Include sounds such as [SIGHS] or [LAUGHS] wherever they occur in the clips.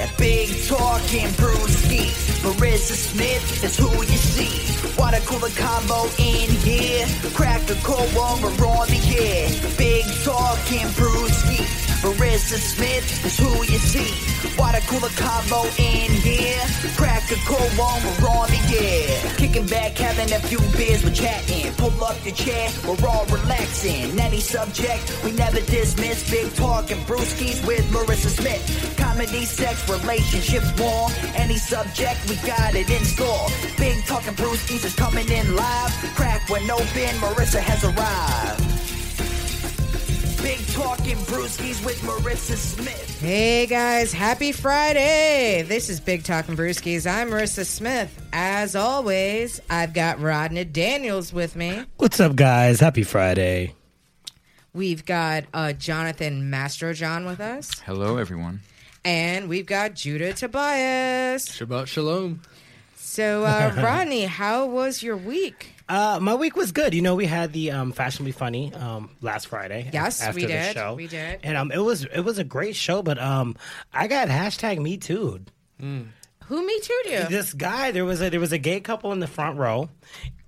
Yeah, big talking brewski. Marissa Smith is who you see. Water cooler combo in here. Crack a cold one, we're on the air. Big talking brewski. Marissa Smith is who you see. Water cooler combo in here. Crack a cold one, we're on the air. Kicking back, having a few beers, we're chatting. Pull up your chair, we're all relaxing. Any subject, we never dismiss. Big talking brewskis with Marissa Smith. Comedy, sex, relationships, more. Any subject, we got it in store. Big talking brewskis is coming in live. Crack when open, Marissa has arrived. Big talking brewskis with Marissa Smith. Hey guys, happy Friday! This is Big Talking Brewskis. I'm Marissa Smith. As always, I've got Rodney Daniels with me. What's up, guys? Happy Friday. We've got uh, Jonathan Mastro John with us, Hello, everyone. and we've got Judah Tobias. Shabbat shalom. So, uh, [LAUGHS] Rodney, how was your week? Uh, my week was good. You know, we had the um, Fashionably Funny um, last Friday. Yes, after we the did. show. We did. and um, it was it was a great show. But um, I got hashtag Me Too. Who me too do? This guy, there was a there was a gay couple in the front row,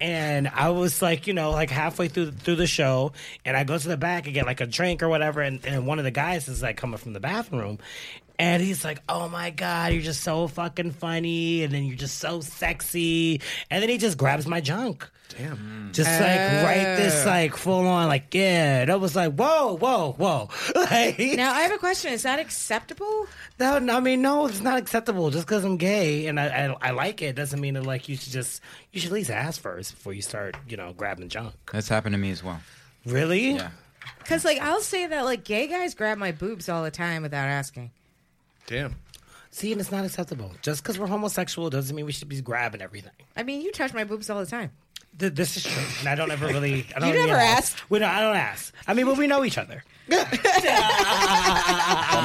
and I was like, you know, like halfway through through the show, and I go to the back and get like a drink or whatever, and, and one of the guys is like coming from the bathroom. And he's like, "Oh my god, you're just so fucking funny, and then you're just so sexy." And then he just grabs my junk. Damn. Mm. Just like right this eh. like full on like yeah. And I was like, "Whoa, whoa, whoa!" [LAUGHS] like, Now, I have a question. Is that acceptable? no, no, I mean, no, it's not acceptable. Just because I'm gay and I, I I like it doesn't mean that like you should just you should at least ask first before you start you know grabbing junk. That's happened to me as well. Really? Yeah. Because, like, I'll say that, like, gay guys grab my boobs all the time without asking. Damn. See, and it's not acceptable. Just because we're homosexual doesn't mean we should be grabbing everything. I mean, you touch my boobs all the time. Th- This is true, and I don't ever really. I don't [LAUGHS] You really never ask. asked. We don't, I don't ask. I mean, but we know each other. [LAUGHS] That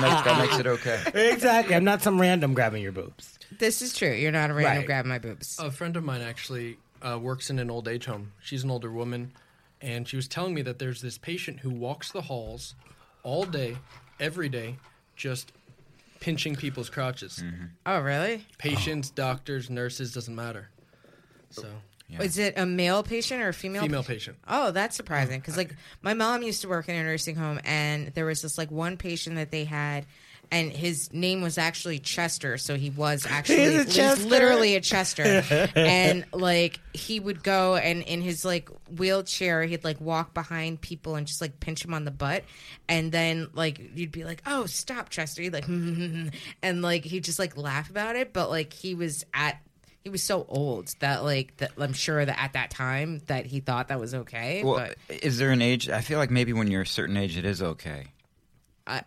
makes, that makes it okay. exactly. I'm not some random grabbing your boobs. This is true. You're not a random Right. grabbing my boobs. A friend of mine actually uh, works in an old age home. She's an older woman, and she was telling me that there's this patient who walks the halls all day, every day, just pinching people's crotches. Mm-hmm. Oh, really? Patients, doctors, nurses, doesn't matter. So, Yeah. Is it a male patient or a female? female pa- patient. Oh, that's surprising. Mm. Because like my mom used to work in a nursing home, and there was this like one patient that they had, and his name was actually Chester. So he was actually He's a he's literally a Chester, [LAUGHS] and like he would go and in his like wheelchair, he'd like walk behind people and just like pinch him on the butt, and then like you'd be like, "Oh, stop, Chester!" He'd like, [LAUGHS] and like he'd just like laugh about it, but like he was at he was so old that like that I'm sure that at that time that he thought that was okay. Well, but is there an age? I feel like maybe when you're a certain age, it is okay. I,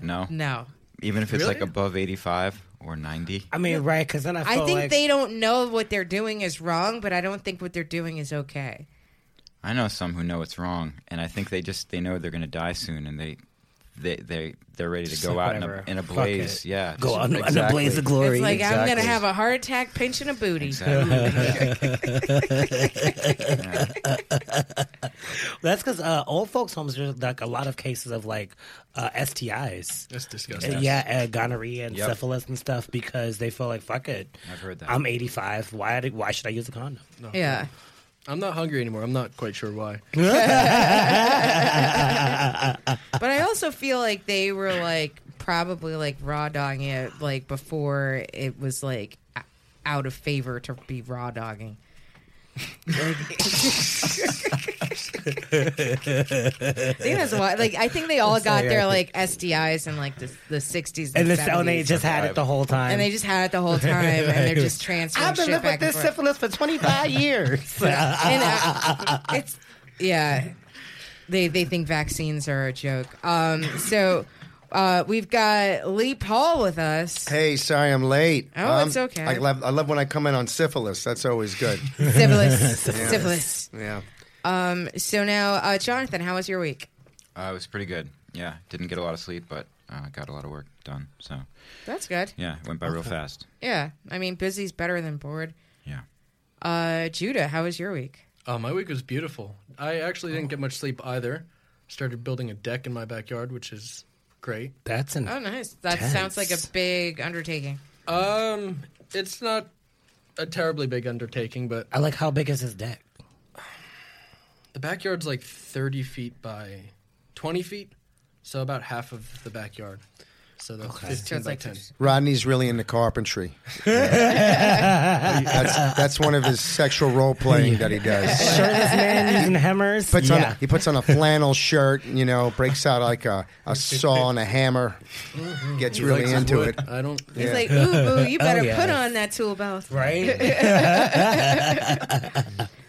No, no, even if it's like above 85 or 90. I mean, right? Because then I I think like they don't know what they're doing is wrong, but I don't think what they're doing is okay. I know some who know it's wrong, and I think they just they know they're going to die soon, and they they they they're ready to Just go like out in a, whatever. in a Fuck blaze. it. Yeah, go just- on, on a blaze of glory. It's like I'm gonna have a heart attack pinching a booty. Exactly. [LAUGHS] That's because uh, old folks' homes there's like a lot of cases of like uh, STIs. That's Uh, disgusting. Yeah, uh, gonorrhea and Yep. syphilis and stuff because they feel like fuck it. I've heard that. I'm 85. Why? did- Why should I use a condom? No. yeah. I'm not hungry anymore. I'm not quite sure why. [LAUGHS] But I also feel like they were like probably like raw dogging it like before it was like o- out of favor to be raw dogging. Like, [LAUGHS] I [LAUGHS] think that's why. Like, I think they all got their like STIs in like the the sixties And and, the oh, they just had it the whole time. and they just had it the whole time, and they're just [LAUGHS] transferring I've been living with this forth. syphilis for 25 [LAUGHS] years. And, uh, it's yeah, they they think vaccines are a joke. Um, so uh, we've got Lee Paul with us. Hey, sorry I'm late. Oh, Um, it's okay. I love, I love when I come in on syphilis. That's always good. Syphilis, [LAUGHS] syphilis. yeah. Um, so now, uh, Jonathan, how was your week? Uh, it was pretty good. Yeah, didn't get a lot of sleep, but uh, got a lot of work done. So That's good. yeah, it went by real fast. Yeah, I mean, busy's better than bored. Yeah. Uh, Judah, how was your week? Uh, my week was beautiful. I actually didn't get much sleep either. Started building a deck in my backyard, which is great. That's an Oh, nice. That Tense. sounds like a big undertaking. Um, it's not a terribly big undertaking, but I like how big is his deck? The backyard's like 30 feet by 20 feet, so about half of the backyard. So that's Okay. 15 it's by like 10. Rodney's really into carpentry. [LAUGHS] that's that's one of his sexual role playing that he does. [LAUGHS] Shirtless man using hammers. Puts on yeah. a, he puts on a flannel shirt, you know, breaks out like a, a saw and a hammer, mm-hmm. gets He really likes into it. I don't. He's Yeah. like, ooh, boo, you [LAUGHS] oh, better yes. put on that tool belt. right.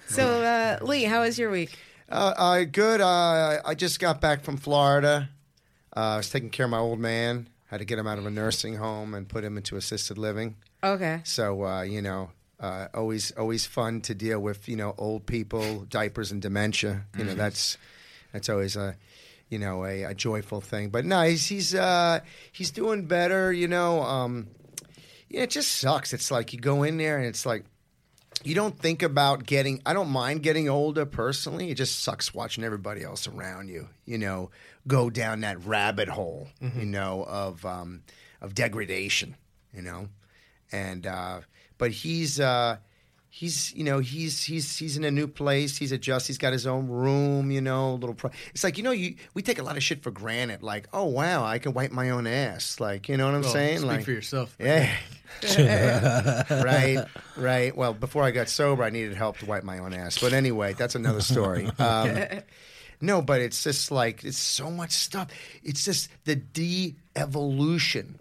So, uh, Lee, how was your week? Uh, uh, good. Uh, I just got back from Florida. Uh, I was taking care of my old man. Had to get him out of a nursing home and put him into assisted living. Okay. So uh, you know, uh, always always fun to deal with you know old people, diapers, and dementia. You know that's that's always a you know a, a joyful thing. But no, he's he's uh, he's doing better. You know, um, yeah, it just sucks. It's like you go in there and it's like you don't think about getting i don't mind getting older personally. It just sucks watching everybody else around you you know go down that rabbit hole you know of um of degradation you know? And uh but he's uh he's you know he's he's he's in a new place he's adjust he's got his own room you know little pro- it's like you know you we take a lot of shit for granted like oh wow i can wipe my own ass like you know what i'm Well, saying speak like for yourself. yeah. [LAUGHS] [LAUGHS] right, right. Well, before I got sober, I needed help to wipe my own ass. But anyway, that's another story. [LAUGHS] Um, no, but it's just like it's so much stuff. It's just the de-evolution.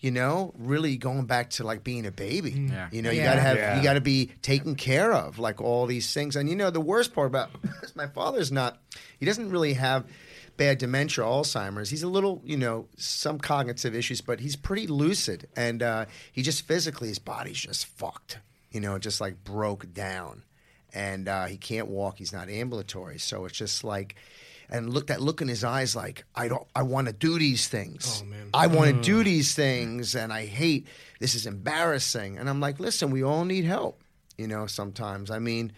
You know, really going back to like being a baby. Yeah. You know, you Yeah. gotta have Yeah. you gotta be taken care of, like all these things. And you know, the worst part about [LAUGHS] my father's not. He doesn't really have bad dementia, Alzheimer's. He's a little, you know, some cognitive issues, but he's pretty lucid, and uh, he just physically, his body's just fucked. You know, just like broke down, and uh, he can't walk. He's not ambulatory, so it's just like. And look that look in his eyes, like I don't, I want to do these things. Oh, man. I want to do these things, and I hate. This is embarrassing. And I'm like, listen, we all need help. You know, sometimes. I mean,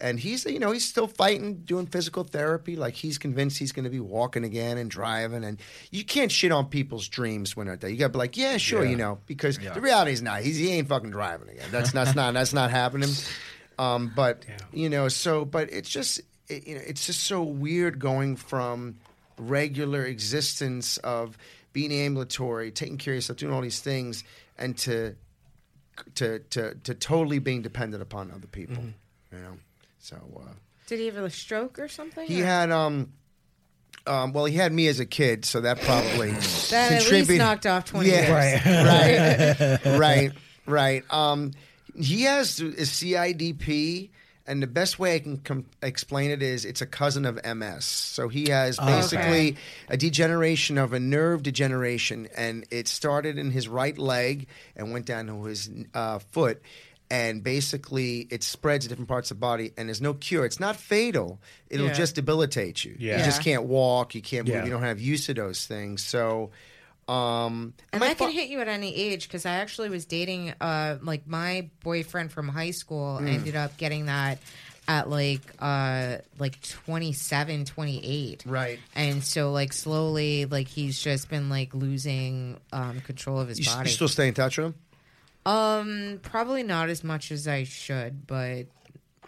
and he's you know he's still fighting doing physical therapy like he's convinced he's going to be walking again and driving and you can't shit on people's dreams when they're there you got to be like yeah sure you know because the reality is not he's, he ain't fucking driving again that's that's not that's not happening [LAUGHS] um but you know so but it's just it, you know it's just so weird going from regular existence of being ambulatory taking care of yourself doing all these things and to to to to totally being dependent upon other people you know? So uh, Did he have a stroke or something? he or- had um um well he had me as a kid so that probably That at least knocked off 20 yeah, years. [LAUGHS] right. Right. Right. Um he has a CIDP and the best way I can com- explain it is it's a cousin of MS. So he has basically a degeneration of a nerve degeneration, and it started in his right leg and went down to his uh, foot. And basically, it spreads to different parts of the body, and there's no cure. It's not fatal. It'll Yeah. just debilitate you. Yeah. You just can't walk. You can't move. Yeah. You don't have use of those things. So, um, And my that can hit you at any age because I actually was dating, uh, like my boyfriend from high school Hmm. ended up getting that at like, uh, like 27, 28. Right. And so like slowly, like he's just been like losing, um, control of his You, s- you still stay in touch with him? um, probably not as much as I should, but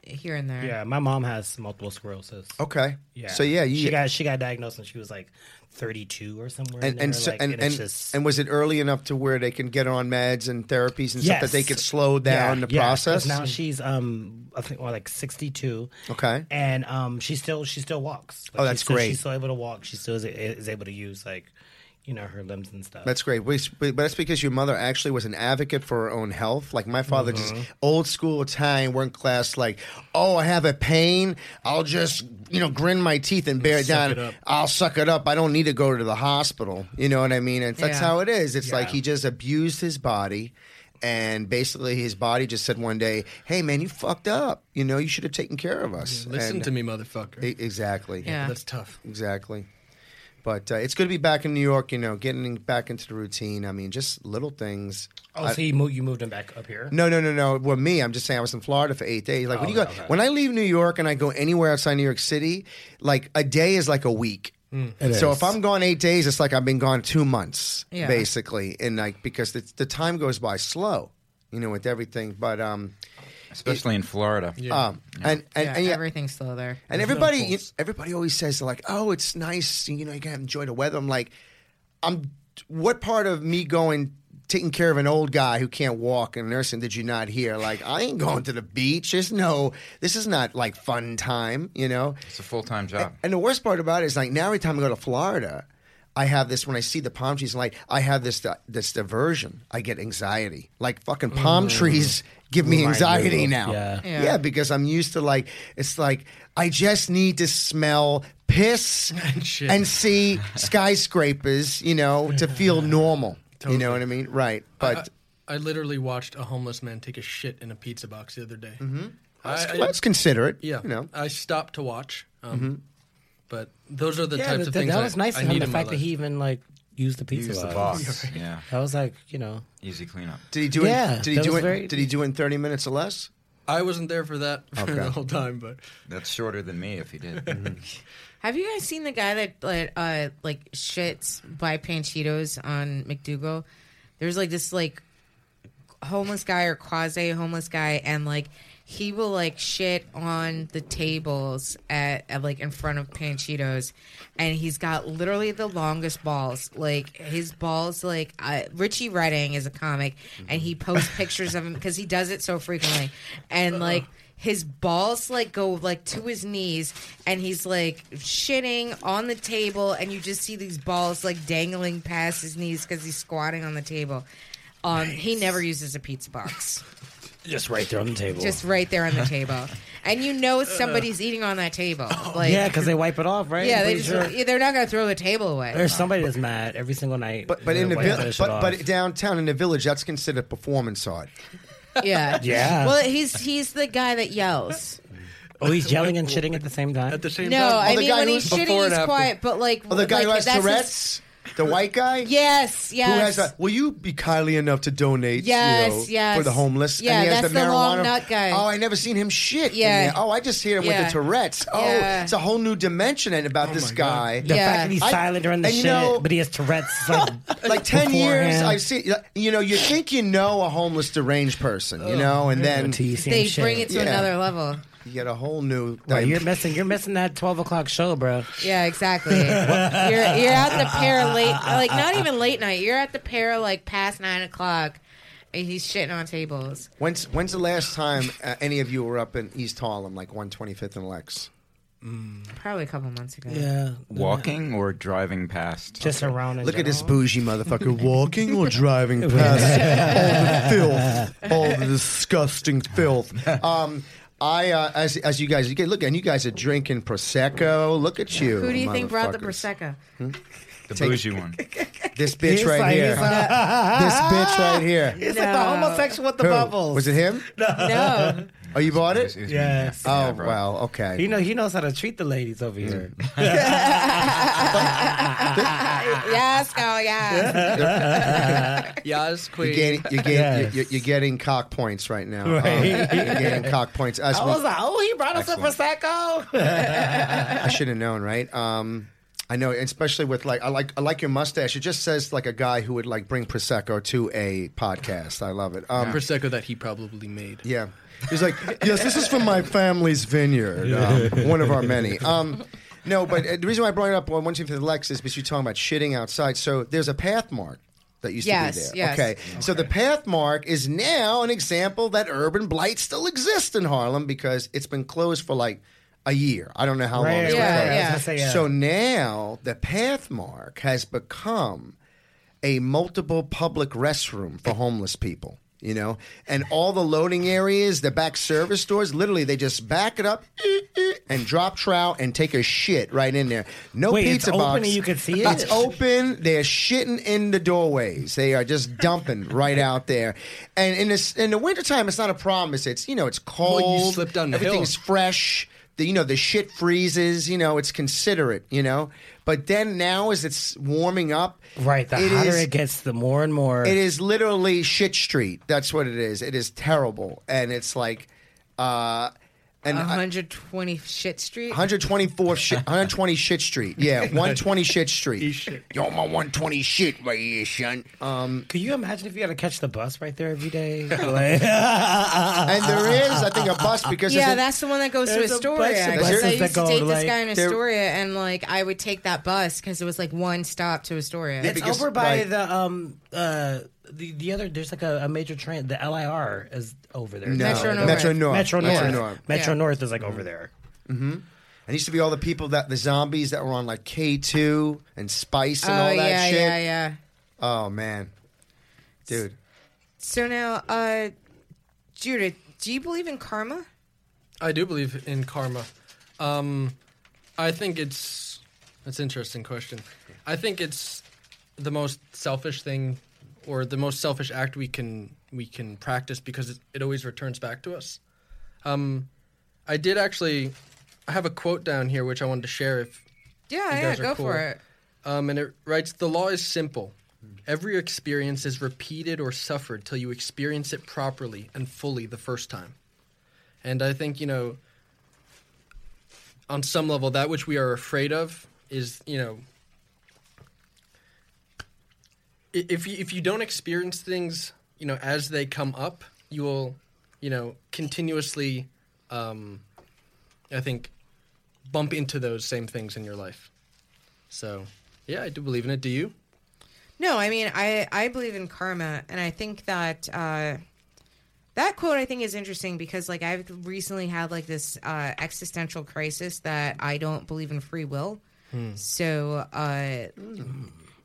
here and there. Yeah, my mom has multiple sclerosis. Okay. Yeah. So yeah, you she got she got diagnosed and she was like 32 or somewhere. and and so, like, and and, just, and was it early enough to where they can get on meds and therapies and stuff that they could slow down Yeah, the yeah, process? Now she's um I think well, like 62. Okay. And um she still she still walks. Like, Oh, that's she's still, great. She's still able to walk. She still is, is able to use like you know her limbs and stuff. That's great. But but that's because your mother actually was an advocate for her own health. Like my father, just Mm-hmm. old school Italian, working class. Like, oh, I have a pain. I'll just you know grin my teeth and bear it down. it. I'll suck it up. I don't need to go to the hospital. You know what I mean? And that's Yeah. how it is. It's like he just abused his body. And basically, his body just said one day, "Hey, man, you fucked up. You know, you should have taken care of us." Listen And- to me, motherfucker. E- exactly. Yeah. That's tough. Exactly. But uh, it's good to be back in New York. You know, getting back into the routine. I mean, just little things. oh, I- so you moved you moved him back up here? no, no, no, no. Well, me, I'm just saying I was in Florida for eight days. Like when Oh, you go, okay. when I leave New York and I go anywhere outside New York City, like a day is like a week. It So is. if I'm gone eight days, it's like I've been gone two months, Yeah. basically, and like because the, the time goes by slow, you know, with everything. But um, especially in Florida. um, and and, yeah, and yeah, everything's slow there. and There's no everybody, you- everybody always says like, "Oh, it's nice, you know, you can enjoy the weather." I'm like, I'm. What part of me going taking care of an old guy who can't walk and nursing did you not hear? Like, I ain't going to the beach. There's no. This is not like fun time, you know. It's a full time job. And the worst part about it is like now every time I go to Florida, I have this when I see the palm trees like I have this uh, this diversion. I get anxiety. Like fucking palm trees give me Remind anxiety of- now. yeah. Yeah. because I'm used to like it's like I just need to smell piss [LAUGHS] And and see skyscrapers, you know, to feel [LAUGHS] normal. You know what I mean? Right. But I, I literally watched a homeless man take a shit in a pizza box the other day. Mm-hmm. let's, let's consider it. yeah, You know. I stopped to watch. Um, But those are the yeah, types that, of things that was nice I of him. The fact that he even like used the pizza Use the box. box. [LAUGHS] yeah, That was like you know. easy cleanup. Did he do Yeah, it? Did he do it? very- Did he do it in 30 minutes or less? I wasn't there for that for Okay. the whole time, but That's shorter than me if he did. [LAUGHS] Have you guys seen the guy that like, uh, like shits by Panchitos on MacDougal? There's like this like homeless guy or quasi homeless guy, and like he will like shit on the tables at, at like in front of Panchitos, and he's got literally the longest balls. Like his balls, like uh, Richie Redding is a comic, and he posts pictures of him because he does it so frequently, and like his balls like go like to his knees and he's like shitting on the table and you just see these balls like dangling past his knees because he's squatting on the table. Um he never uses a pizza box Just right there on the table. just right there on the table [LAUGHS] and you know somebody's eating on that table [LAUGHS] like yeah, because they wipe it off, right? yeah I'm they pretty just sure. they're not gonna throw the table away There's somebody that's mad every single night. But but in the wiping village, but, but downtown in the village, that's considered performance art. yeah [LAUGHS] Yeah. well he's he's the guy that yells oh, he's yelling and shitting at the same time. at the same no time, i the mean guy when who's he's shitting and he's after. quiet but like Oh, the guy like, who has that's his- Tourette's, the white guy. yes yes Who has a, will you be kindly enough to donate Yes, you know, yes. for the homeless? Yeah, and he has that's the the long nut guy. Oh, I never seen him shit. Yeah. Oh, I just hear him with the Tourette's. Oh, Yeah. it's a whole new dimension and about oh this my God. guy. the Yeah. fact that he's I- silent during the and you shit, know- but he has Tourette's. Like, [LAUGHS] Like ten years. I've seen. You know, you think you know a homeless deranged person, you know, and then until you see they shit. bring it to another level. You get a whole new. Right, you're missing. You're missing that twelve o'clock show, bro. Yeah, exactly. you're you're at the pair late, like not even late night. You're at the pair like past nine o'clock. And he's shitting on tables. When's When's the last time uh, any of you were up in East Harlem, like 125th and Lex? Probably a couple months ago. Yeah, Walking or driving past? just around. in Look at this general. bougie motherfucker [LAUGHS] walking or driving [LAUGHS] past all the filth, all the disgusting filth. [LAUGHS] Um, I uh, as as you guys you get look and you guys are drinking prosecco. Look at you. Who do you think brought the motherfuckers. prosecco? the take- bougie one. [LAUGHS] This bitch right like- here. he's like- this bitch right here. [LAUGHS] It's like the homosexual with the Who? bubbles. Was it him? No. No, [LAUGHS] Oh, you bought It it? it was me, Yes. yeah. Oh Yeah, bro. well, okay. He know he knows how to treat the ladies over here. [LAUGHS] [LAUGHS] yes, go, yes. [LAUGHS] Yas You're getting, you're, getting, Yes. you're, you're getting cock points right now. Um, you're getting cock points. As I we- was like, oh, he brought us Excellent. a prosecco. I should have known, right? Um, I know, especially with like I like I like your mustache. It just says like a guy who would like bring prosecco to a podcast. I love it. Um, Prosecco that he probably made. yeah, he's like, yes, this is from my family's vineyard, um, one of our many. Um, no, but uh, the reason why I brought it up on one team for the Lex is because you're talking about shitting outside. So there's a Pathmark. That used Yes, to be there. yes. Okay. So the Pathmark is now an example that urban blight still exists in Harlem because it's been closed for like a year. I don't know how long Right, it's been Yeah, closed. right. I was yeah. say, yeah. So now the Pathmark has become a multiple public restroom for homeless people. You know, and all the loading areas, the back service doors, literally they just back it up and drop trout and take a shit right in there. No Wait, it's pizza open box. and you can see it? It's open. They're shitting in the doorways. They are just dumping right out there. And in this in the wintertime, it's not a problem. It's, it's you know it's cold. Well, you slip down the hill. Everything's fresh. The, you know the shit freezes. You know it's considerate. You know, but then now as it's warming up, right, the it hotter is- it gets, the more and more. it is literally shit street. That's what it is. It is terrible, and it's like, uh, and I- 120 shit street. 124 shit, [LAUGHS] 120 shit street. Yeah, [LAUGHS] 120 shit street. shit. Yo, my 120 shit right here, son. Um, Could you imagine if you had to catch the bus right there every day? [LAUGHS] Like- and there is, I think, a bus because yeah, a- that's the one that goes to There's a Astoria. bunch of 'cause I used to date this guy in Astoria, and like I would take that bus because it was like one stop to Astoria. It's because- over by right. the um uh the, the other there's like a, a major train the LIR is over there. no, Metro North. Metro North. Metro North. Metro Metro North. North, Yeah. North is like over there. And it used to be all the people that the zombies that were on like K2 and Spice and oh all that yeah, shit. yeah, yeah. Oh man, dude. So now, uh, Judith, do you believe in karma? I do believe in karma. Um, I think it's that's an interesting question. I think it's the most selfish thing, or the most selfish act we can we can practice because it, it always returns back to us. Um, I did actually. I have a quote down here which I wanted to share. If Yeah, You yeah, guys are go cool. for it. um, and it writes, The law is simple. Every experience is repeated or suffered till you experience it properly and fully the first time. And I think, you know, on some level, that which we are afraid of is, you know, i- if you, if you don't experience things, you know, as they come up, you will, you know, continuously, um, I think, bump into those same things in your life. So, yeah, I do believe in it. Do you? No, I mean, I I believe in karma, and I think that uh, that quote I think is interesting because like I've recently had like this uh, existential crisis that I don't believe in free will. So, uh,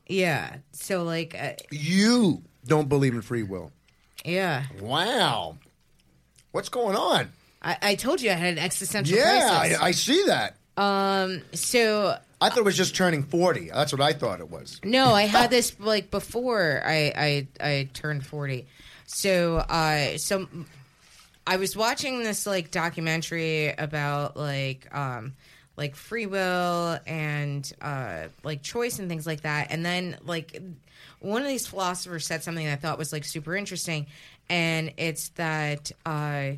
yeah, so like, uh, You don't believe in free will. yeah, Wow. What's going on? I, I told you I had an existential Yeah, crisis. I, I see that. um, so I thought it was just turning 40. That's what I thought it was. No, I had this [LAUGHS] like before I I, I turned forty. So uh so I was watching this like documentary about like um like free will and uh like choice and things like that. And then like one of these philosophers said something that I thought was like super interesting and it's that uh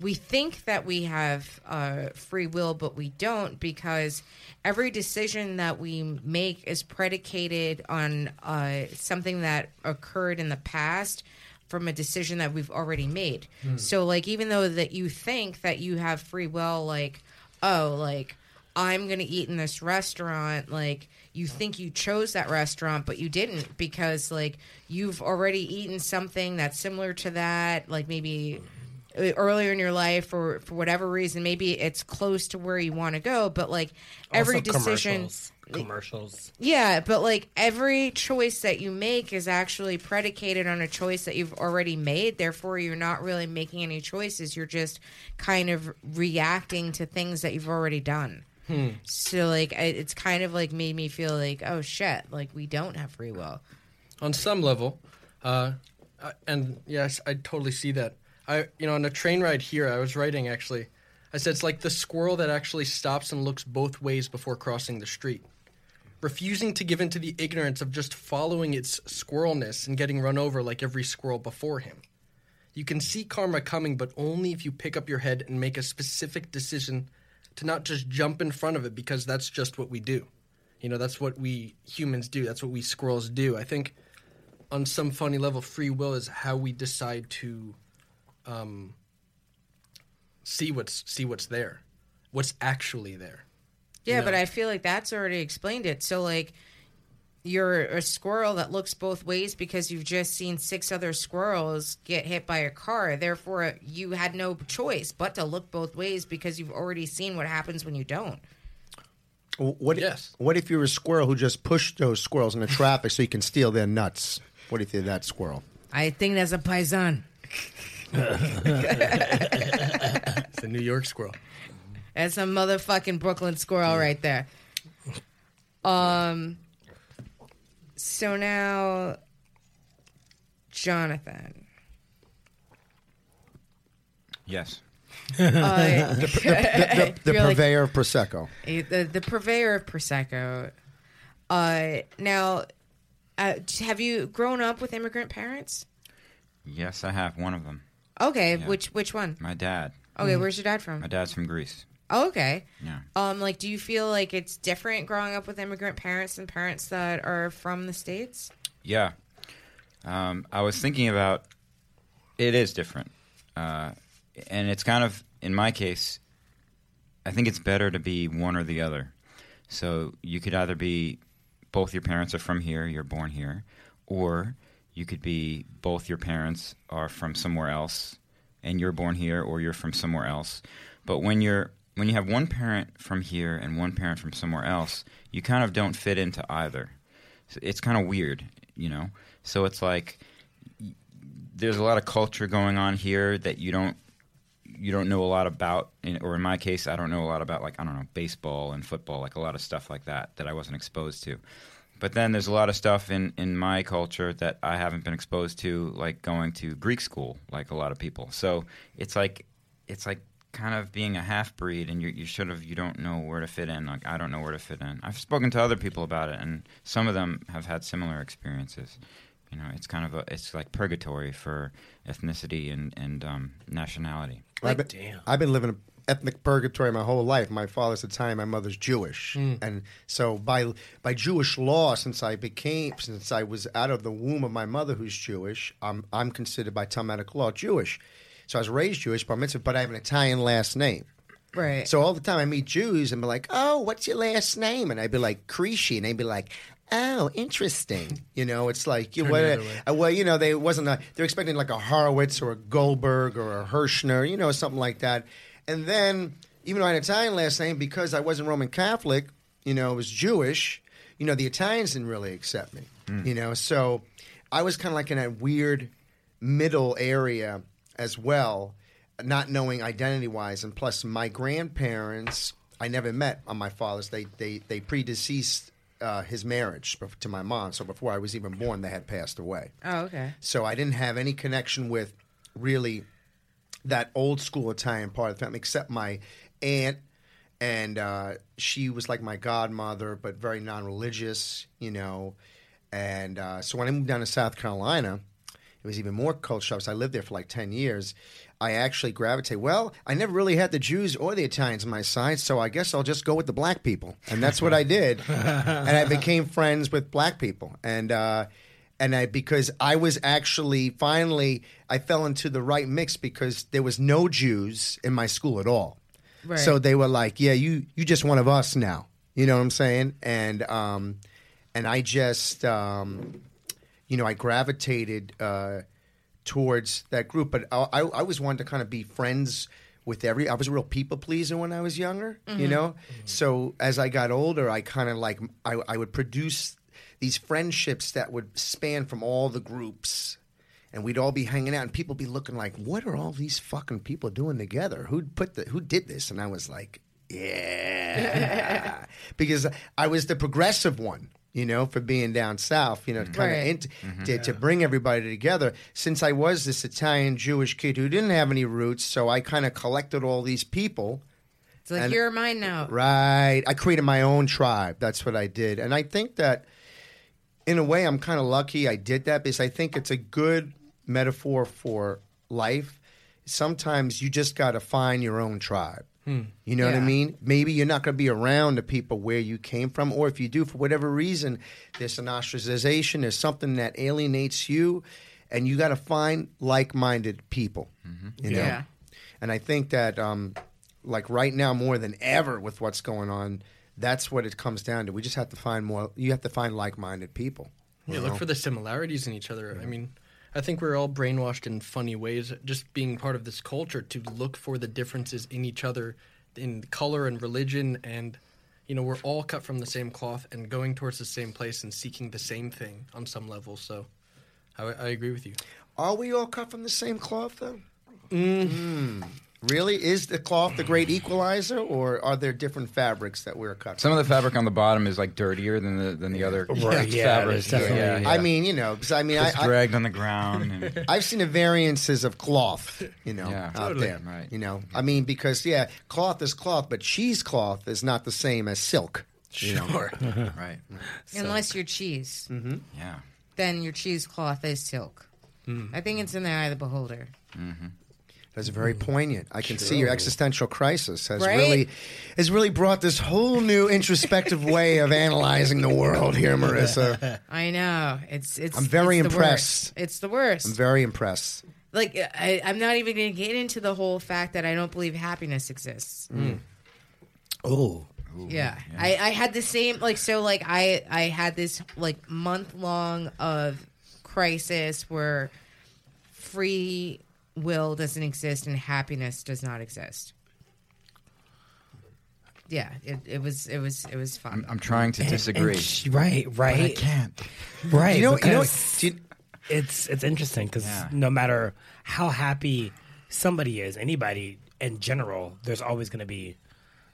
we think that we have uh, free will, but we don't because every decision that we make is predicated on uh, something that occurred in the past from a decision that we've already made. So, like, even though that you think that you have free will, like, oh, like I'm gonna eat in this restaurant, like you think you chose that restaurant, but you didn't because like you've already eaten something that's similar to that, like maybe uh, earlier in your life or for whatever reason maybe it's close to where you want to go but like every Also decision commercials. commercials. yeah but like every choice that you make is actually predicated on a choice that you've already made therefore you're not really making any choices you're just kind of reacting to things that you've already done so like I- it's kind of like made me feel like oh shit like we don't have free will on some level, uh, and yes, I totally see that. I, you know, on a train ride here, I was writing actually. I said it's like the squirrel that actually stops and looks both ways before crossing the street, refusing to give in to the ignorance of just following its squirrelness and getting run over like every squirrel before him. You can see karma coming, but only if you pick up your head and make a specific decision to not just jump in front of it because that's just what we do. You know, that's what we humans do. That's what we squirrels do. I think on some funny level, free will is how we decide to um, see what's see what's there, what's actually there. Yeah, You but? I feel like that's already explained it. So like you're a squirrel that looks both ways because you've just seen six other squirrels get hit by a car. Therefore, you had no choice but to look both ways because you've already seen what happens when you don't. What, Yes. what if you're a squirrel who just pushed those squirrels into traffic so you can steal their nuts? What if you're that squirrel? I think that's a paisan. [LAUGHS] It's a New York squirrel. That's a motherfucking Brooklyn squirrel right there. Um. So now, Jonathan. Yes. Uh, [LAUGHS] The, the, [LAUGHS] the You're like- purveyor of prosecco. The the purveyor of prosecco. Uh, now, uh, have you grown up with immigrant parents? Yes, I have one of them. Okay, Yeah. which which one? My dad. Okay, where's your dad from? My dad's from Greece. Oh, okay. Yeah. Um, like, do you feel like it's different growing up with immigrant parents and parents that are from the states? Yeah. Um, I was thinking about it is different. Uh, and it's kind of, in my case, I think it's better to be one or the other. So you could either be both your parents are from here, you're born here, or you could be both your parents are from somewhere else and you're born here or you're from somewhere else. But when you're when you have one parent from here and one parent from somewhere else, you kind of don't fit into either. So it's kind of weird, you know. So it's like there's a lot of culture going on here that you don't you don't know a lot about, or in my case, I don't know a lot about like I don't know baseball and football, like a lot of stuff like that that I wasn't exposed to. But then there's a lot of stuff in in my culture that I haven't been exposed to, like going to Greek school, like a lot of people. So it's like it's like kind of being a half breed, and you you should have you don't know where to fit in. Like I don't know where to fit in. I've spoken to other people about it, and some of them have had similar experiences. You know, it's kind of a it's like purgatory for ethnicity and and um, nationality. I've been, damn. I've been living in ethnic purgatory my whole life. My father's Italian, my mother's Jewish, and so by by Jewish law, since I became since I was out of the womb of my mother, who's Jewish, I'm I'm considered by Talmudic law Jewish. So I was raised Jewish, bar mitzvah, but I have an Italian last name. Right. So all the time I meet Jews and be like, "Oh, what's your last name?" And I'd be like, "Creasy," and they'd be like, "Oh, interesting." You know, it's like you what, the other way. uh, well, you know, they wasn't a, they're expecting like a Horowitz or a Goldberg or a Hirschner, you know, something like that. And then even though I had an Italian last name because I wasn't Roman Catholic, you know, I was Jewish. You know, the Italians didn't really accept me. You know, so I was kind of like in a weird middle area as well, not knowing identity wise. And plus, my grandparents, I never met on my father's. They they they predeceased uh, his marriage to my mom. So before I was even born, they had passed away. oh, okay. So I didn't have any connection with really that old school Italian part of the family, except my aunt. And uh, she was like my godmother, but very non religious, you know. And uh, so when I moved down to South Carolina, it was even more culture shock. So I lived there for like 10 years. I actually gravitated. Well, I never really had the Jews or the Italians on my side, so I guess I'll just go with the black people. And that's what I did. [LAUGHS] and I became friends with black people. And, uh, and I, because I was actually finally, I fell into the right mix because there was no Jews in my school at all. Right. So they were like, "Yeah, you you just one of us now." You know what I'm saying? And um, and I just um, you know, I gravitated uh, towards that group, but I, I, I always wanted to kind of be friends with every. I was a real people pleaser when I was younger, you know. So as I got older, I kind of like I, I would produce these friendships that would span from all the groups. And we'd all be hanging out, and people be looking like, "What are all these fucking people doing together? Who put the Who did this?" And I was like, "Yeah," [LAUGHS] because I was the progressive one, you know, for being down south, you know, kind Right. of int- mm-hmm. to, to bring everybody together. Since I was this Italian Jewish kid who didn't have any roots, so I kind of collected all these people. It's like And- you're mine now. Right. I created my own tribe. That's what I did. And I think that in a way I'm kind of lucky I did that because I think it's a good metaphor for life. Sometimes you just got to find your own tribe. You know what I mean? Maybe you're not going to be around the people where you came from, or if you do, for whatever reason, there's an ostracization, there's something that alienates you, and you got to find like minded people. You know? Yeah. And I think that, um, like right now, more than ever, with what's going on, that's what it comes down to. We just have to find more. You have to find like-minded people. Yeah, know? look for the similarities in each other. I mean, I think we're all brainwashed in funny ways, just being part of this culture to look for the differences in each other, in color and religion, and you know, we're all cut from the same cloth and going towards the same place and seeking the same thing on some level. So, I, I agree with you. Are we all cut from the same cloth, though? Mm. Really? Is the cloth the great equalizer, or are there different fabrics that we're cut Some of the fabric on the bottom is like dirtier than the than the other Right, yeah, fabric. there's definitely- yeah, yeah. I mean, you know, because I mean, I, It's I, dragged on the ground. And, [LAUGHS] I've seen the variances of cloth, you know, Yeah. out Totally. there. Right. You know, I mean, because yeah, cloth is cloth, but cheesecloth is not the same as silk. you know. Sure. [LAUGHS] right. [LAUGHS] Unless you're cheese, Yeah. then your cheesecloth is silk. Hmm. I think it's in the eye of the beholder. Does It's very mm-hmm. poignant. I can see your existential crisis has Right? really has really brought this whole new introspective [LAUGHS] way of analyzing the world here, Marissa. [LAUGHS] I know it's it's. I'm very it's impressed. worst. It's the worst. I'm very impressed. like I, I'm not even going to get into the whole fact that I don't believe happiness exists. Oh, Yeah. I, I had the same like so like I I had this like month long of crisis where free will doesn't exist and happiness does not exist. Yeah, it, it was it was it was fun. I'm, I'm trying to disagree. And sh- right, right, but I can't. right. You know, you know, because do you- it's it's interesting because Yeah. no matter how happy somebody is, anybody in general, there's always going to be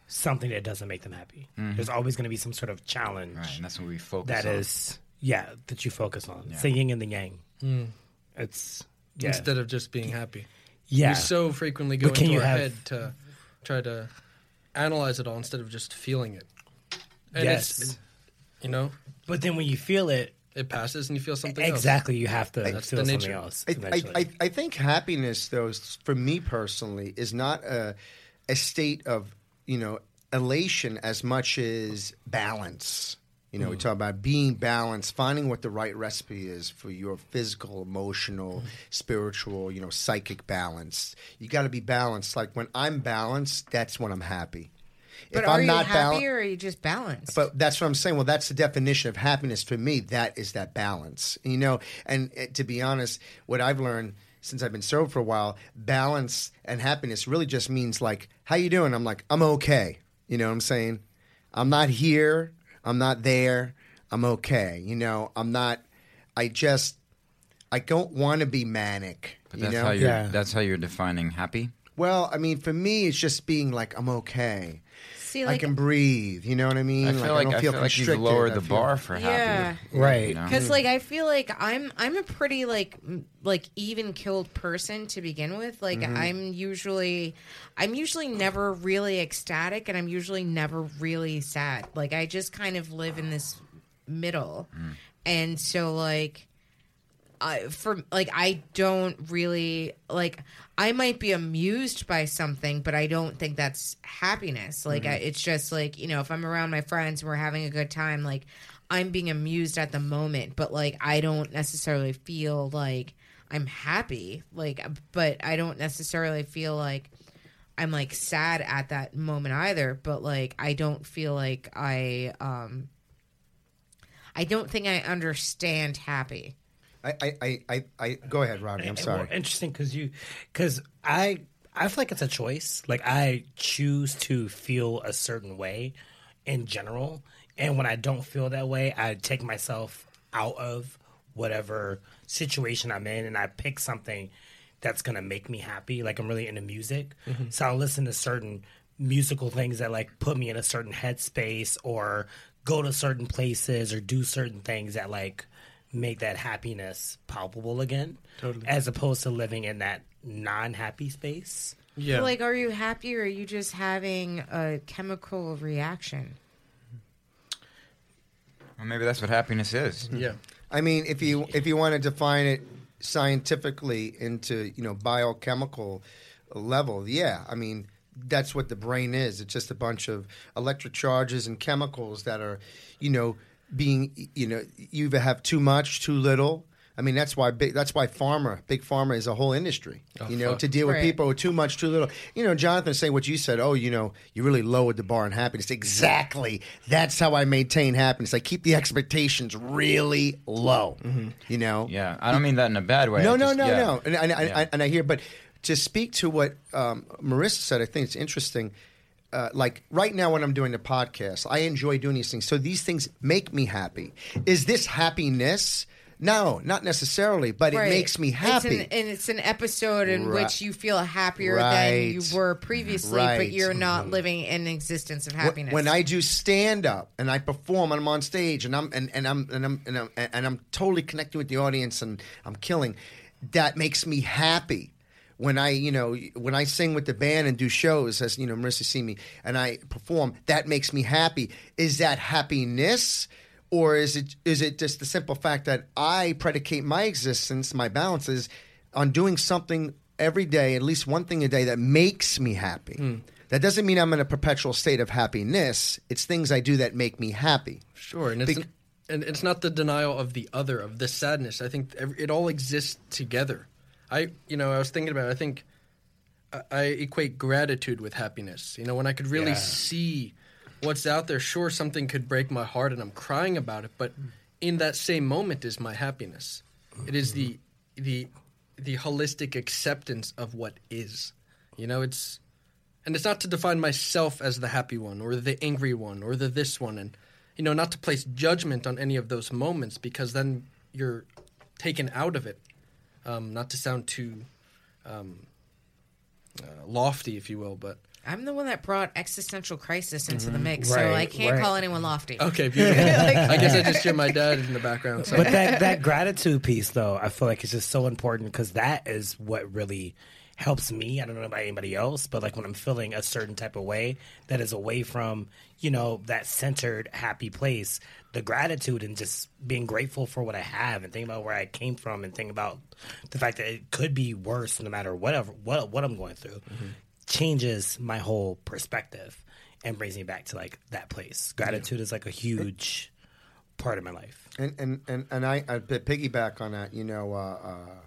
something that doesn't make them happy. There's always going to be some sort of challenge Mm-hmm. Right, and that's what we focus that on. is, yeah, that you focus on. It's the yin and the yang. It's yeah, instead of just being happy. yeah. We so frequently go But can into our have- head to try to analyze it all instead of just feeling it. And yes, it's, you know, but then when you feel it, it passes and you feel something else. exactly, you have to That's feel something nature. else. I, I. I, I think happiness, though, s- for me personally, is not a, a state of you know elation as much as balance. You know, we talk about being balanced, finding what the right recipe is for your physical, emotional, spiritual, you know, psychic balance. You got to be balanced. Like when I'm balanced, that's when I'm happy. but if are I'm you not happy balan- or are you just balanced? but that's what I'm saying. Well, that's the definition of happiness for me. That is that balance, you know. And uh, to be honest, what I've learned since I've been sober for a while, balance and happiness really just means like, "How you doing?" I'm like, "I'm okay." You know what I'm saying? I'm not here. I'm not there. I'm okay. You know, I'm not. I just. I don't want to be manic. But you know? how you're. Yeah. That's how you're defining happy. Well, I mean, for me, it's just being like, I'm okay. See, I can breathe. You know what I mean? I feel like, don't I feel feel like you've lowered the bar for Yeah. happy. Right. You know? because like I feel like I'm I'm a pretty like m- like even killed person to begin with. Like Mm-hmm. I'm usually I'm usually never really ecstatic, and I'm usually never really sad. Like I just kind of live in this middle, Mm. and so like. I for like I don't really like I might be amused by something, but I don't think that's happiness. Like I, it's just like you know if I'm around my friends and we're having a good time, like I'm being amused at the moment, but like I don't necessarily feel like I'm happy. Like, but I don't necessarily feel like I'm like sad at that moment either. But like I don't feel like I um I don't think I understand happy. I, I, I, I, go ahead, Robbie. I'm sorry. Well, interesting because you, because I, I feel like it's a choice. Like I choose to feel a certain way, in general, and when I don't feel that way, I take myself out of whatever situation I'm in, and I pick something that's gonna make me happy. Like I'm really into music, mm-hmm. so I'll listen to certain musical things that like put me in a certain headspace, or go to certain places, or do certain things that like make that happiness palpable again, Totally. as opposed to living in that non-happy space. Yeah. Like, are you happy or are you just having a chemical reaction? Well, maybe that's what happiness is. [LAUGHS] yeah. I mean, if you if you want to define it scientifically into you know biochemical level, yeah. I mean, that's what the brain is. It's just a bunch of electric charges and chemicals that are, you know, being you know you either have too much, too little. I mean, that's why big. That's why pharma, big pharma, is a whole industry. Oh, you know, fuck. to deal with Right. people with too much, too little. You know, Jonathan saying what you said. Oh, you know, you really lowered the bar in happiness. Exactly. That's how I maintain happiness. I keep the expectations really low. You know. Yeah, I don't mean that in a bad way. No, I no, just- no, yeah. no. And, and, and, Yeah. and I hear, but to speak to what um, Marissa said, I think it's interesting. Uh, like right now, when I'm doing the podcast, I enjoy doing these things. So these things make me happy. Is this happiness? No, not necessarily, but it makes me It's happy. an, and it's an episode in Right. which you feel happier than you were previously, but you're not living in existence of happiness. When I do stand up and I perform and I'm on stage and I'm and, and I'm and I'm and I'm and I'm totally connecting with the audience and I'm killing, that makes me happy. When I, you know, when I sing with the band and do shows, as you know, Marissa see me and I perform, that makes me happy. Is that happiness, or is it is it just the simple fact that I predicate my existence, my balances, on doing something every day, at least one thing a day that makes me happy. Hmm. That doesn't mean I'm in a perpetual state of happiness. It's things I do that make me happy. Sure, and it's Bec- and it's not the denial of the other of the sadness. I think it all exists together. I you know I was thinking about. It, I think I, I equate gratitude with happiness. You know, when I could really Yeah. see what's out there. Sure, something could break my heart, and I'm crying about it. But in that same moment is my happiness. It is the mm-hmm. the the holistic acceptance of what is. You know, it's and it's not to define myself as the happy one or the angry one or the this one and you know not to place judgment on any of those moments because then you're taken out of it um, not to sound too um, uh, lofty if you will but I'm the one that brought existential crisis into the mix, so I can't right. call anyone lofty. okay beautiful [LAUGHS] i guess i just hear my dad in the background so But that that gratitude piece, though, I feel like it's just so important because that is what really helps me. I don't know about anybody else, but like when I'm feeling a certain type of way that is away from you know that centered, happy place, the gratitude and just being grateful for what I have and thinking about where I came from and thinking about the fact that it could be worse no matter whatever what what I'm going through changes my whole perspective and brings me back to like that place. Gratitude is like a huge part of my life. And and and, and I piggyback on that. You know, uh, uh,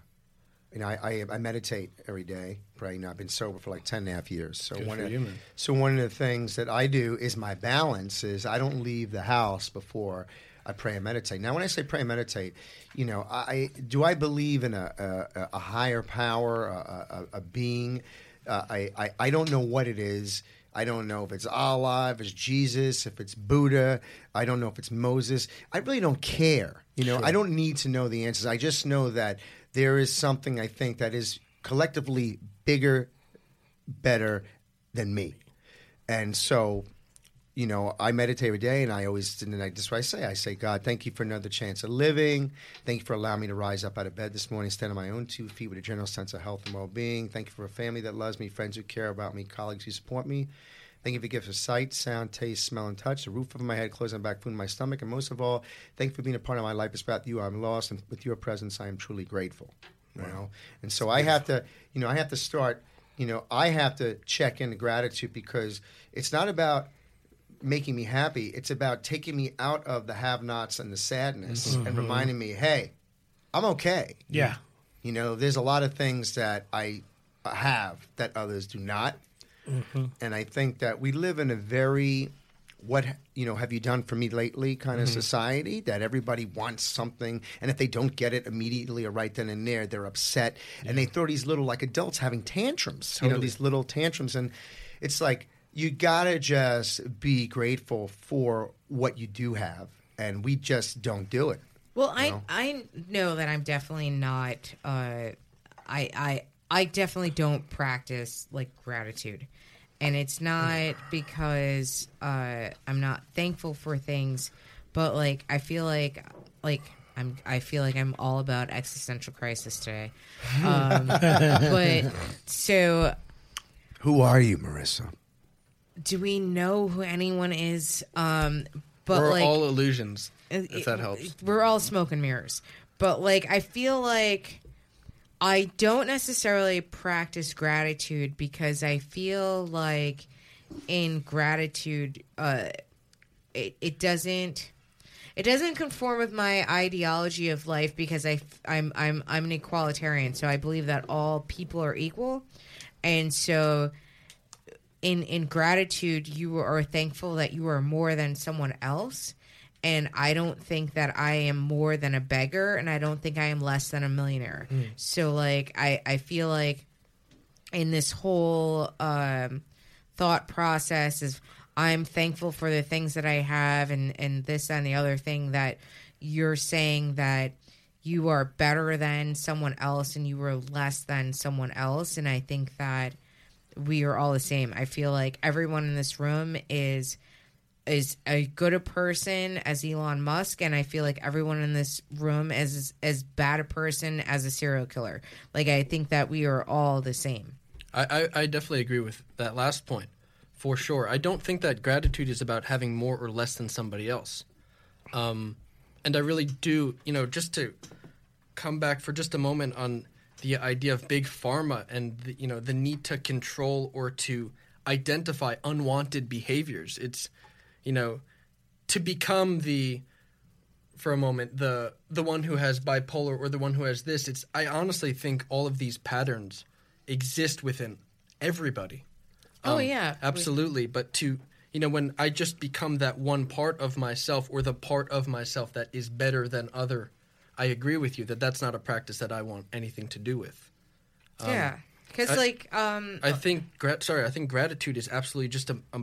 you know, I, I I meditate every day. Right now, I've been sober for like 10 and a half years. So Good one of you, so one of the things that I do is my balance is I don't leave the house before I pray and meditate. Now, when I say pray and meditate, you know, I do I believe in a a, a higher power, a, a, being. Uh, I, I I don't know what it is. I don't know if it's Allah, if it's Jesus, if it's Buddha. I don't know if it's Moses. I really don't care. You know, I don't need to know the answers. I just know that there is something I think that is collectively bigger, better than me. And so, you know, I meditate every day, and I always, and I, that's what I say. I say, God, thank you for another chance of living. Thank you for allowing me to rise up out of bed this morning, stand on my own two feet with a general sense of health and well-being. Thank you for a family that loves me, friends who care about me, colleagues who support me. Thank you for gifts of sight, sound, taste, smell, and touch, the roof of my head, clothes on my back, food in my stomach, and most of all, thank you for being a part of my life. Without you, I'm lost, and with your presence, I am truly grateful. You know, and so I have to, you know, I have to start. You know, I have to check in gratitude because it's not about making me happy. It's about taking me out of the have-nots and the sadness mm-hmm. and mm-hmm. reminding me, hey, I'm okay. Yeah. You know, there's a lot of things that I have that others do not. And I think that we live in a very what you know have you done for me lately kind of society that everybody wants something and if they don't get it immediately or right then and there they're upset. And they throw these little like adults having tantrums you know these little tantrums. And it's like you gotta just be grateful for what you do have and we just don't do it Well, I know? I know that I'm definitely not. Uh, I I I definitely don't practice like gratitude, and it's not because uh, I'm not thankful for things, but like I feel like like. I'm, I feel like I'm all about existential crisis today, um, [LAUGHS] but so who are you marissa do we know who anyone is? Um, but we're like all illusions it- if that helps We're all smoke and mirrors. But like I feel like I don't necessarily practice gratitude because I feel like in gratitude uh it, it doesn't it doesn't conform with my ideology of life because I I'm I'm I'm an equalitarian. So I believe that all people are equal. And so in in gratitude you are thankful that you are more than someone else and I don't think that I am more than a beggar and I don't think I am less than a millionaire. So like I I feel like in this whole um thought process is I'm thankful for the things that I have and and this and the other thing that you're saying that you are better than someone else and you are less than someone else and I think that we are all the same. I feel like everyone in this room is is a good a person as Elon Musk, and I feel like everyone in this room is as bad a person as a serial killer. Like I think that we are all the same. I, I, I definitely agree with that last point, for sure. I don't think that gratitude is about having more or less than somebody else. Um, and I really do, you know, just to come back for just a moment on the idea of big pharma and the, you know the need to control or to identify unwanted behaviors. It's you know to become the for a moment the the one who has bipolar or the one who has this. It's I honestly think all of these patterns exist within everybody. Oh, Um, yeah. absolutely. But to you know, when I just become that one part of myself or the part of myself that is better than other, I agree with you that that's not a practice that I want anything to do with. yeah. Because, like, um, I think gra- sorry, I think gratitude is absolutely just a, a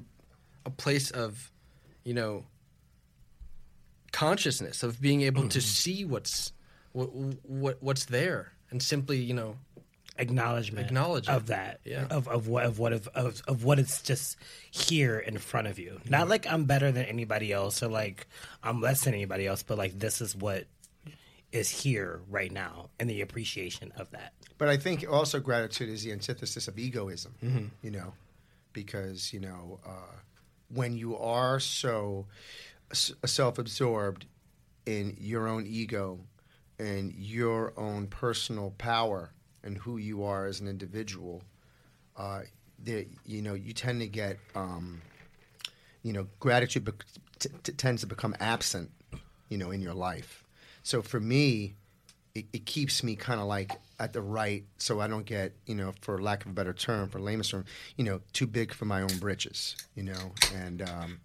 a place of, you know, consciousness of being able to mm. see what's what, what what's there and simply you know acknowledgement Acknowledge it. of that Yeah. of, of what of what of, of, of what it's just here in front of you. Not mm. like i'm better than anybody else or like i'm less than anybody else but like this is what is here right now and the appreciation of that. But I think also gratitude is the antithesis of egoism, mm-hmm. you know, because, you know, uh, when you are so self absorbed in your own ego and your own personal power and who you are as an individual, uh, you know, you tend to get, um, you know, gratitude bec- t- t- tends to become absent, you know, in your life. So for me, it, it keeps me kind of like at the right, so I don't get, you know, for lack of a better term, for lamest term, you know, too big for my own britches, you know, and um,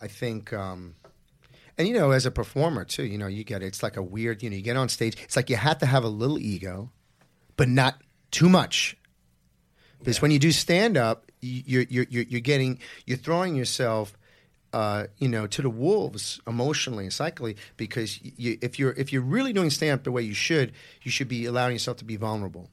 I think. Um, and you know, as a performer too, you know, you get it's like a weird, you know, you get on stage. It's like you have to have a little ego, but not too much. Because when you do stand up, you're, you're you're you're getting you're throwing yourself, uh, you know, to the wolves emotionally and psychically. Because you, if you're if you're really doing stand up the way you should, you should be allowing yourself to be vulnerable.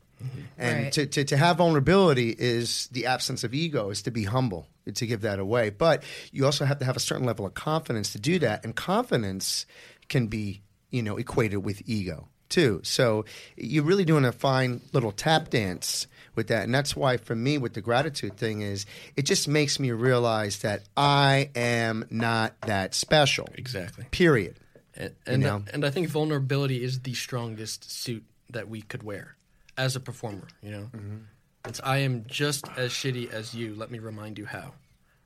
And Right. to, to, to have vulnerability is the absence of ego, is to be humble, to give that away. But you also have to have a certain level of confidence to do that. And confidence can be, you know, equated with ego too. So you're really doing a fine little tap dance with that. And that's why for me with the gratitude thing is it just makes me realize that I am not that special. Exactly. Period. And and, know? and I think vulnerability is the strongest suit that we could wear as a performer. You know, mm-hmm. it's I am just as shitty as you. Let me remind you how.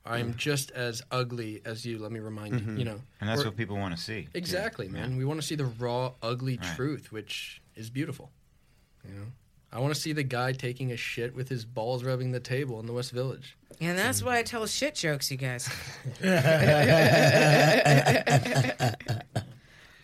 I am mm-hmm. just as ugly as you. Let me remind you. Mm-hmm. You know, And that's Or- what people want to see. exactly, Yeah. man. We want to see the raw, ugly Right. truth, which is beautiful. You know, I want to see the guy taking a shit with his balls rubbing the table in the West Village. and that's why I tell shit jokes, you guys. [LAUGHS]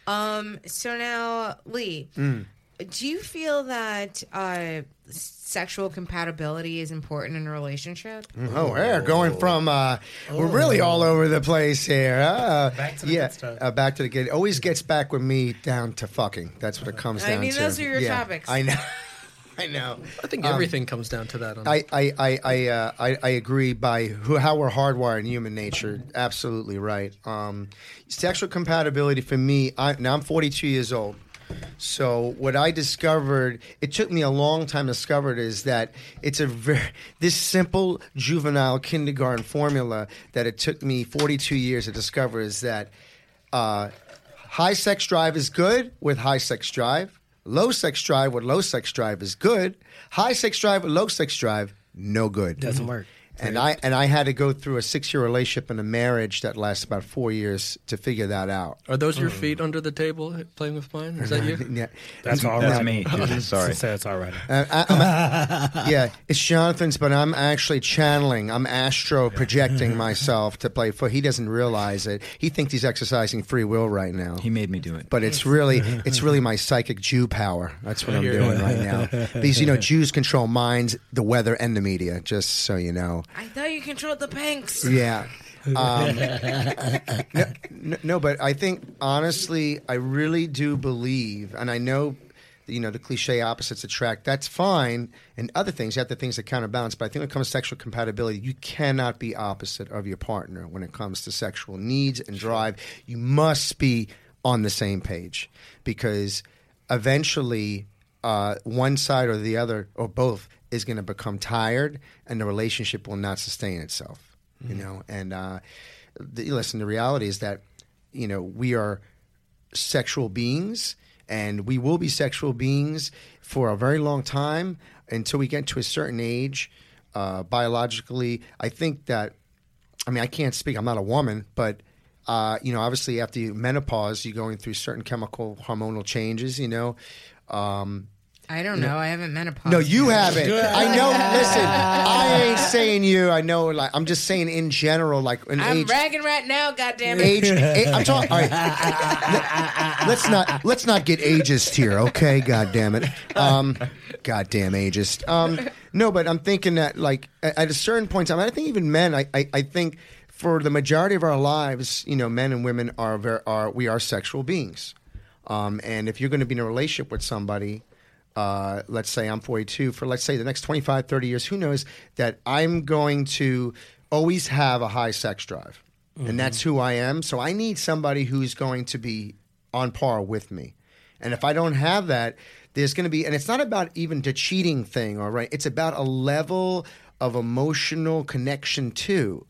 um. So now, Lee, Mm. do you feel that uh, sexual compatibility is important in a relationship? Oh, we're going from uh, we're really all over the place here. Uh, Back to the yeah, good stuff. Uh, back to the good. Always gets back with me down to fucking. That's what it comes down to. I down mean, to. those are your Yeah, topics. I know. [LAUGHS] [LAUGHS] I know. I think everything comes down to that. On I I I I, uh, I, I agree by who, how we're hardwired in human nature. Absolutely right. Um, sexual compatibility for me. I, now I'm 42 years old. So what I discovered, it took me a long time to discover it, is that it's a very this simple juvenile kindergarten formula that it took me 42 years to discover is that uh, high sex drive is good with high sex drive. Low sex drive with low sex drive is good. High sex drive with low sex drive, no good. Doesn't work. And I and I had to go through a six year relationship and a marriage that lasted about four years to figure that out. Are those your feet under the table playing with mine? Is that [LAUGHS] you? Yeah, that's all [LAUGHS] That's right. me. [LAUGHS] Sorry. so it's all right Uh, I, I'm a- yeah, it's Jonathan's, but I'm actually channeling. I'm astro projecting myself to play for. He doesn't realize it. He thinks he's exercising free will right now. He made me do it. but it's really it's really my psychic Jew power. That's what I'm doing right now. Because you know Jews control minds, the weather, and the media. Just so you know. I thought you controlled the pinks. Yeah. [LAUGHS] Um, no, no, no, but I think honestly, I really do believe, and I know, you know, the cliche opposites attract. That's fine, and other things. You have the things that counterbalance. But I think when it comes to sexual compatibility, you cannot be opposite of your partner when it comes to sexual needs and drive. You must be on the same page because eventually, uh, one side or the other or both is going to become tired, and the relationship will not sustain itself you know and uh the, listen the reality is that you know we are sexual beings and we will be sexual beings for a very long time until we get to a certain age. Uh, biologically, I think that I mean, I can't speak. I'm not a woman, but uh, you know, obviously after you- menopause, you're going through certain chemical hormonal changes. You know. Um, I don't know. I haven't met a menopause. no, you haven't. I know. [LAUGHS] Listen, I ain't saying you. I know. Like, I'm just saying in general. Like, an I'm age. bragging right now. Goddamn it. Age, [LAUGHS] a- I'm talking. All right. Let- Let's not let's not get ageist here, okay? God damn it. Um, goddamn ageist. Um, no, but I'm thinking that like at at a certain point in time, I think even men. I, I, I think for the majority of our lives, you know, men and women are ver- are we are sexual beings, um, and if you're going to be in a relationship with somebody. Uh, let's say I'm 42 for let's say the next 25 30 years who knows that I'm going to always have a high sex drive and that's who I am. So I need somebody who's going to be on par with me. And if I don't have that, there's going to be, and it's not about even the cheating thing, all right? It's about a level of emotional connection too,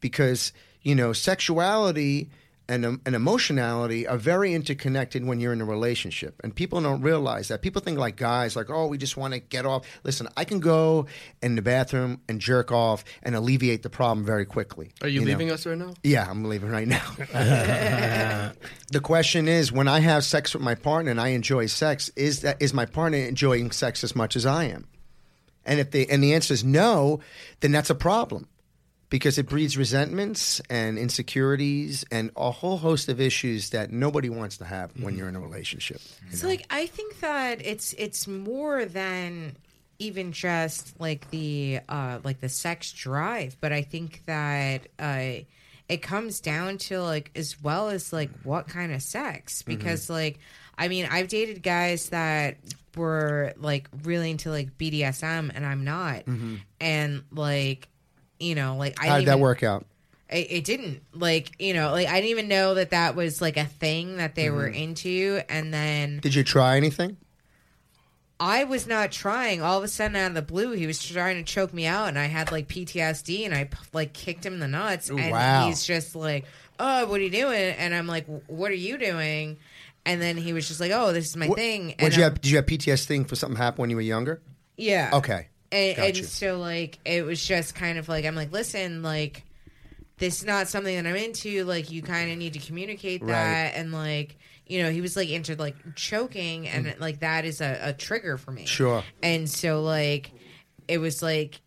because you know sexuality and, um, and emotionality are very interconnected when you're in a relationship and people don't realize that people think like guys like oh we just want to get off listen i can go in the bathroom and jerk off and alleviate the problem very quickly Are you, know? leaving us right now? Yeah, I'm leaving right now. [LAUGHS] the question is, when I have sex with my partner and I enjoy sex, is that is my partner enjoying sex as much as I am? And if the and the answer is no, then that's a problem because it breeds resentments and insecurities and a whole host of issues that nobody wants to have when you're in a relationship. So like I think that it's it's more than even just like the uh like the sex drive, but I think that uh it comes down to like as well as like what kind of sex because like I mean I've dated guys that were like really into like BDSM and I'm not. And like you know like I How didn't that even- work out? it, it didn't like you know like I didn't even know that that was like a thing that they were mm-hmm. into and then Did you try anything? I was not trying all of a sudden out of the blue he was trying to choke me out and I had like PTSD and I like kicked him in the nuts and wow. he's just like oh what are you doing and I'm like what are you doing and then he was just like oh this is my What- thing and did you have? Did you have PTSD for something happened when you were younger? yeah Okay. And, and so like it was just kind of like I'm like, listen, like this is not something that I'm into. Like you kind of need to communicate that, Right. and like you know he was like into like choking, and like that is a, a trigger for me. Mm. Sure. And so like it was like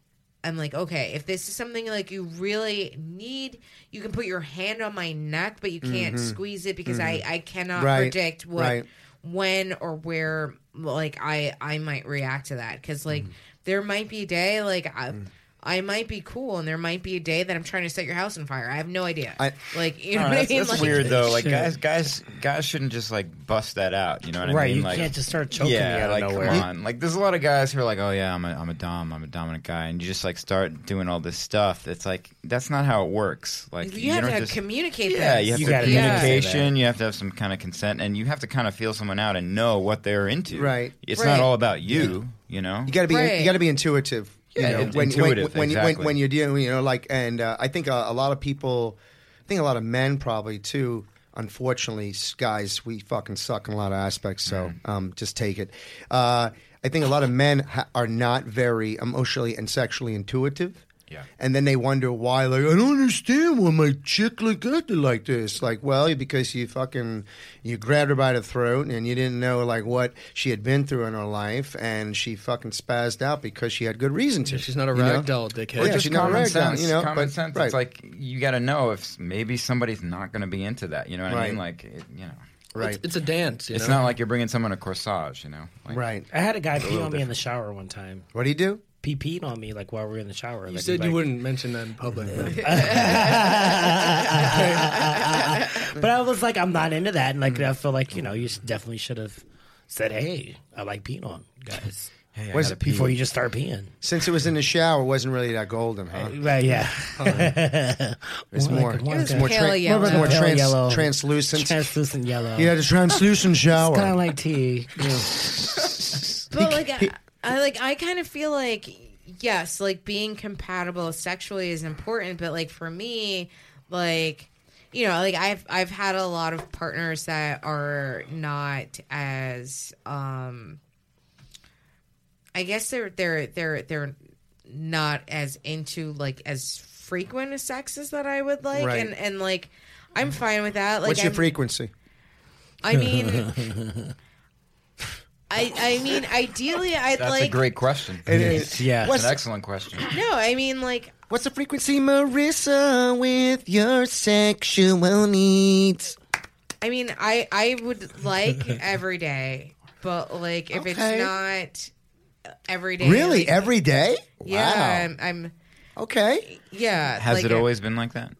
I'm like, okay, if this is something like you really need, you can put your hand on my neck, but you can't squeeze it because I I cannot Mm-hmm. Right. predict what Right. when or where like I I might react to that because like Mm. There might be a day like I. Mm. I might be cool, and there might be a day that I'm trying to set your house on fire. I have no idea. I- like you know Oh, what I that's, mean? that's Like, weird though. Like guys, guys, guys shouldn't just like bust that out. You know what I right, mean? you like, can't just start choking me out like of come nowhere. on. Like there's a lot of guys who are like, oh yeah, I'm a, I'm a dom, I'm a dominant guy, and you just like start doing all this stuff. It's like that's not how it works. Like You, have don't to just, communicate. Yeah, this. you have You to gotta Yeah. communication. You have to have some kind of consent, and you have to kind of feel someone out and know what they're into. Right. It's Right. not all about you. You know. You got to be Right. you got to be intuitive. You Yeah, know, in- when, intuitive, when, when, exactly. when, when you're dealing, you know, like, and uh, I think a, a lot of people, I think a lot of men probably too. Unfortunately, guys, we fucking suck in a lot of aspects. So um, just take it. Uh, I think a lot of men ha- are not very emotionally and sexually intuitive. Yeah. And then they wonder why, like, I don't understand why my chick like acted like this. Like, well, because you fucking you grabbed her by the throat and you didn't know like what she had been through in her life, and she fucking spazzed out because she had good reason to. She's not a you know? rag doll, dickhead. Well, yeah, she's not a common rag doll, sense. you know, common but- sense. right. It's like you got to know if maybe somebody's not going to be into that. You know what I mean? Like, it, you know, Right. It's, it's a dance. You it's know? not like you're bringing someone a corsage. You know, like, right. I had a guy pee little on me in the shower one time. What do you do? He peed on me like while we were in the shower. You like, said like- you wouldn't mention that in public. [LAUGHS] [LAUGHS] but I was like, I'm not into that, and like I feel like you know, you definitely should have said, "Hey, I like peeing on guys." [LAUGHS] Hey, I Was it pee. Before you just start peeing, Since it was in the shower, it wasn't really that golden, huh? Uh, right? Yeah, It's More more, like it's more, pale tran- yellow. it's more Pale trans- yellow. translucent. translucent yellow. you had a translucent shower. it's kind of like tea. but like I, I like I kind of feel like yes, like being compatible sexually is important, but like for me, like you know, like I've I've had a lot of partners that are not as um I guess they're they're they're they're not as into like as frequent a sexes that I would like Right. and and like I'm fine with that. Like What's your I'm- frequency? I mean [LAUGHS] I I mean ideally I'd like. That's like a great question. It is. Yeah. What's, An excellent question. No, I mean like what's the frequency, Marissa, with your sexual needs? I mean, I I would like [LAUGHS] every day, but like if Okay. it's not every day, Really, like, every day? yeah, Wow. I'm, I'm Okay. yeah. Has like, it always been like that?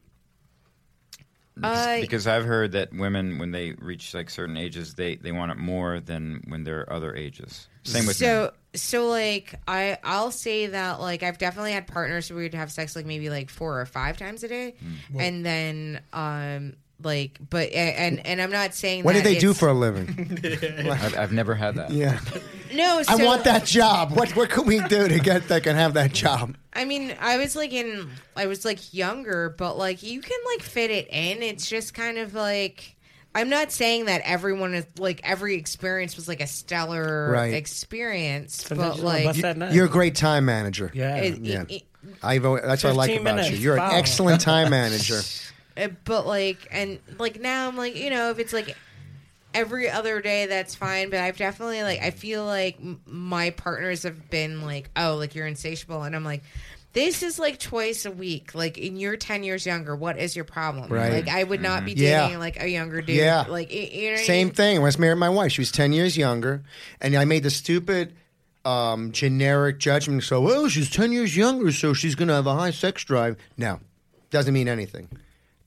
Uh, because I've heard that women, when they reach like certain ages, they, they want it more than when they're other ages. Same with men. so so like I I'll say that like I've definitely had partners who would have sex like maybe like four or five times a day, Hmm. and then um like but and and I'm not saying What do that they do it's- for a living? [LAUGHS] I've, I've never had that. yeah. [LAUGHS] no. I want that job. What what can we do to get that can have that job? I mean, I was like in, I was like younger, but like you can like fit it in. It's just kind of like, I'm not saying that everyone is like every experience was like a stellar Right. experience, Sometimes but like, bust. You're a great time manager. yeah. it- Yeah. it- I've always, that's what I like about you. minutes. You're an excellent time manager. [LAUGHS] But like and like now i'm like you know if it's like every other day that's fine but i've definitely like i feel like m- my partners have been like oh like you're insatiable and i'm like this is like twice a week like and you're 10 years younger what is your problem Right. like i would not be Yeah. dating like a younger dude Yeah. like y- you know what I Same mean? thing. When I was married to my wife, she was 10 years younger, and I made the stupid um, generic judgment. So, well, she's 10 years younger, so she's going to have a high sex drive. No, doesn't mean anything.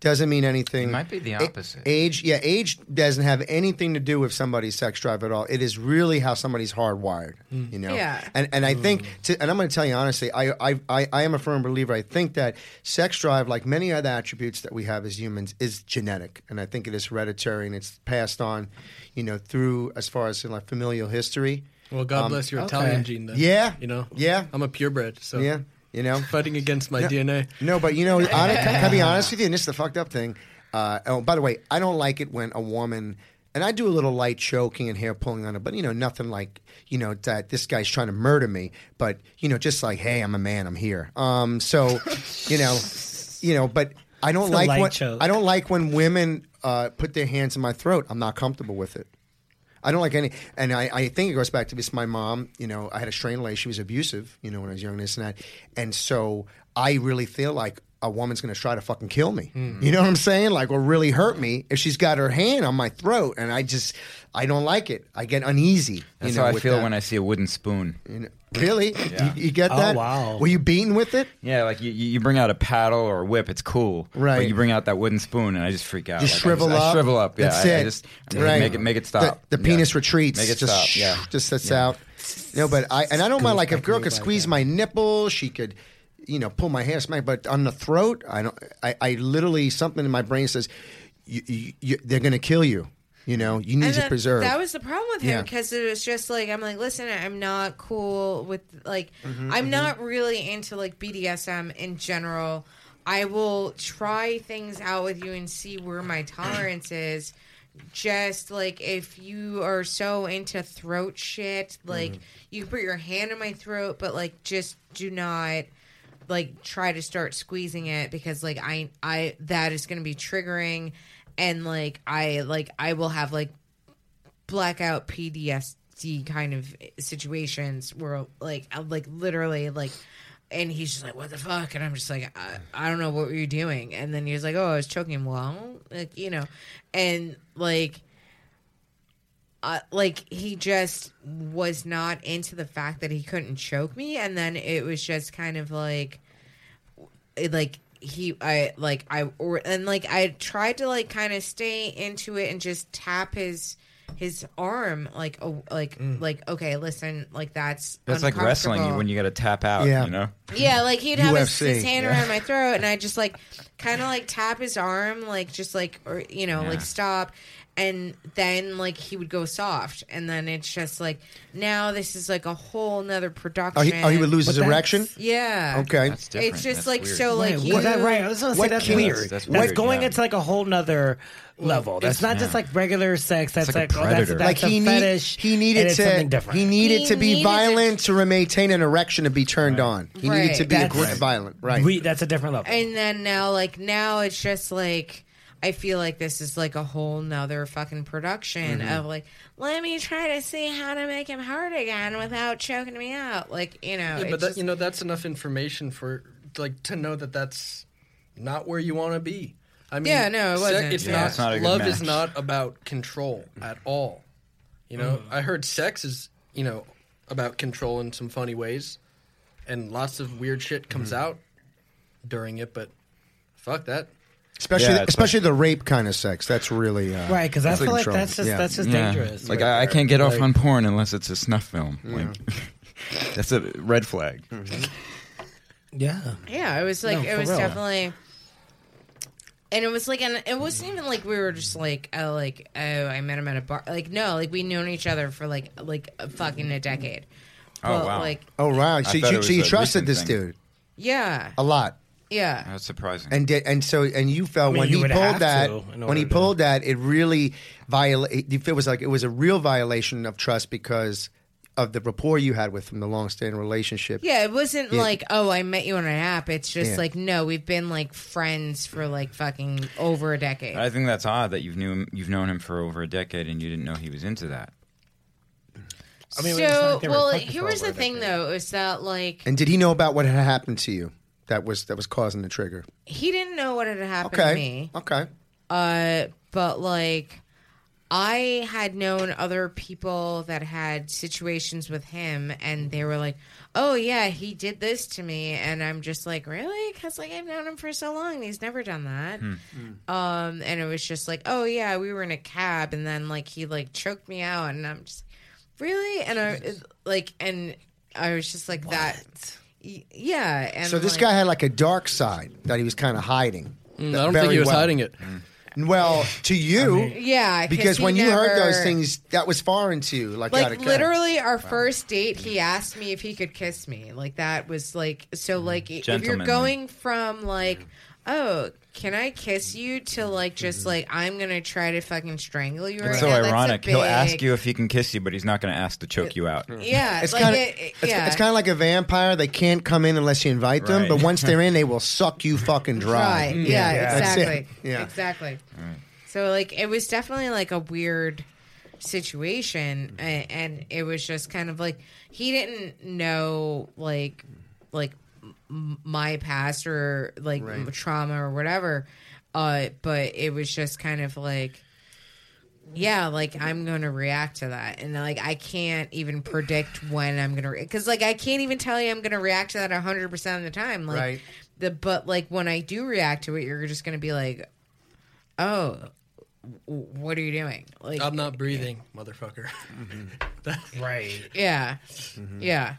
Doesn't mean anything. It might be the A- opposite. age, yeah, age doesn't have anything to do with somebody's sex drive at all. It is really how somebody's hardwired, you know. Yeah. And and I think, to, and I'm going to tell you honestly, I, I I I am a firm believer. I think that sex drive, like many other attributes that we have as humans, is genetic, and I think it is hereditary, and it's passed on, you know, through as far as in like familial history. Well, God Um, bless your okay. Italian gene. Then. Yeah. you know. Yeah. I'm a purebred, so Yeah, you know. fighting against my No. DNA. No, but you know, hon- can I be honest with you? And this is the fucked up thing. Uh, oh, by the way, I don't like it when a woman, and I do a little light choking and hair pulling on it, but you know, nothing like you know that this guy's trying to murder me. But you know, just like, hey, I'm a man, I'm here. Um, so, you know, you know, but I don't It's like light when choke. I don't like when women uh, put their hands in my throat. I'm not comfortable with it. I don't like any, and I, I think it goes back to this. My mom, you know, I had a strained relationship. She was abusive, you know, when I was young, this and that, and so I really feel like a woman's going to try to fucking kill me. Hmm. You know what I'm saying? Like, or really hurt me if she's got her hand on my throat, and I just, I don't like it. I get uneasy. That's you know, how I feel that. when I see a wooden spoon. You know, really, Yeah. you, you get Oh, that? wow. Were you beaten with it? Yeah, like you, you bring out a paddle or a whip, it's cool. Right. But you bring out that wooden spoon, and I just freak out. Just Like, shrivel I up. shrivel up. Yeah, That's I, it. I just I Right. make it make it stop. The, the Yeah. penis retreats. Make it just, stop. Yeah. Just sits Yeah. out. No, but I and I don't mind like if a girl could squeeze my nipple, she could, you know, pull my hair, smack. But on the throat, I don't. I, I literally something in my brain says, you, you, you, they're going to kill you. You know, you need And to preserve. that was the problem with him Yeah. because it was just like I'm like, listen, I'm not cool with like Mm-hmm, I'm not really into like BDSM in general. I will try things out with you and see where my tolerance is. Just like if you are so into throat shit, like Mm-hmm. you can put your hand in my throat, but like just do not like try to start squeezing it because like I I that is going to be triggering and like I like I will have like blackout PTSD kind of situations where like I like literally like and he's just like what the fuck? And I'm just like I, I don't know what were you doing. And then he's like oh I was choking. Him well like you know. And like uh, like he just was not into the fact that he couldn't choke me. And then it was just kind of like like he i like i or and like i tried to like kind of stay into it and just tap his his arm like oh like mm. like okay listen like that's That's like wrestling uncomfortable. when you got to tap out. Yeah. You know. Yeah, like he'd have his, his hand yeah. around my throat, and I [LAUGHS] just like kind of like tap his arm, like just like or you know Yeah. like stop, and then like he would go soft, and then it's just like now this is like a whole nother production. Oh, he, oh, he would lose But his erection. Yeah. Okay. That's different. It's just That's like weird. so like Right, you well, that, right. I was gonna say that's can- weird. That's- That's, that's weird, going yeah. into like a whole nother level. That's not just like regular sex. That's like a like, oh, that's, predator. that's like he a need, fetish. he needed to he needed He to be needed violent to maintain an erection to be turned on. He needed to be That's- violent. Right. We, that's a different level. and then now like now it's just like I feel like this is like a whole nother fucking production Mm-hmm. of like let me try to see how to make him hurt again without choking me out. Like you know, Yeah, it's but that, just- you know that's enough information for like to know that that's not where you want to be. I mean, Yeah, no, it wasn't. It's Yeah, not. it's not a good love is not about control at all. You know, I heard sex is you know about control in some funny ways, and lots of weird shit comes out during it. But fuck that. Especially Yeah, it's especially the rape kind of sex. That's really uh, right, because I that's feel like control. that's just Yeah. that's just Yeah. dangerous. Like right I, I there. can't get off Like, on porn unless it's a snuff film. Like [LAUGHS] that's a red flag. Yeah. Yeah, it was like No, it for was real. definitely, and it was like, and it wasn't even like we were just like, oh, like oh, I met him at a bar. Like no, like we known each other for like like a fucking a decade. Oh, But, wow. Like Oh wow! So, thought you, it so you a trusted recent this thing. dude yeah, a lot, yeah. That's surprising. and did, and so and you felt mean, when you he pulled that when he to- pulled that it really violate. It was like it was a real violation of trust because of the rapport you had with him, the long-standing relationship. Yeah, it wasn't Yeah. like, oh, I met you on an app. It's just Yeah. like, no, we've been like friends for like fucking over a decade. I think that's odd that you've knew him, you've known him for over a decade and you didn't know he was into that. I mean, so, like well, fucking here was the thing decade. though, is that like And did he know about what had happened to you? That was that was causing the trigger. he didn't know what had happened Okay. to me. Okay. Uh, but like, I had known other people that had situations with him, and they were like, "Oh yeah, he did this to me," and I'm just like, "Really?" Because like I've known him for so long, and he's never done that. Um, and it was just like, "Oh yeah, we were in a cab, and then like he like choked me out," and I'm just really, and I like, and I was just like that. Y- Yeah, and So this like- guy had like a dark side that he was kind of hiding. Mm, I don't think he was well. hiding it. Well, to you, yeah, because he when you heard those things, that was foreign to you. Like, you had like a- literally our first date he asked me if he could kiss me like that was like so Mm-hmm. like if you're going from like oh can i kiss you to like just Mm-hmm. like i'm gonna try to fucking strangle you It's right so now, that's a ironic. He'll ask you if he can kiss you, but he's not going to ask to choke you out. [LAUGHS] yeah It's like kind of it, it- it's, yeah it's kind of like a vampire. They can't come in unless you invite them. But once they're in, they will suck you [LAUGHS] fucking dry. Right. Yeah, That's it. exactly. Yeah. Exactly. So like it was definitely like a weird situation and, and it was just kind of like he didn't know like like m- my past or like Right. trauma or whatever uh but it was just kind of like yeah like i'm gonna react to that and like i can't even predict when i'm gonna because like i can't even tell you i'm gonna react to that 100% of the time like Right. the but like when i do react to it you're just gonna be like oh what are you doing like I'm not breathing, motherfucker. [LAUGHS] Right. yeah yeah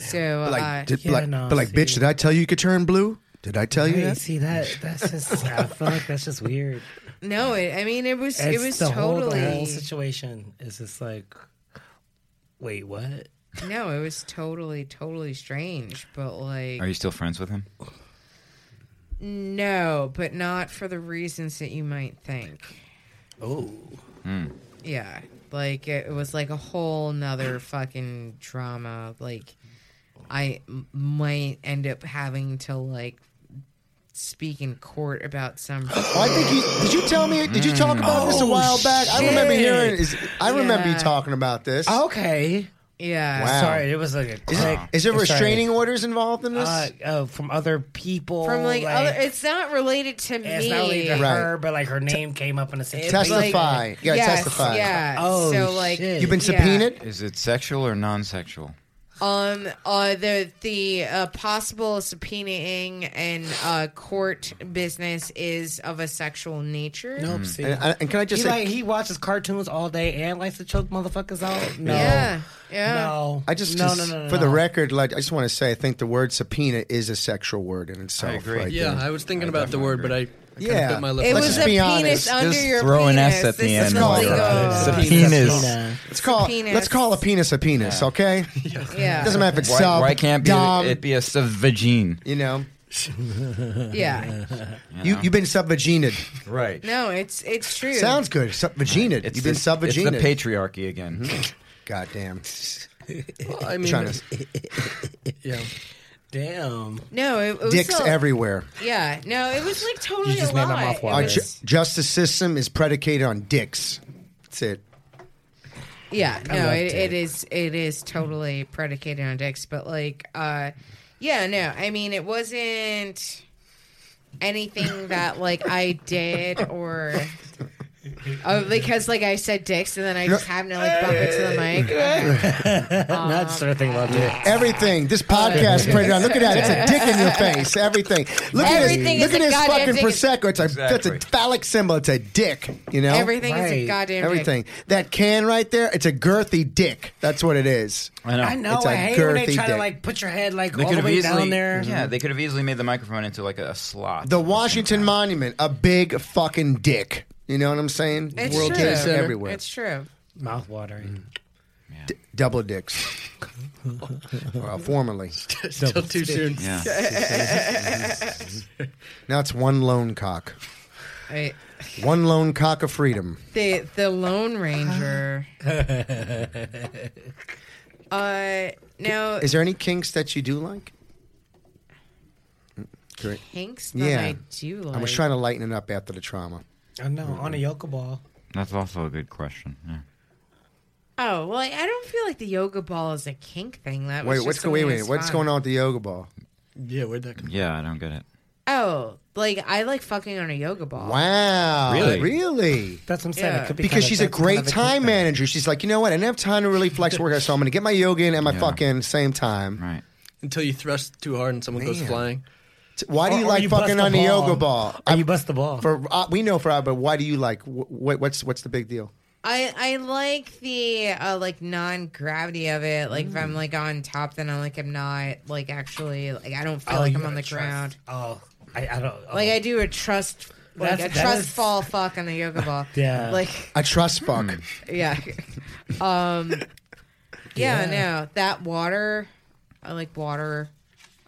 so But like, uh, did, Yeah, like, no, but like, see. bitch, did I tell you you could turn blue? Did I tell you Hey, that? see that? That's just. I feel like that's just weird. [LAUGHS] no it, i mean it was it was the whole, totally the whole situation is just like, wait, what? no it was totally totally strange but like Are you still friends with him? no but not for the reasons that you might think Oh, Yeah, like it, it was like a whole nother fucking drama. Like I m- might end up having to like speak in court about some. [GASPS] Oh, I think you did. You tell me? Did you talk about this a Oh, while back? I remember shit. hearing. Is, I remember you Yeah. talking about this. okay. yeah, Wow. Sorry, it was like a Is, quick. it, is there sorry. restraining orders involved in this? Uh, uh, from other people? from like, other. It's not related to me. it's not related to Right. her, but like her name came up in a situation. testify. you gotta yes, testify. Yeah. Oh, so like, shit. You've been Yeah. subpoenaed. Is it sexual or non-sexual? Um, uh, the the uh, possible subpoenaing and uh, court business is of a sexual nature. Nope. See. And, and can I just he say? like he watches cartoons all day and likes to choke motherfuckers out. No. Yeah, yeah. No. I just, no, just- no, no, no, for the no. record, like I just want to say, I think the word subpoena is a sexual word in itself. agree. right yeah, there. I was thinking I about the definitely word, but I I kinda Yeah. bit my lip. It Let's was just a be penis honest. under Just your throw an penis. S at the This end. is Let's call it a- It's a Penis. penis. Let's call penis. let's call a penis a penis, okay? Yeah. it Doesn't matter if it's Why, sub, why can't be dom, it be a vagine? you know. [LAUGHS] Yeah. You you've been sub-vaginated. Right. No, it's it's true. Sounds good. Sub-vaginated. It's You've been the, sub-vaginated. It's the patriarchy again. Hmm. Goddamn. Well, I mean, Trying [LAUGHS] to yeah. Damn. No, it, it was dicks still- everywhere. Yeah, no, it was like totally You just a made my lie. mouth It water. Our was- ju- justice system is predicated on dicks. That's it. Yeah, I no, love it, it dick. is it is totally predicated on dicks, but like uh yeah, no, I mean it wasn't anything that like I did or Oh, because like I said dicks and then I just happened to like bump into the mic. Okay. [LAUGHS] Not um, sort of thing about dick. Everything. This podcast predicated on. Look at that. It's a dick in your [LAUGHS] face. Everything. Look Everything at this. Look at this goddamn fucking dick. prosecco. It's a that's a phallic symbol. It's a dick. You know. Everything is a Right. goddamn dick. Everything. That can right there. It's a girthy dick. That's what it is. I know. I know. It's a I hate when they girthy try to dick. like put your head like They all could the have way easily, down there. Mm-hmm. yeah, they could have easily made the microphone into like a, a slot. The Washington Monument. A big fucking dick. You know what I'm saying? It's World true. Trade Center. everywhere. It's true. Mouth watering. D- double dicks. [LAUGHS] well, formerly. [LAUGHS] Still too soon. yeah. [LAUGHS] Now it's one lone cock. I, One lone cock of freedom. the the Lone Ranger. uh, now Is there any kinks that you do like? Mm, Great. kinks that Yeah. I do like. I was trying to lighten it up after the trauma. I know. On a yoga ball. That's also a good question. Yeah. Oh well, I, I don't feel like the yoga ball is a kink thing. That was Wait, just what's going? Wait, something wait, that's what's fun. going on with the yoga ball? Yeah, where'd that come Yeah, I don't get it. Oh, like I like fucking on a yoga ball. Wow, Really? really? [LAUGHS] That's what I'm saying. Yeah. It could be Because kinda- she's a that's kind great of a time thing. manager. She's like, you know what? I didn't have time to really flex workout, so I'm going to get my yoga in at my Yeah. fucking same time. Right. Until you thrust too hard and someone goes Man. flying. T- Why do you or like bust fucking on the yoga ball? Or you bust the ball. For uh, we know for but why do you like? Wh- wh- what's what's the big deal? I I like the uh, like non gravity of it. Like if I'm like on top, then I'm like I'm not like actually like I don't feel Oh, like I'm on the trust. ground. Oh, I, I don't. Oh. Like I do a trust like That's- a trust is- fall fuck on the yoga ball. [LAUGHS] Yeah. Like A trust fuck. [LAUGHS] yeah. Um yeah, Yeah. no. That water I like water.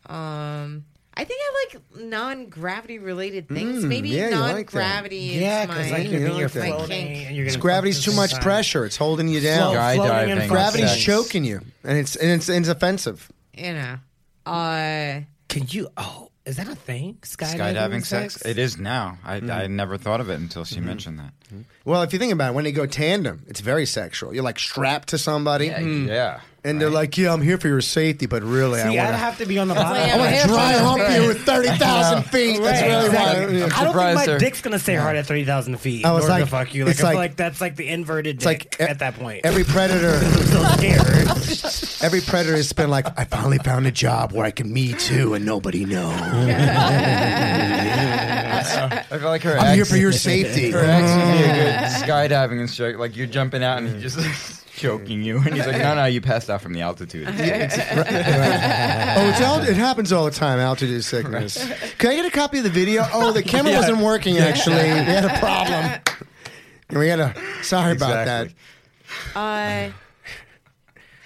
Um I think I like non-gravity related things. Mm, Maybe yeah, you like that. non-gravity yeah, is my because like you're, you you're floating kink. and you're It's gonna gravity's too this much side. pressure. It's holding you down. Float- floating Skydiving. and fucking Gravity's sex. choking you, and it's and it's, and it's offensive. you know. Uh Can you? Oh, is that a thing? Skydiving, Skydiving sex? It is now. I, I never thought of it until she mentioned that. Well, if you think about it, when they go tandem, it's very sexual. You're like strapped to somebody, Yeah. Hmm. and they're like, "Yeah, I'm here for your safety," but really, See, I want to. have to be on the like, bottom. I'm want to dry hump you with thirty thousand [LAUGHS] feet. That's Right, really exactly. why. yeah. I don't think my her. dick's gonna stay hard at three thousand feet. Oh, I was like- to fuck you. Like, it's I feel like- like that's like the inverted dick like at that point. Every predator, [LAUGHS] I'm so scared. [LAUGHS] every predator has been like, "I finally found a job where I can me too, and nobody knows. I feel like her I'm here for your safety." her ex would be a good skydiving instructor. Like you're jumping out and he's just [LAUGHS] choking you, and he's like, "No, no, you passed out from the altitude." [LAUGHS] [LAUGHS] Oh, it's all, it happens all the time. Altitude sickness. Can I get a copy of the video? Oh, the camera wasn't working. Actually, we had a problem. And we had a. Sorry about that. Exactly. Uh,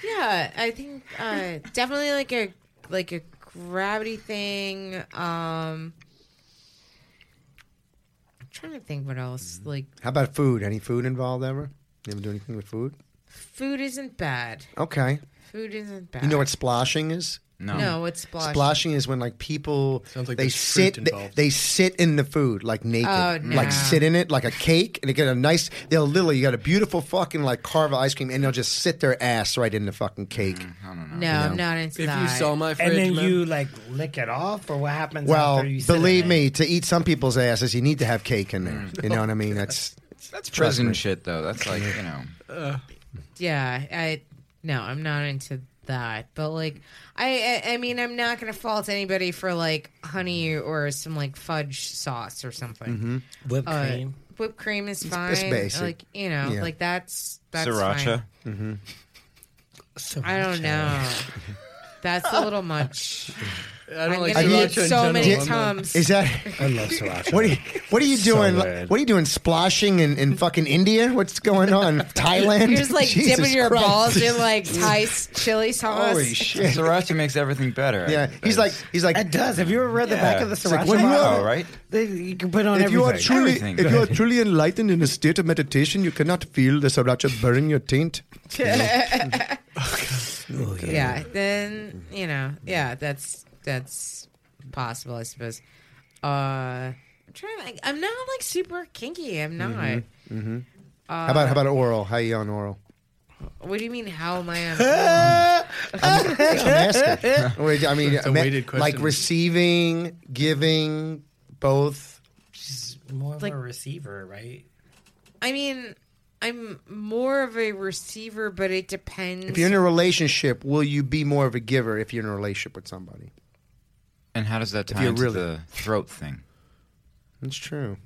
yeah, I think uh, definitely like a like a gravity thing. Um, I'm trying to think what else. Mm-hmm. Like How about food? Any food involved ever? You ever do anything with food? food isn't bad. Okay. Food isn't bad. You know what splashing is? No. No, it's splashing. Splashing is when like people Sounds like they there's fruit sit they, involved. they sit in the food like naked, Oh, no. like sit in it like a cake, and they get a nice. They'll literally you got a beautiful fucking like carve of ice cream, and they'll just sit their ass right in the fucking cake. Mm, I don't know. No, I'm not into If that. you saw my fridge, and then man, you like lick it off, or what happens? Well, after you sit believe in it? me, to eat some people's asses, you need to have cake in there. You know what I mean? That's [LAUGHS] That's prison shit, though. That's like you know. yeah, I no, I'm not into that. But like, I, I, I mean, I'm not gonna fault anybody for like honey or some like fudge sauce or something. whipped Uh, cream. whipped cream is fine. it's basic. Like you know, Yeah. like that's that's Sriracha. fine. I don't know. [LAUGHS] That's a little much. [LAUGHS] I don't I'm like gonna sriracha eat in so many general. I'm not- tums. Is that [LAUGHS] I love sriracha. what? Are you, what are you So doing? good. what are you doing? Splashing in, in fucking India? What's going on? [LAUGHS] Thailand? You're just like Jesus dipping your Christ. balls in [LAUGHS] like Thai s- chili sauce. Holy shit! Sriracha makes everything better. Yeah, he's like he's like It does. Have you ever read the Yeah. back of the It's like, sriracha when you bottle? are- Oh, right? They, you can put on if you are truly Everything. if you are truly enlightened in a state of meditation, you cannot feel the sriracha burning your taint. Oh, yeah. Then you know, yeah, that's that's possible, I suppose. Uh, I'm trying. To, like, I'm not like super kinky. I'm not. Mm-hmm. how about how about oral? How you on oral? What do you mean? How am I on? [LAUGHS] I'm asking. [LAUGHS] I mean, That's me- like receiving, giving, both. She's more of Like- a receiver, right? I mean, I'm more of a receiver, but it depends. If you're in a relationship, will you be more of a giver if you're in a relationship with somebody? And how does that If tie you're into really- the throat thing? That's true.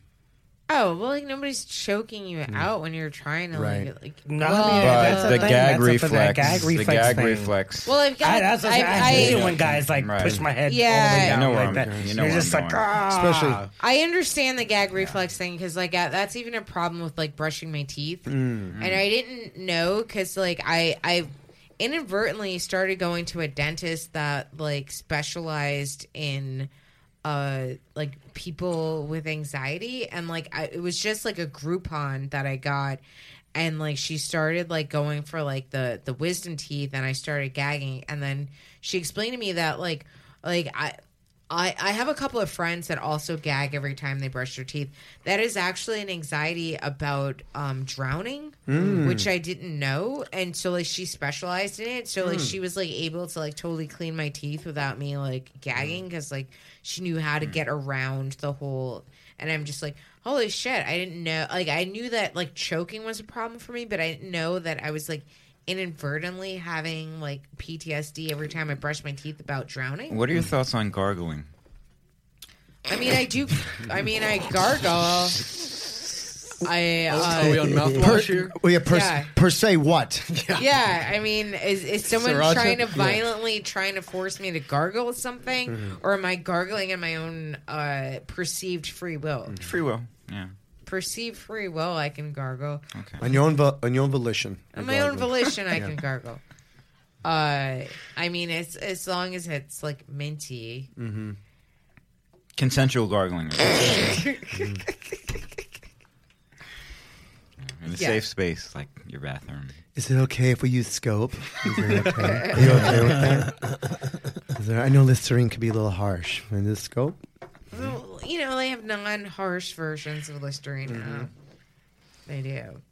oh well, like nobody's choking you out when you're trying to Mm. Right. like. like No, well, I But that's the the thing. gag That's up to reflex, that gag the gag thing. reflex. well, I've got. I, that's what I, I, I, hate it when guys like Right. push my head Yeah. all the way You know where like I'm- that. you know You're just I'm like, going. ah. Especially- I understand the gag reflex thing because like uh, that's even a problem with like brushing my teeth, and I didn't know because like I I inadvertently started going to a dentist that like specialized in uh like people with anxiety. And like I, it was just like a Groupon that I got. And like she started like going for like the the wisdom teeth and I started gagging. And then she explained to me that like like I I, I have a couple of friends that also gag every time they brush their teeth. That is actually an anxiety about um, drowning, hmm. which I didn't know, and so like she specialized in it. So like hmm. she was like able to like totally clean my teeth without me like gagging hmm. because like she knew how to get around the whole. And I'm just like, holy shit! I didn't know. Like I knew that like choking was a problem for me, but I didn't know that I was like inadvertently having like PTSD every time I brush my teeth about drowning. What are your thoughts on gargling? I mean, I do. I mean, I gargle. I Are we uh, on mouthwash here? Well, yeah, per, Yeah. per se, what? yeah. I mean, is is someone Sriracha? trying to Yeah. violently trying to force me to gargle something, Mm-hmm. or am I gargling in my own uh, perceived free will? Free will. Yeah. Perceived free will, I can gargle. Okay. On your own, vo- on your own volition. On my own volition, I can gargle. Uh, I mean, it's as long as it's like minty. Consensual gargling. [LAUGHS] In a Yeah. safe space, like your bathroom. Is it okay if we use scope? [LAUGHS] Is it okay? [LAUGHS] Are you okay with that? Is there, I know Listerine can be a little harsh. And this scope? Well, you know, they have non-harsh versions of Listerine Mm-hmm. now. They do.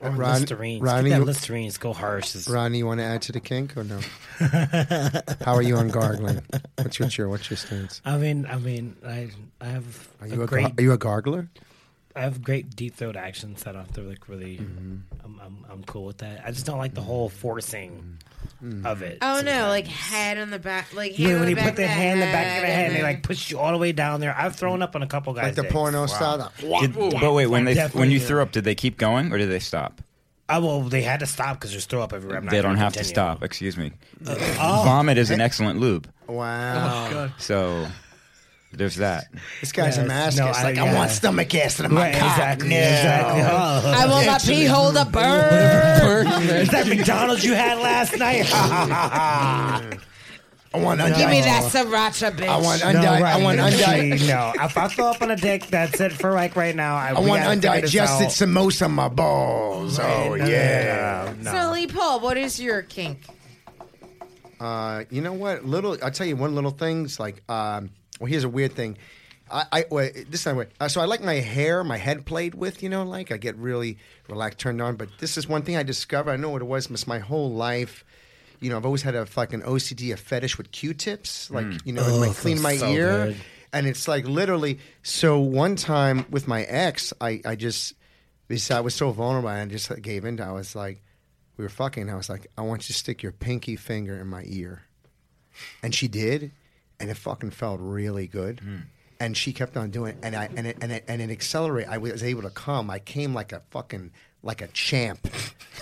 Or Ron- Listerine. Ronnie, Keep that you- Listerine. Go harsh. It's- Ronnie, you want to add to the kink or no? [LAUGHS] How are you on gargling? What's your, what's your, what's your stance? I mean, I mean, I I have Are you a a, great gar- are you a gargler? I have great deep throat action set off. have to like really, Mm-hmm. I'm, I'm I'm cool with that. I just don't like the whole forcing Mm-hmm. Mm-hmm. of it. Oh no, sometimes. like head on the back, like hand Yeah, when the you back put the hand in the back of the head and they like push you all the way down there. I've thrown up on a couple guys. Like the dicks. porno Wow. style? Did, but wait, when they when you threw up, did they keep going or did they stop? Oh, well, they had to stop because there's throw up everywhere. I'm They don't gonna have to stop. Excuse me. Uh, oh. Vomit is an excellent lube. Wow. Oh, God. So there's that. This guy's a Yes, masochist. no, I- like, I, yeah. want stomach acid in my Right, cock. exactly, No. exactly. Oh. I want my pee hole to burn. Is that McDonald's you had last night? [LAUGHS] I want Give me that sriracha, bitch. I want No, undyed. right, I want literally, undyed. No, if I throw up on a dick, that's it for like right now. I, I want gotta figure this undigested samosa on my balls. Oh No, no, no, yeah. no, no. So Lee Paul, what is your kink? Uh, you know what? Little, I'll tell you one little thing's like. Um, well, here's a weird thing. I, I well, this time, uh, so I like my hair, my head played with. You know, like I get really relaxed, turned on. But this is one thing I discovered. I know what it was. It's my whole life. You know, I've always had a like an OCD, a fetish with Q-tips. Like you know, Oh, like clean my so ear. good. And it's like literally. So one time with my ex, I I just because I was so vulnerable, I just gave in. I was like, we were fucking. I was like, I want you to stick your pinky finger in my ear, and she did, and it fucking felt really good. Hmm. And she kept on doing, it, and I and it and it, and it accelerated. I was able to come. I came like a fucking like a champ. [LAUGHS]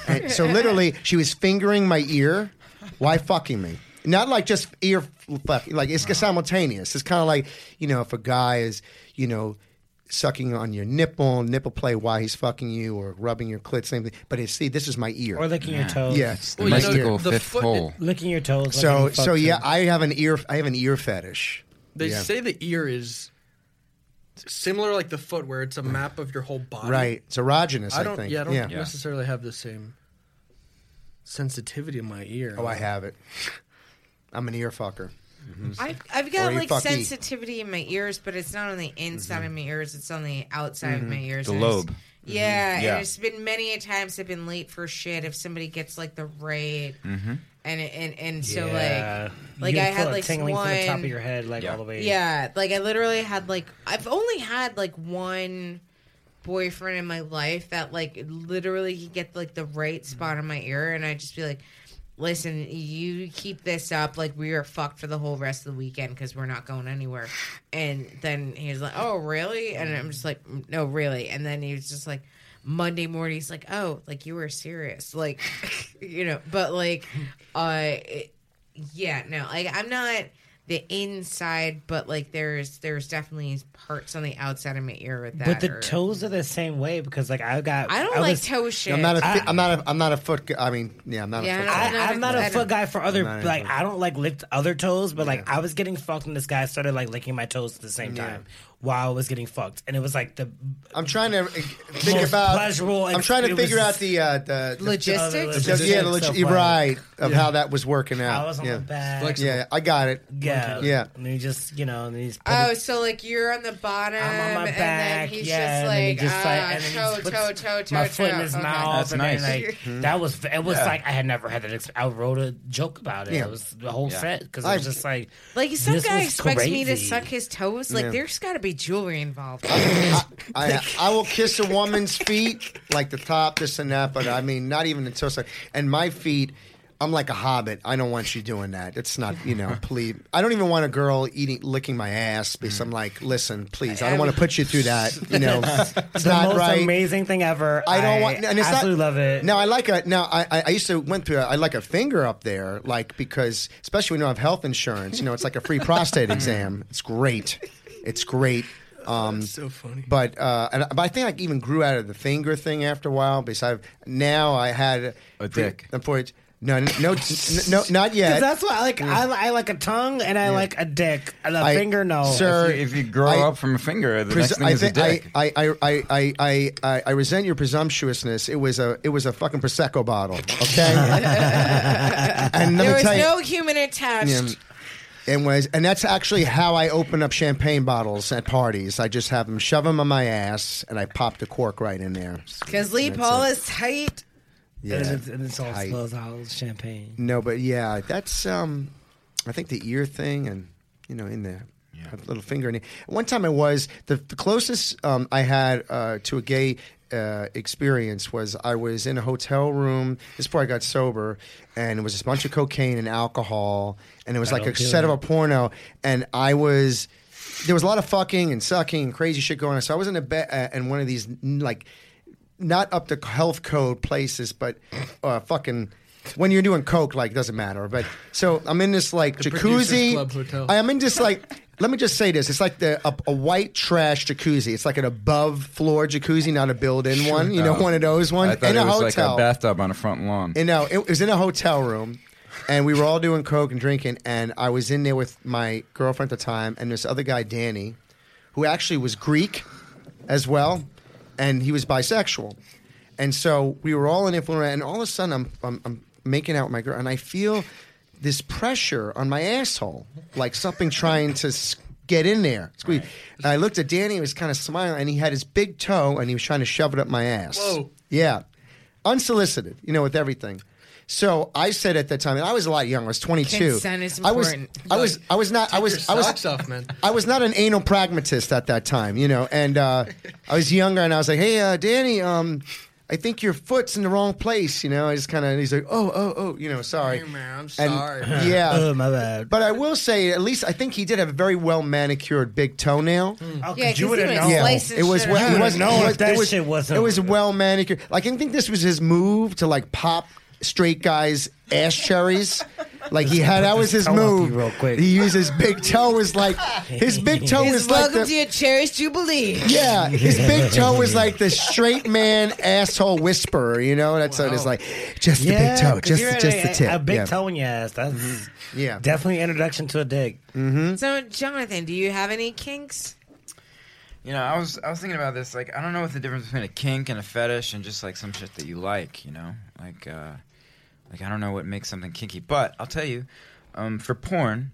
And so literally, she was fingering my ear. Why fucking me? not like just ear fuck. Like it's simultaneous. It's kind of like you know if a guy is you know sucking on your nipple, nipple play while he's fucking you, or rubbing your clit, same thing. But it's, see, this is my ear. Or licking your toes. yeah. The Well, you know, mystical the fifth foot- hole. Licking your toes. So licking so fuck yeah, too. I have an ear. I have an ear fetish. They Yeah. say the ear is similar like the foot, where it's a map of your whole body. Right. It's erogenous. I, I don't. think. yeah, I don't yeah. Yeah. necessarily have the same sensitivity in my ear. Oh, I have it. I'm an ear fucker. Mm-hmm. I've, I've got Or you like fucky. sensitivity in my ears, but it's not on the inside of mm-hmm. my ears; it's on the outside of mm-hmm. my ears. The And it's- lobe. Yeah, Yeah. and it's been many a times I've been late for shit if somebody gets like the right, Mm-hmm. and and and so Yeah. like like You I feel had it like tingling one from the top of your head, like Yeah. all the way. yeah, like I literally had like I've only had like one boyfriend in my life that like literally he get like the right spot on my ear and I just be like listen you keep this up like we are fucked for the whole rest of the weekend because we're not going anywhere. And then he's like oh really? And I'm just like no really. And then he was just like Monday morning he's like oh like you were serious. Like [LAUGHS] you know but like uh it- yeah no like i'm not the inside but like there's there's definitely parts on the outside of my ear with that But the or- toes are the same way because like I got. i don't like was- toe shit I'm not a. I- I'm not a. I'm not a foot. gu- I mean, yeah, I'm not Yeah, a foot. I guy. don't- I, I'm not I a don't- foot guy for other like I don't like lick other toes, but like Yeah. I was getting fucked and this guy started like licking my toes at the same Yeah. time while I was getting fucked, and it was like the I'm trying to uh, think about. pleasurable I'm trying to figure out the uh, the, the logistics the- Logistics yeah, the of log- what- right of how that was working out. I was on yeah. the back. Flex- yeah, I got it. yeah, Yeah. And he just you know, and he's Oh, it- so like you're on the bottom, I'm on my and back, then he's yeah, just and then he like, just like, ah, and then toe, toe, toe, toe, my toe. foot in his Okay. mouth, That's and then, nice. like that was it was Yeah. like I had never had that. Ex- I wrote a joke about it. Yeah. It was the whole Yeah. set because it was just like Like some guy expects me to suck his toes. Like there's got to be jewelry involved. I, [LAUGHS] I will kiss a woman's feet, like the top, this and that, but I mean, not even until. And my feet, I'm like a hobbit. I don't want you doing that. It's not, you know, [LAUGHS] please. I don't even want a girl eating, licking my ass because I'm like, listen, please, I don't want to put you through that. You know, [LAUGHS] it's the not most right. amazing thing ever. I don't want. And it's absolutely not, love it. Now I like a. Now I, I I used to went through. I like a finger up there, like because especially when you don't have health insurance. You know, it's like a free prostate exam. It's great. It's great. [LAUGHS] Um, so funny. but uh, and, but I think I even grew out of the finger thing after a while. Because I've now I had A dick. Unfortunately, no, no, n- no, not 'Cause yet. that's why I like I, I like a tongue and I like a dick. And a I- finger, no. Sir, If you grow I- up from a finger, the Pres- next thing I is a dick. I, I, I, I, I, I, I resent your presumptuousness. It was a it was a fucking prosecco bottle, okay? [LAUGHS] and There was you, no human attached. Yeah, it was, and that's actually how I open up champagne bottles at parties. I just have them shove them on my ass, and I pop the cork right in there. Because Lee Paul it. is tight. Yeah, and, it's, and it's all tight. smells out champagne. No, but yeah, that's um, I think the ear thing, and you know, in there. A little finger in it. One time I was the, the closest um, I had uh, to a gay uh, experience was I was in a hotel room. This is before I got sober, and it was a bunch of cocaine and alcohol, and it was like a set of a porno, and I was there was a lot of fucking and sucking and crazy shit going on. So I was in a bed uh, in one of these like not up to health code places, but uh, fucking when you're doing coke, like doesn't matter. But so I'm in this like The jacuzzi. I am in this like. Let me just say this: it's like the a, a white trash jacuzzi. It's like an above floor jacuzzi, not a built-in one. You know, Oh. one of those ones I thought in it a was hotel. like a bathtub on a front lawn. You know, it was in a hotel room, and we were all doing coke and drinking. And I was in there with my girlfriend at the time, and this other guy, Danny, who actually was Greek as well, and he was bisexual. And so we were all in it, and all of a sudden, I'm, I'm, I'm making out with my girl, and I feel this pressure on my asshole, like something trying to get in there. Squeeze. And I looked at Danny, he was kind of smiling, and he had his big toe, and he was trying to shove it up my ass. Whoa. Yeah. Unsolicited, you know, with everything. So I said at that time, and I was a lot younger. I was 22. Consent is important. I was. I was, I was not, I was, I was, off, man. I was not an anal pragmatist at that time, you know, and uh, I was younger, and I was like, "Hey, uh, Danny, um, I think your foot's in the wrong place," you know. I just kind of, he's like, "Oh, oh, oh," you know, sorry. Hey, man, I'm And- sorry. [LAUGHS] yeah, Oh my bad. but I will say, at least I think he did have a very well manicured big toenail. Oh, Yeah, 'cause 'cause you would have known. Yeah, it was well. up. It You was would've known it was, that it was, shit wasn't- It was well manicured. Like I think this was his move to like pop straight guys' ass cherries. Like he had that was his toe up you move. real quick. He used his big toe was like his big toe It's was like welcome the, to your cherished jubilee. Yeah, his big [LAUGHS] toe was like the straight man asshole whisperer. You know, that's what it's like. Just the big toe, 'cause just you're just a, the tip. A big yeah. toe in your ass. That's Yeah. definitely introduction to a dick. So, Jonathan, do you have any kinks? You know, I was I was thinking about this. Like, I don't know what the difference between a kink and a fetish and just like some shit that you like. You know, like uh, like I don't know what makes something kinky. But I'll tell you, um, for porn,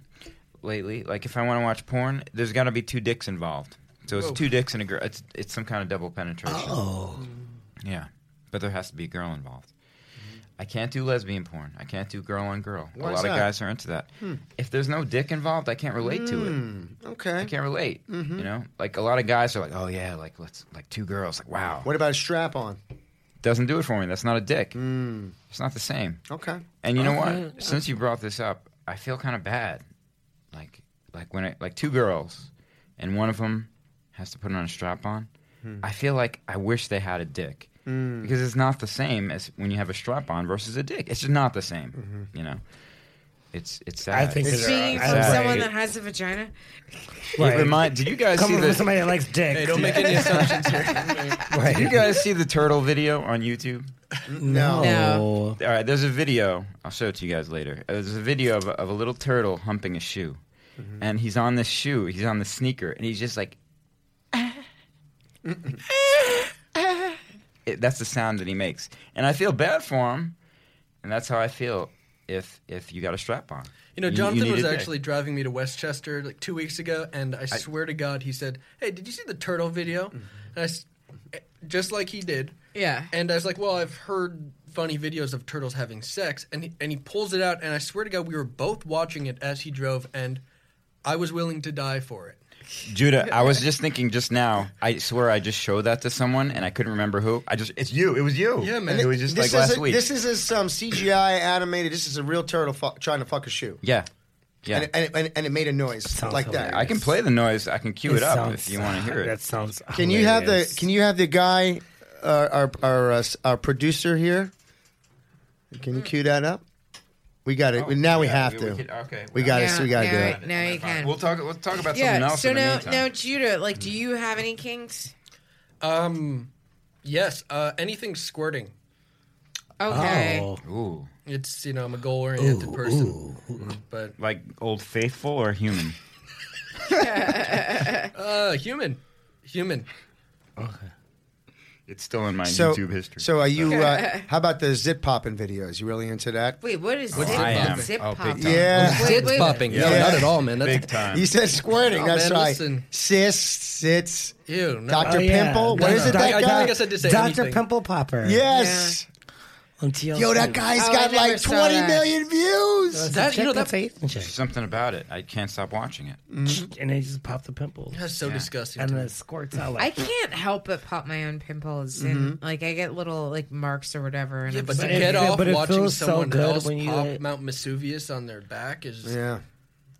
lately, like if I want to watch porn, there's got to be two dicks involved. So it's Whoa. two dicks and a girl. It's it's some kind of double penetration. Oh, Yeah, but there has to be a girl involved. I can't do lesbian porn. I can't do girl on girl. Why a is lot that? of guys are into that. If there's no dick involved, I can't relate to it. Okay, I can't relate. You know, like a lot of guys are like, "Oh yeah, like let's like two girls." Like, wow, What about a strap on? doesn't do it for me. That's not a dick. Mm, It's not the same. okay. And you know Okay. what? Since you brought this up, I feel kind of bad. Like, like when I, like two girls, and one of them has to put on a strap on. I feel like I wish they had a dick Mm. because it's not the same as when you have a strap on versus a dick. It's just not the same. You know, it's it's sad. I think It's that- Speaking from I- someone that has a vagina, Right. It remind, did you guys see from the somebody that likes dick. Hey, don't make any assumptions here. [LAUGHS] Right. Did you guys see the turtle video on YouTube? No. No. All right, there's a video. I'll show it to you guys later. Uh, There's a video of a, of a little turtle humping a shoe, and he's on this shoe. He's on the sneaker, and he's just like. [LAUGHS] It- that's the sound that he makes, and I feel bad for him, and that's how I feel if if you got a strap on. You know, you Jonathan was a dick. actually driving me to Westchester like two weeks ago, and I, swear to God, he said, "Hey, did you see the turtle video?" Mm-hmm. And I s just like he did, yeah. and I was like, "Well, I've heard funny videos of turtles having sex," and he, and he pulls it out, and I swear to God, we were both watching it as he drove, and I was willing to die for it. Judah, I was [LAUGHS] just thinking just now. I swear I just showed that to someone, and I couldn't remember who. I just it's you. It was you. Yeah, man. It was just this like last is a, week. This is a, some CGI animated. This is a real turtle fu- trying to fuck a shoe. yeah, yeah. And, it, and, it, and, it- and it made a noise Sounds like that. hilarious. I can play the noise. I can cue it, up sounds- if you want to hear it. That it. sounds. Can you have the hilarious. Can you have the guy, uh, our our uh, s- our producer here? Can you cue that up? We got it. now we Oh, Yeah, have to. could- okay, We got Yeah, it. We got to do it. now you can. We'll talk. We'll talk about something Yeah. else. So in the now, meantime. now, Judah, like, do you have any kinks? Um, yes, uh, anything squirting. Okay. Oh. Ooh, It's you know I'm a goal oriented person, ooh. but like Old Faithful or human? [LAUGHS] uh, human, human. It's still in my So, YouTube history. so are you? Uh, how about the zip popping videos? You really into that? Wait, what is What's zip, I am. zip Oh, big pop? time. Yeah. Wait, Tits wait, popping. No, Yeah. not at all, man. That's big time. You said squirting. Oh, That's man, right. listen. Cis, sits, ew. No. Dr. Oh, yeah. Pimple. What No, is it? no. That I, I think I said to say Dr. anything. Pimple Popper. yes. On TLC. Yo, that guy's Oh, I got never like saw 20 that. million views. That's That- you know, that's that- an Asian chick. Something about it. I can't stop watching it. Mm-hmm. And they just pop the pimples. That's so Yeah. disgusting. And to then it squirts out I like. can't help but pop my own pimples, and mm-hmm. like I get little like marks or whatever. And Yeah, I'm but just to it- get off but it watching feels so someone good else when you, pop like- Mount Vesuvius on their back is. Yeah.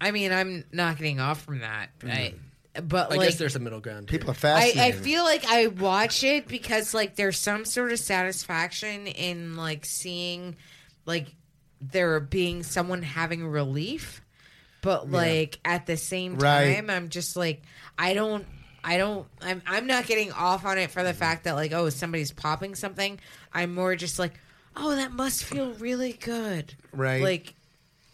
I mean, I'm not getting off from that. Mm. I, but I like, guess there's a middle ground. Here. People are I, fascinated. I feel like I watch it because like there's some sort of satisfaction in like seeing like there being someone having relief, but like at the same Right. time, I'm just like I don't. I don't. I'm. I'm not getting off on it for the fact that like, oh, somebody's popping something. I'm more just like, oh, that must feel really good. Right. Like,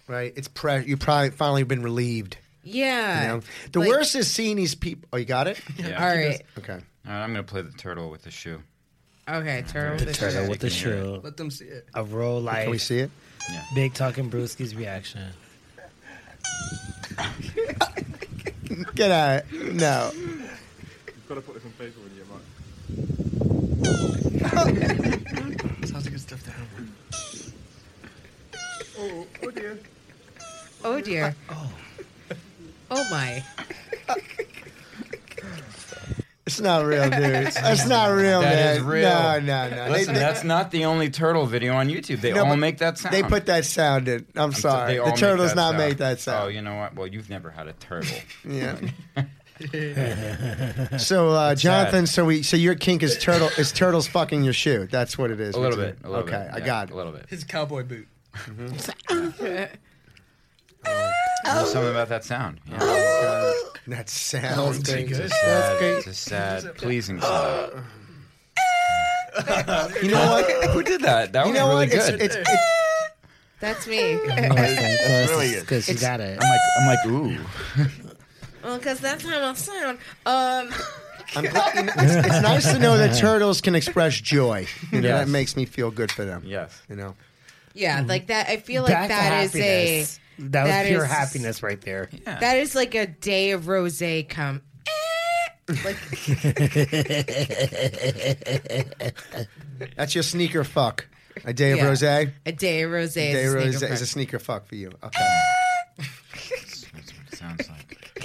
right. It's pre- you probably finally been relieved. Yeah. You know? The Like- worst is seeing these people. Oh, you got it? Yeah. All right. Okay. All right, I'm gonna play the turtle with the shoe. Okay. Turtle. with the Turtle shirt. with the Can you hear shoe. Let them see it. A roll like Can we see it? Yeah. Big Talking Brewski's reaction. [LAUGHS] Get out. No. You've got to put this on Facebook with your mic. [LAUGHS] Sounds like good stuff to have. Oh dear. Oh. Dear. oh my. It's not real, dude. [LAUGHS] It's not real, That man. is real. No, no, no. Listen, they, that's not the only turtle video on YouTube. They No, all but make that sound. they put that sound in. I'm I'm so- sorry. they all The make turtles that not sound. make that sound. Oh, sound. you know what? Well, you've never had a turtle. [LAUGHS] Yeah. [LAUGHS] so, uh, Jonathan, so we, so your kink is turtle is turtles fucking your shoe. That's what it is. a little bit. A little okay, bit. I yeah, got it. A little bit. His cowboy boot. There's something about that sound. Yeah. That sounds pretty It's a good. sad, it's a sad, pleasing sound. [LAUGHS] You know what? Who did that? That You was know really what? It's, good. it's, it's, That's me. [LAUGHS] Really Because you got it. I'm like, I'm like, ooh. [LAUGHS] well, because that's how I sound. Um, I'm glad, you know, it's, it's nice to know that turtles can express joy. You know, Yes. that makes me feel good for them. Yes. You know, yeah, like that. I feel like Back to that is a happiness. That was that pure is- happiness right there. Yeah. that is like a day of rose come. Eh. like [LAUGHS] that's your sneaker fuck. A day of Yeah. rose. A a day of rose. day is of a rose sneaker is a fuck. sneaker fuck for you. [LAUGHS] Okay. That's what it sounds like.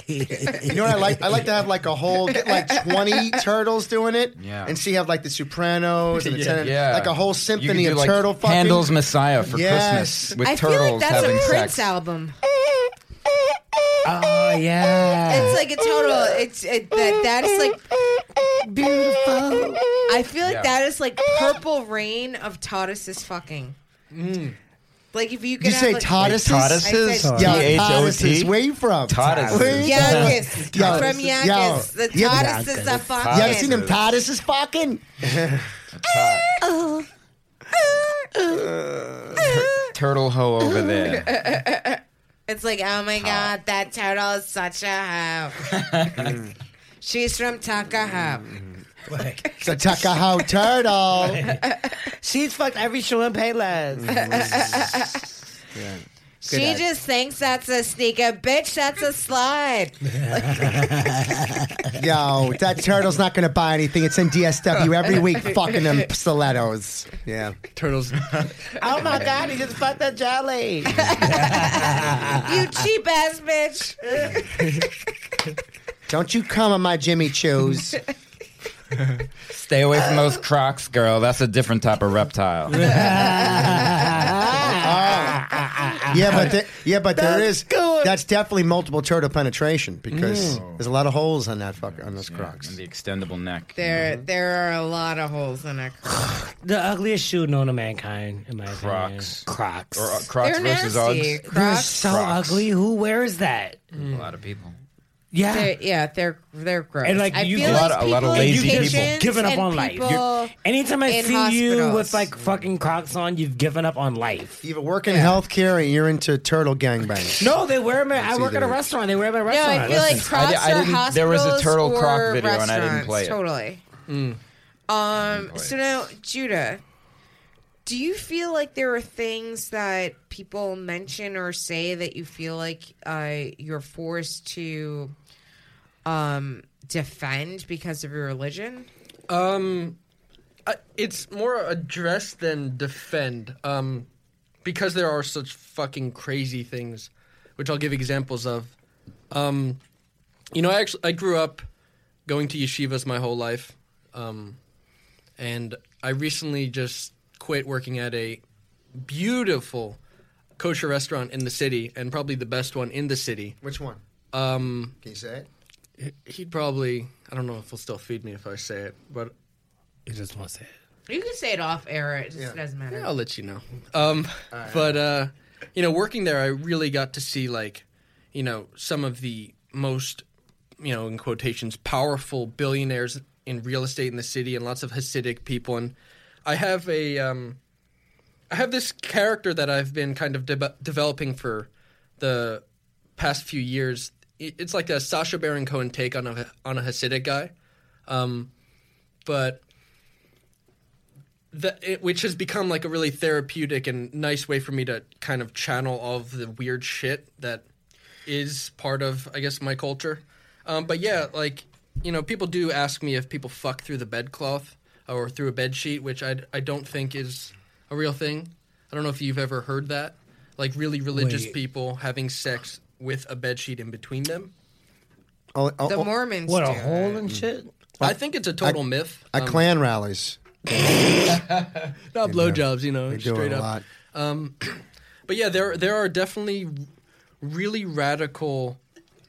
[LAUGHS] You know what I like? I like to have like a whole get like twenty [LAUGHS] turtles doing it. Yeah. And see, have like the Sopranos and the Yeah. Ten- Yeah. like a whole You symphony do, of like, turtle fucking. Handel's Messiah for Yes. Christmas with I feel turtles like that's having a Prince sex. album. Oh yeah. It's like a total. It's it, that. That is like beautiful. I feel like Yeah. that is like purple rain of Taurus's fucking. Mm. Like if you Did could you have say like, Taurus? Taurus's? I said- Yo, T-H-O-T? Taurus, where you from? Taurus. Where you Yakis Yo, from yo, Yakis. The yeah, Taurus are fucking. You ever seen them Taurus fucking? [LAUGHS] Turtle hoe over there. [LAUGHS] It's like, oh my god, that turtle is such a hoe. [LAUGHS] She's from Takaha. It's a Takahau turtle. [LAUGHS] She's fucked every show in Payless. Mm-hmm. [LAUGHS] She ad. just thinks that's a sneaker. Bitch, that's a slide. [LAUGHS] Yo, that turtle's not going to buy anything. It's in DSW every week fucking them stilettos. Yeah. Turtles. oh my god, he just fucked a jelly. You cheap ass bitch. Don't you come on my Jimmy Choos. [LAUGHS] Stay away from those Crocs, girl. That's a different type of reptile. [LAUGHS] Yeah, but the, yeah, but there That's is good. that's definitely multiple turtle penetration because there's a lot of holes on that fuck on those Crocs. And the extendable neck. There, there are a lot of holes in it. [SIGHS] the ugliest shoe known to mankind, in my opinion. Crocs. Crocs. Or uh, Crocs They're versus nasty. Uggs. They're Crocs. so Crocs. ugly. Who wears that? A lot of people. Yeah. They're, yeah, they're they're gross. And, like, I you- feel A like lot of- a lot of people in lazy people. just kitchens given up and on life. people- You're- anytime I in see you with like fucking Crocs on, you've given up on life. You either work in healthcare and you're into turtle gangbangs. No, they wear them. At, I work at a restaurant. They wear them at a No. I feel like Listen, Crocs I di- I are didn't- hospitals there was a turtle or croc video and I didn't play it. Totally. Mm. Um. So now, Judah, do you feel like there are things that people mention or say that you feel like uh, you're forced to um, defend because of your religion? Um, I, it's more address than defend. Um, because there are such fucking crazy things, which I'll give examples of. Um, you know, I actually I grew up going to yeshivas my whole life, um, and I recently just quit working at a beautiful kosher restaurant in the city, and probably the best one in the city. Which one? Um, Can you say it? He'd probably I don't know if he'll still feed me if I say it, but you just want to say it. You can say it off air. It just Yeah. doesn't matter. Yeah, I'll let you know. Um, but uh, you know, working there, I really got to see like, you know, some of the most, you know, in quotations, powerful billionaires in real estate in the city, and lots of Hasidic people. And I have a, um, I have this character that I've been kind of de- developing for the past few years. It- It's like a Sacha Baron Cohen take on a on a Hasidic guy, um, but that it, which has become like a really therapeutic and nice way for me to kind of channel all of the weird shit that is part of I guess my culture. Um, but yeah, like you know, people do ask me if people fuck through the bedcloth or through a bed sheet, which I I don't think is a real thing. I don't know if you've ever heard that, like really religious Wait. people having sex with a bed sheet in between them. Oh, oh, The oh, Mormons. What a do hole and shit. I think it's a total myth. at Um, Klan rallies. [LAUGHS] not blowjobs, you know, They do straight it a up. lot. [CLEARS THROAT] But yeah, there there are definitely really radical,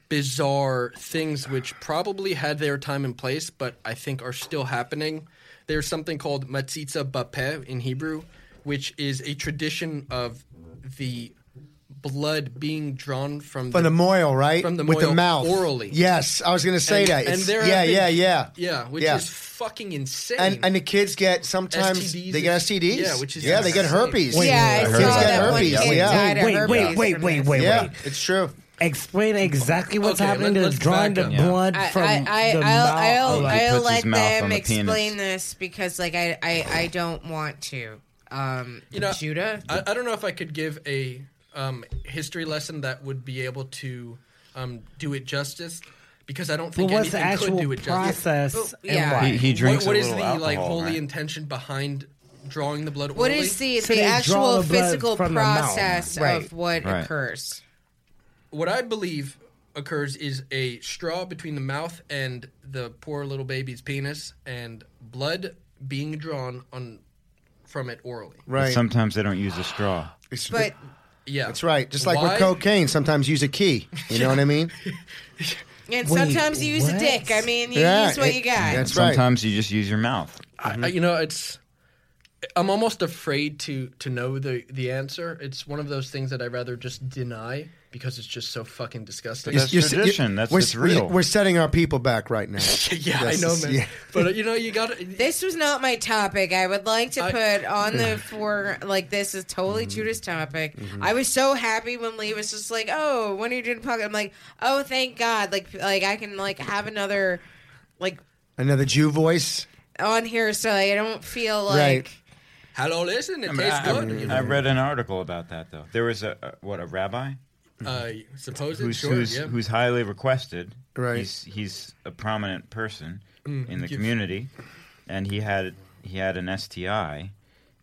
bizarre things which probably had their time and place, but I think are still happening. There's something called metzitzah b'peh in Hebrew, which is a tradition of the blood being drawn from From the mohel, right? From the with the mohel mouth orally. Yes, I was going to say And- that. and there yeah, have been- yeah, yeah, yeah, which Yeah. is fucking insane. And and the kids get sometimes STDs they get STDs. yeah, which is yeah, they get herpes. Wait, yeah, I I saw heard that. that one Herpes, kid yeah. died of Wait, herpes. wait, wait, wait, wait, yeah, wait. it's true. Explain exactly what's Okay, happening let- to let's drawing the back blood I, from I, I, the I'll, mouth. I'll, like, I'll puts let his mouth them the explain penis. this because, like, I, I, I don't want to. Um, You know, Judah. I, I don't know if I could give a um, history lesson that would be able to um, do it justice because I don't Well, think what's the anything could do it justice. process? Well, and yeah. why? He, he drinks what, what a is the little like holy right? intention behind drawing the blood? what orally? is the, So the they actual the physical from the process Right. of what Right. occurs? what I believe occurs is a straw between the mouth and the poor little baby's penis, and blood being drawn on from it orally. But Right. Sometimes they don't use a straw. It's- But Yeah, that's right. Just like Why? with cocaine, sometimes use a key. You know what I mean? [LAUGHS] and Wait, sometimes you use what? a dick. I mean, you Yeah, use what it- you got. that's right. Sometimes you just use your mouth. I, I- you know, it's. I'm almost afraid to to know the the answer. It's one of those things that I'd rather just deny because it's just so fucking disgusting. That's You're- tradition. That's- we're, it's real. We're setting our people back right now. [LAUGHS] yeah, Yes, I know, man. yeah. But uh, you know, you got to This was not my topic. I would like to I- put on the [LAUGHS] for like this is totally Mm-hmm. Judah's topic. I was so happy when Lee was just like, "Oh, when are you doing podcast?" I'm like, "Oh, thank God!" Like, like I can like have another like Another Jew voice. on here, so I don't feel like Right. hello, listen, it I, mean, tastes I- good. you know? I read an article about that though. There was a, a what a rabbi uh, suppose who's sure, who's yeah. who's highly requested. Right. He's he's a prominent person Mm, in the give- community, and he had he had an STI,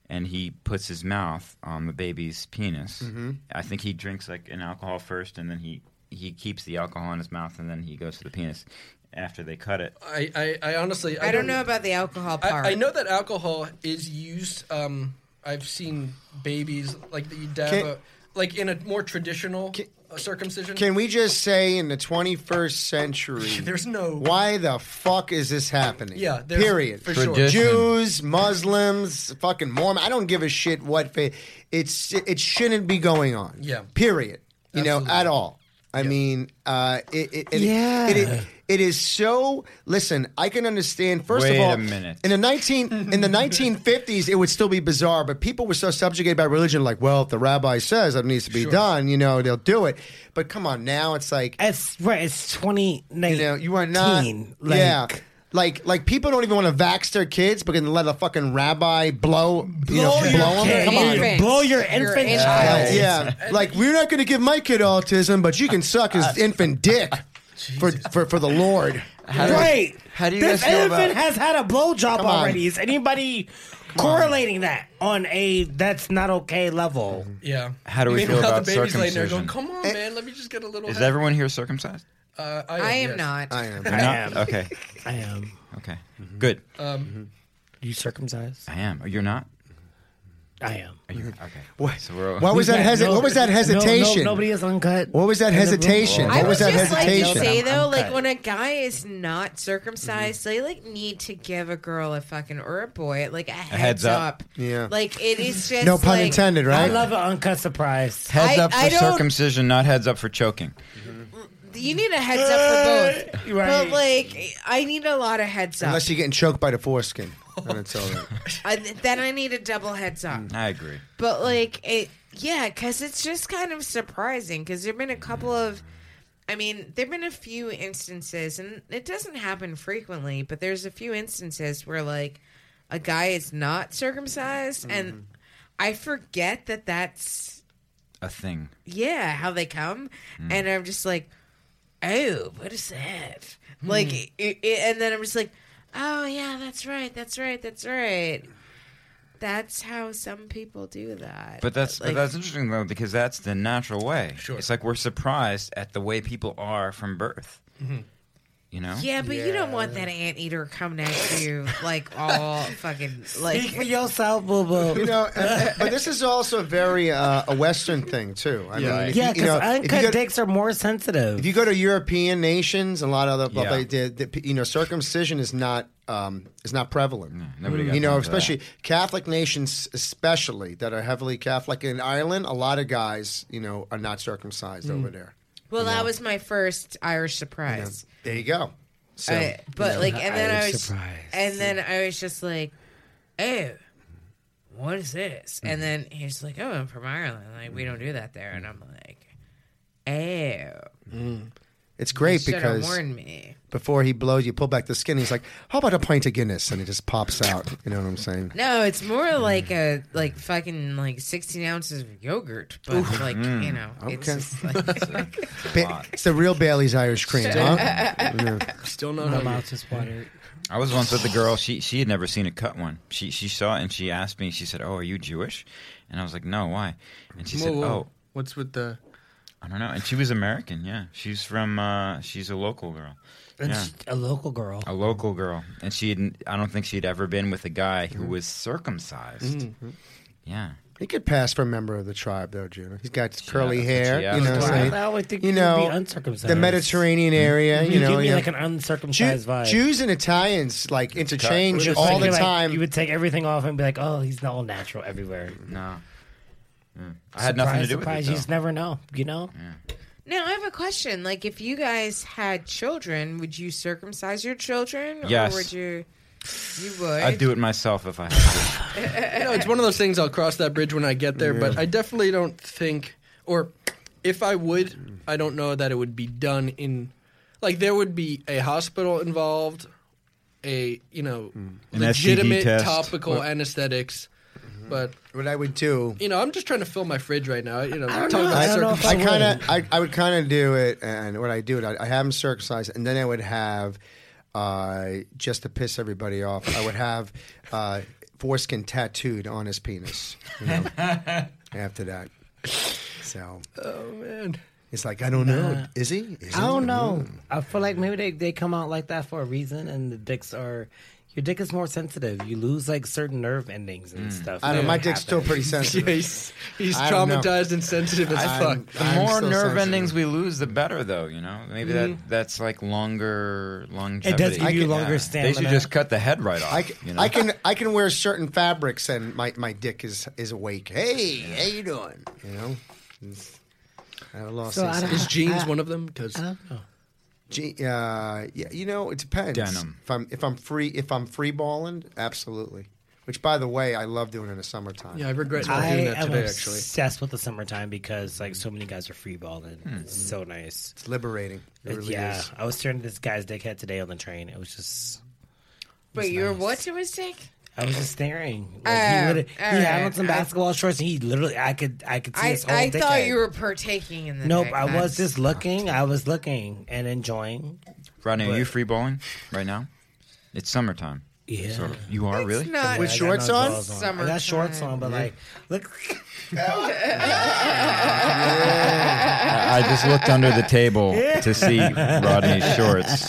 and he puts his mouth on the baby's penis. Mm-hmm. I think he drinks like an alcohol first, and then he he keeps the alcohol in his mouth, and then he goes to the penis after they cut it. I, I, I honestly, I, I don't know about the alcohol part. I, I know that alcohol is used. Um, I've seen babies like that you dab, Can- a, like in a more traditional uh, circumcision. Can we just say in the 21st century, [LAUGHS] There's no why the fuck is this happening? Yeah, there's- Period. for sure. Jews, Muslims, fucking Mormon. I don't give a shit what faith. It's it shouldn't be going on. Yeah. Period. You Absolutely. know, at all. I mean, uh, it, it, it, Yeah. it, it, it is so. Listen, I can understand. First Wait of all, a minute. in the nineteen in the nineteen fifties, it would still be bizarre, but people were so subjugated by religion. Like, well, if the rabbi says that needs to be Sure. done, you know, they'll do it. But come on, now it's like It's right. It's twenty nineteen. you know, you are not. Like, yeah. Like, like people don't even want to vax their kids, but can let a fucking rabbi blow, you know, Blow your blow them. kid. Come on, Infant. Blow your Your infant infant. child. yeah. Like, we're not going to give my kid autism, but you can suck his uh, infant dick for, for for the Lord. [LAUGHS] Right. how do you this guys feel infant about- has had a blowjob on. already. Is anybody correlating that on a that's not okay level? yeah. How do we feel Meanwhile, about the baby's laying there going, "Come on, man, let me just get a little." Is head." everyone here circumcised? Uh, I, I am yes. not. I am. You're I not? am. Okay. I am. Okay. Good. Um, You circumcised? I am. Oh, You're not. I am. Are you? Mm-hmm. Okay. What, So we're. what was that? Yeah, Hesi- no- what was [LAUGHS] that no- no- hesitation? nobody is uncut. What was that in the room. hesitation? I What would was that just like to hesitation? say I'm- though, I'm like cut. when a guy is not circumcised, mm-hmm. they like need to give a girl a fucking or a boy like a heads, heads up. Yeah. Like it is [LAUGHS] just No pun like, intended, right? I love an uncut surprise. Heads I- up for I circumcision, not heads up for choking. Mm-hmm. You need a heads up for both. [LAUGHS] Right. But like I need a lot of heads up. Unless you're getting choked by the foreskin. [LAUGHS] And it's all right. I, then I need a double heads up. Mm, I agree. But like it, yeah, because it's just kind of surprising. Because there've been a couple mm. of, I mean, there've been a few instances, and it doesn't happen frequently, but there's a few instances where like a guy is not circumcised, and mm-hmm. I forget that that's A thing. yeah how they come, mm. and I'm just like, oh, what is that? Like, it, it, and then I'm just like, oh yeah, that's right, that's right, that's right. That's how some people do that. But that's like, but that's interesting though because that's the natural way. Sure. It's like we're surprised at the way people are from birth. Mm-hmm. You know? Yeah, but you don't want that anteater coming at you like all fucking like. Speak for yourself, boo boo. You know, uh, but this is also very uh, a Western thing too. I Yeah. mean, Yeah, you, because you know, uncut go- dicks are more sensitive. If you go to European nations, a lot of the, Yeah. the, the, the- you know circumcision is not um, is not prevalent. nobody got you know, time for that. especially Catholic nations, especially that are heavily Catholic in Ireland. A lot of guys, you know, are not circumcised over there. Well, that was my first Irish surprise. There you go. So, I- but like, and then I was, surprise. and then I was just like, "Oh, what is this?" Mm-hmm. And then he's like, "Oh, I'm from Ireland. Like, we don't do that there." And I'm like, "Oh, it's great should have because warned me." Before he blows, you pull back the skin. He's like, "How about a pint of Guinness?" And it just pops out. You know what I'm saying? No, it's more like a like fucking like 16 ounces of yogurt, but like you know, it's Okay. just [LAUGHS] like, Ba- it's the real Bailey's Irish cream, huh? [LAUGHS] Still not My hungry. mouth just watered. I was once with a girl. She she had never seen a cut one. She she saw it and she asked me. She said, "Oh, are you Jewish?" And I was like, "No, why?" And she Whoa, said, whoa. "Oh, What's with the? I don't know." And she was American. Yeah, she's from. Uh, she's a local girl. And Yeah. she- a local girl. A local girl, and she had. I don't think she'd ever been with a guy who mm-hmm. was circumcised. Mm-hmm. Yeah, He could pass for a member of the tribe, though, Juno. He's got curly hair, what you know. asked. I he- think you you know, be uncircumcised. the Mediterranean mm-hmm. area, you, You, know. give me yeah. like an Jew- uncircumcised vibe. Jews and Italians like interchange all like- the like, time. You would take everything off and be like, "Oh, he's all natural everywhere." no. Yeah. I had nothing to do surprise, with You it. just though. never know, you know. Now I have a question. Like, if you guys had children, would you circumcise your children? Yes. Or would you? You would. I'd do it myself if I had to. [LAUGHS] You know, it's one of those things. I'll cross that bridge when I get there, but I definitely don't think, or if I would, I don't know that it would be done in, like there would be a hospital involved, a you know hmm. An legitimate STD test. topical anesthetics, but what I would do, you know I'm just trying to fill my fridge right now. You know, don't know. I don't know if I kind of, I, I would kind of do it, and what I do, I, I have him circumcised, and then I would have, uh, just to piss everybody off, I would have uh, foreskin tattooed on his penis. You know, [LAUGHS] after that, so Oh man. it's like I don't know, is he? Is I he? don't know. I feel like maybe they, they come out like that for a reason, and the dicks are your dick is more sensitive. You lose like certain nerve endings and mm. stuff. I don't know. that My dick's still happen. pretty Yeah, sensitive. [LAUGHS] he's he's I don't know. traumatized and sensitive as I'm- fuck. The I'm more still nerve sensitive. endings we lose, the better, though. You know, maybe that mm-hmm. that's like longer longevity. It does give I you can- longer They stamina. should just cut the head right off. I, c- you know? I can I can wear certain fabrics and my, my dick is is awake. Hey, how you doing? You know, It's- I lost So this- I don't- Is jeans I- one of them? Because I don't know. G- uh, yeah, you know, it depends. Denim. If I'm if I'm free if I'm free balling, absolutely. Which, by the way, I love doing in the summertime. yeah, I regret not I doing that am today. Actually, obsessed with the summertime because like so many guys are free balling. It's so nice. It's liberating. It really yeah, is. I was staring at this guy's dickhead today on the train. It was just. But you're what to his dick? I was just staring. Like, Oh, he literally, he had alright. on some I- basketball shorts, and he literally, I could, I could see I, his whole I dickhead. thought you were partaking in the. Nope, dick. I was That's- just looking. I was looking and enjoying. Rodney, are you free bowling right now? It's summertime. Yeah. Sort of. You are It's really. not- With I shorts no on? drawers I got shorts on, but like, look. I [LAUGHS] I just looked under the table to see Rodney's [LAUGHS] shorts,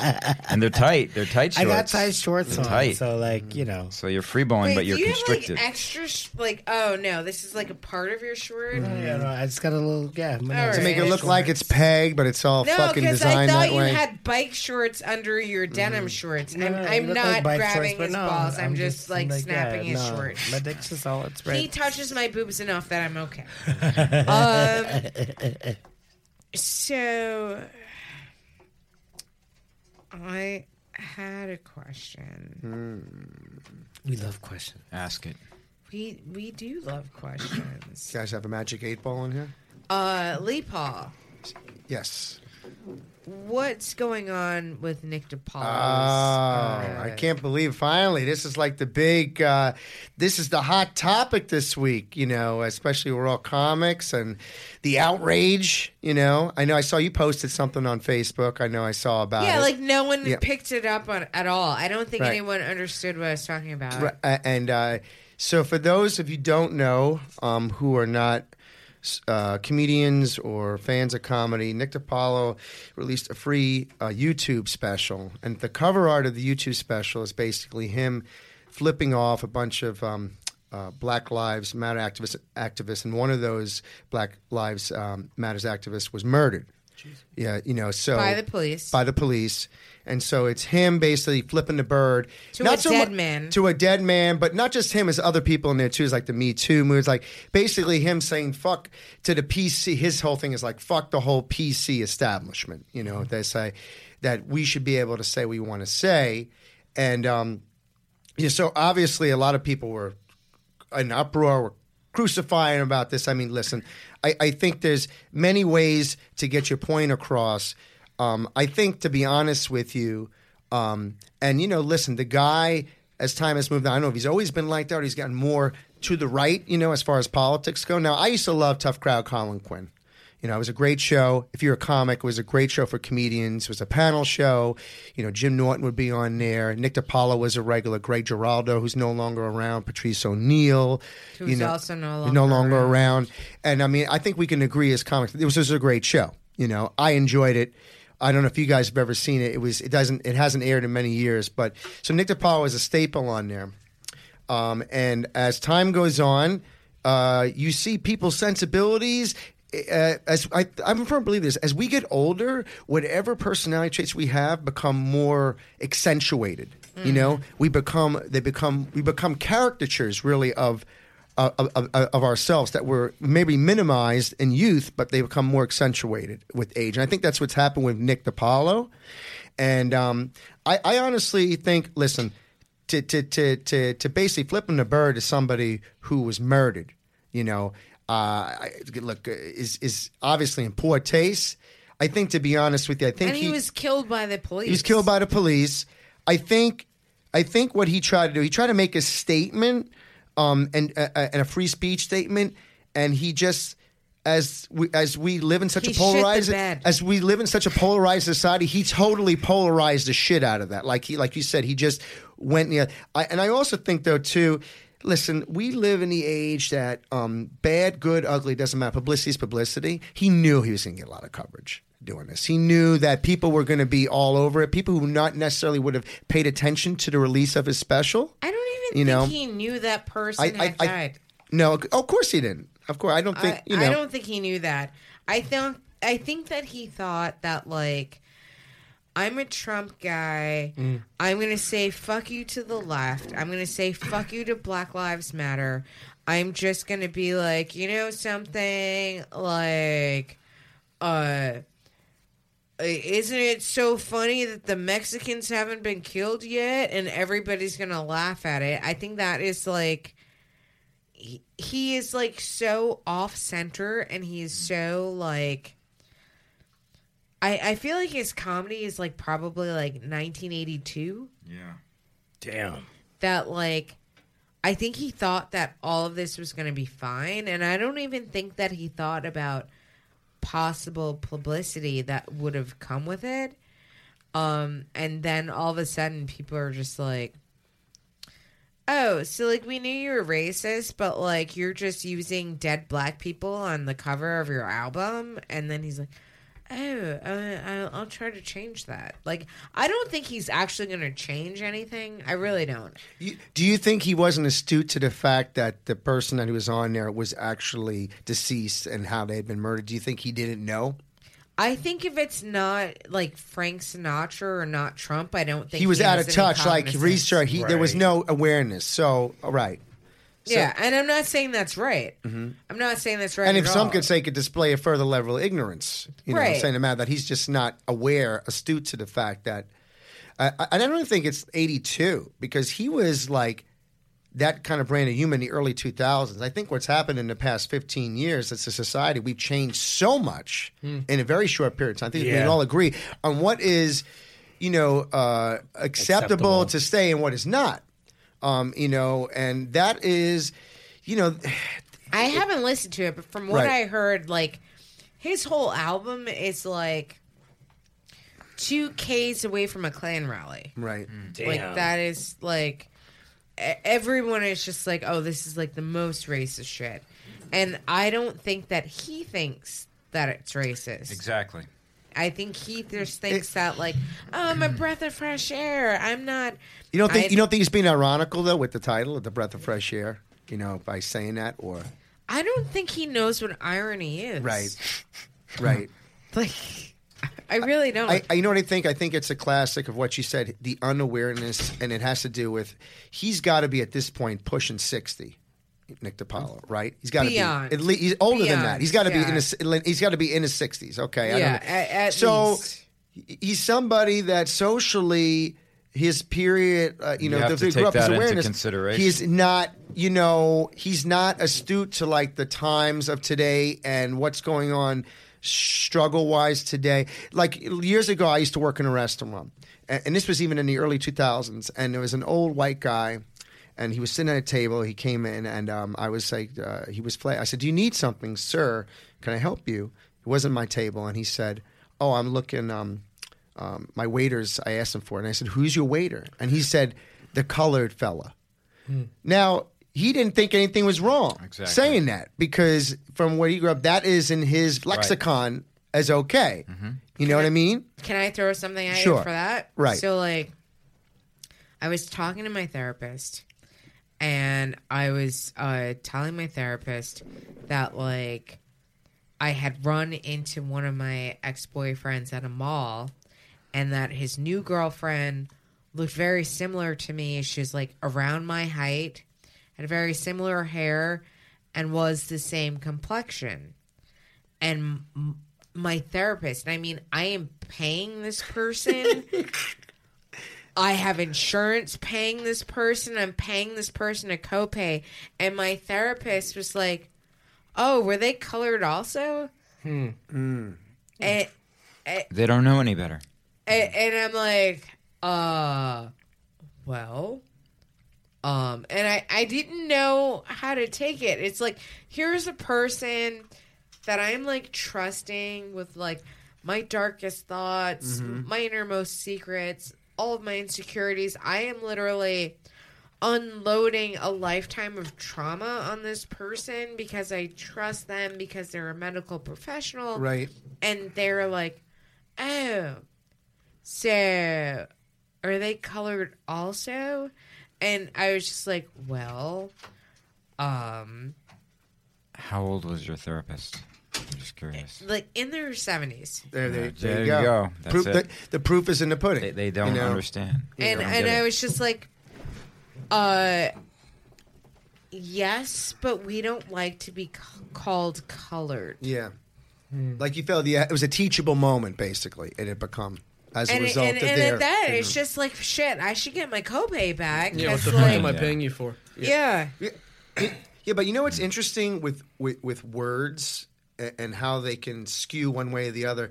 and they're tight. They're tight shorts. I got tight shorts on, Tight. so like you know. So you're free bowling, but you're do you constricted. have like extra? Sh- like, oh no, this is like a part of your short. Mm, yeah, no, I just got a little yeah. All To right. make it look like it's pegged, but it's all No, fucking because I thought you way. had bike shorts under your denim mm. shorts. No, I'm, no, I'm not like grabbing shorts, but his no, balls. I'm, just, like, yeah, snapping his no, shorts. My dick's just all it's red. He touches my boobs enough that I'm okay. [LAUGHS] um, so, I had a question. we love questions. Ask it. We we do love questions. You guys have a magic eight ball in here? Uh, Lee Paul, Yes. What's going on with Nick DiPaolo? Oh, I can't believe finally this is like the big, uh, this is the hot topic this week. You know, especially we're all comics and the outrage. You know, I know I saw you posted something on Facebook. I know I saw about Yeah, it. like no one Yeah. picked it up on, at all. I don't think Right. anyone understood what I was talking about. Right, a- And uh, so, for those of you don't know um, who are not uh, comedians or fans of comedy, Nick DiPaolo released a free uh, YouTube special, and the cover art of the YouTube special is basically him flipping off a bunch of um, uh, Black Lives Matter activists, activists, and one of those Black Lives um, Matters activists was murdered. Yeah, you know, so By the police. By the police, and so it's him basically flipping the bird To a so dead mu- man. To a dead man, but not just him, as other people in there too. It's like the Me Too. It's like basically him saying "fuck" to the PC. His whole thing is like "fuck" the whole PC establishment. You know, they say that we should be able to say what we want to say, and um, yeah, so obviously a lot of people were in uproar, were crucifying about this. I mean, listen, I, I think there's many ways to get your point across. Um, I think, to be honest with you, um, and you know, listen, the guy as time has moved on, I don't know if he's always been like that or he's gotten more to the right, you know, as far as politics go. Now, I used to love Tough Crowd Colin Quinn. You know, it was a great show. If you're a comic, it was a great show for comedians. It was a panel show. You know, Jim Norton would be on there. Nick DiPaolo was a regular. Greg Giraldo, who's no longer around. Patrice O'Neal, Who's you know, also no no longer longer around. around. And I mean, I think we can agree as comics, it was just a great show. You know, I enjoyed it. I don't know if you guys have ever seen it. It was. It doesn't. It hasn't aired in many years. But so Nick DiPaolo is a staple on there. Um, and as time goes on, uh, you see people's sensibilities. Uh, as I, I'm a firm believer this, as we get older, whatever personality traits we have become more accentuated. You know, we become they become we become caricatures really of. Of, of, of ourselves that were maybe minimized in youth, but they become more accentuated with age. And I think that's what's happened with Nick DiPaolo. And um, I, I honestly think, listen, to to to to to basically flipping the bird to somebody who was murdered, you know, uh, I, look is is obviously in poor taste. I think, to be honest with you, I think and he, was killed by the police. he was killed by the police. I think I think what he tried to do, he tried to make a statement, um, and uh, and a free speech statement, and he just. As we, as we live in such He a polarized as we live in such a polarized society, he totally polarized the shit out of that. Like he, like you said, he just went. Yeah, I, and I also think though too. Listen, we live in the age that um, bad, good, ugly doesn't matter. Publicity is publicity. He knew he was going to get a lot of coverage doing this. He knew that people were going to be all over it. People who not necessarily would have paid attention to the release of his special. I don't even You think know, he knew that person I- I- I- died. No, of course he didn't. Of course, I don't think I, you know. I don't think he knew that. I think I think that he thought that like I'm a Trump guy. Mm. I'm gonna say fuck you to the left. I'm gonna say fuck you to Black Lives Matter. I'm just gonna be like, you know something like uh isn't it so funny that the Mexicans haven't been killed yet and everybody's gonna laugh at it? I think that is like he, he is like so off center and he's so like I I feel like his comedy is like probably like 1982 Yeah. Damn. that like I think he thought that all of this was going to be fine and I don't even think that he thought about possible publicity that would have come with it. Um and then all of a sudden people are just like Oh, so like we knew you were racist, but like you're just using dead black people on the cover of your album, and then he's like, "Oh, uh, I'll, I'll try to change that." Like, I don't think he's actually going to change anything. I really don't. You- Do you think he wasn't astute to the fact that the person that he was on there was actually deceased and how they had been murdered? Do you think he didn't know? I think if it's not like Frank Sinatra or not Trump, I don't think He was out of touch, like research. He there was no awareness. So, all right. So- yeah, and I'm not saying that's right. I'm not saying that's right. And if at some all. could say, could display a further level of ignorance, you know, Right. saying the matter that he's just not aware, astute to the fact that. Uh, I- I don't even think it's 82 because he was like that kind of brand of human in the early 2000s. I think what's happened in the past 15 years as a society, we've changed so much in a very short period of time. I think we can all agree on what is, you know, uh, acceptable, Acceptable. to say and what is not. Um, you know, and that is, you know, I haven't listened to it, but from what Right. I heard, like his whole album is like two K's away from a Klan rally. right. Damn. Like that is like e- everyone is just like, oh, this is like the most racist shit. and I don't think that he thinks that it's racist. Exactly. I think he just thinks that like, oh, I'm a breath of fresh air. I'm not. You don't think I- you don't think he's being ironical though with the title, of "The Breath of Fresh Air"? You know, by saying that, or I don't think he knows what irony is. right, right. [LAUGHS] Like, I really don't. I, I, you know what I think? I think it's a classic of what you said, the unawareness, and it has to do with he's got to be at this point pushing sixty. Nick DiPaolo, right? He's got to be at least he's older than that. He's got to be in his he's got to be in his sixties. Okay, I yeah, don't at, at so least. he's somebody that socially his period, uh, you know, You have the, to take grew up his that into awareness. consideration. He's not, you know, he's not astute to like the times of today and what's going on struggle wise today. Like years ago, I used to work in a restaurant, and, and this was even in the early 2000s, and there was an old white guy. And he was sitting at a table. He came in, and um, I was like, uh, he was flat. I said, "Do you need something, sir? Can I help you?" It wasn't my table, and he said, "Oh, I'm looking. Um, um, my waiters." I asked him for, it, and I said, "Who's your waiter?" And he said, "The colored fella." Now he didn't think anything was wrong Exactly. saying that because from where he grew up, that is in his lexicon as okay. You know what I mean? Can I throw something at Sure. you for that? Right. So like I was talking to my therapist and I was uh, telling my therapist that like I had run into one of my ex-boyfriends at a mall and that his new girlfriend looked very similar to me. She was like around my height, had very similar hair and was the same complexion and m- my therapist i mean i am paying this person [LAUGHS] i have insurance paying this person. I'm paying this person a copay. And my therapist was like oh were they colored also? Hmm. and, They don't know any better. and, and i'm like uh well um and i i didn't know how to take it. It's like here's a person that i'm like trusting with like my darkest thoughts my innermost secrets all of my insecurities i am literally unloading a lifetime of trauma on this person because i trust them because they're a medical professional Right. and they're like oh so are they colored also and i was just like well um How old was your therapist? I'm just curious. like in their 70s There, there, Yeah, there there you you go. go. That's Proof, it. The, the proof is in the pudding. They, they don't you know? understand. and don't and i it. was just like uh yes but we don't like to be c- called colored Yeah. Like you felt, yeah, it was a teachable moment, basically, it had become as a and, it- result and, of and their. at that you know. it's just like shit i should get my copay back Yeah, what 'cause, the fuck like, am I Yeah. paying you for? yeah [COUGHS] Yeah, but you know what's interesting with, with, with words and, and how they can skew one way or the other?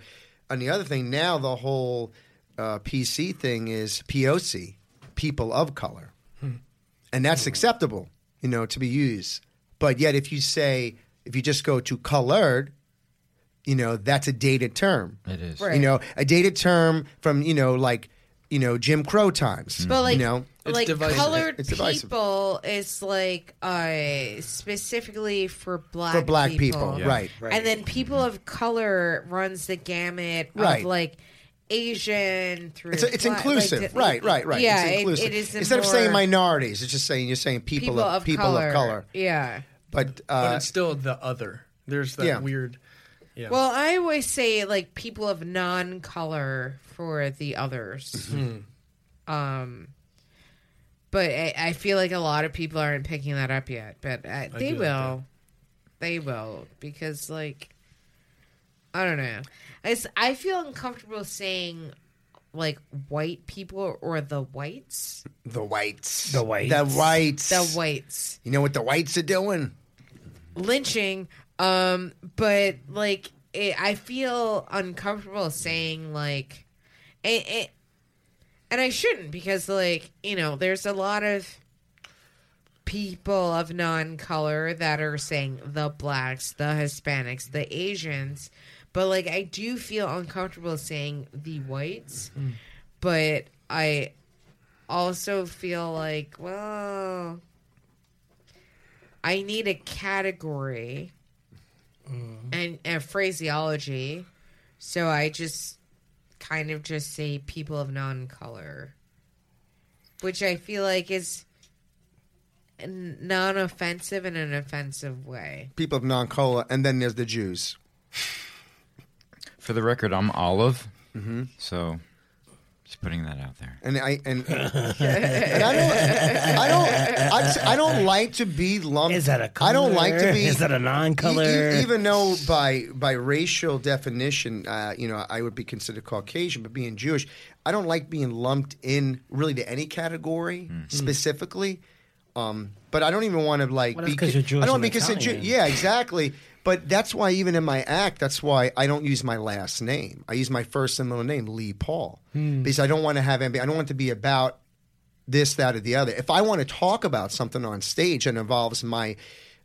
And the other thing now, the whole uh, PC thing is POC, people of color. Hmm. And that's hmm. acceptable, you know, to be used. But yet, if you say, if you just go to colored, you know, that's a dated term. It is. Right. You know, a dated term from, you know, like, you know, Jim Crow times. Hmm. But like, you know, It's like divisive. colored It's divisive. people is like uh, specifically for black For black people, Yeah. right, right. and then people of color runs the gamut Right. of like Asian through. It's, it's black- inclusive, like, right, right, right. Yeah, it's it- inclusive. it is a Instead of saying more minorities, it's just saying you're saying people, people of, of people color. of color. Yeah. But, But uh, it's still the other. There's that Yeah. weird. Yeah. Well, I always say like people of non-color for the others. Um, but I, I feel like a lot of people aren't picking that up yet. But uh, they do like will. They will because like I don't know. I I feel uncomfortable saying like white people or the whites. the whites, The whites. the whites, The whites. You know what the whites are doing? lynching um but like it, i feel uncomfortable saying like it, it and i shouldn't because like you know there's a lot of people of non-color that are saying the blacks the hispanics the asians. But like i do feel uncomfortable saying the whites. Mm. But i also feel like well I need a category mm. and a phraseology. So I just kind of just say people of non color, which I feel like is non offensive in an offensive way. People of non-color, and then there's the Jews. For the record, I'm Olive. Mm-hmm. So, just putting that out there. And I and, [LAUGHS] and I don't I don't I, I don't like to be lumped. Is that a color? I don't like to be. Is that a non-color? E- even though by by racial definition, uh, you know, I would be considered Caucasian, but being Jewish, I don't like being lumped in really to any category specifically. Um, but I don't even want to like. Well, be- 'cause you're Jewish I don't and because Italian. yeah, exactly. But that's why even in my act, that's why I don't use my last name. I use my first and middle name, Lee Paul, because I don't want to have. ambi- I don't want to be about this, that, or the other. If I want to talk about something on stage and involves my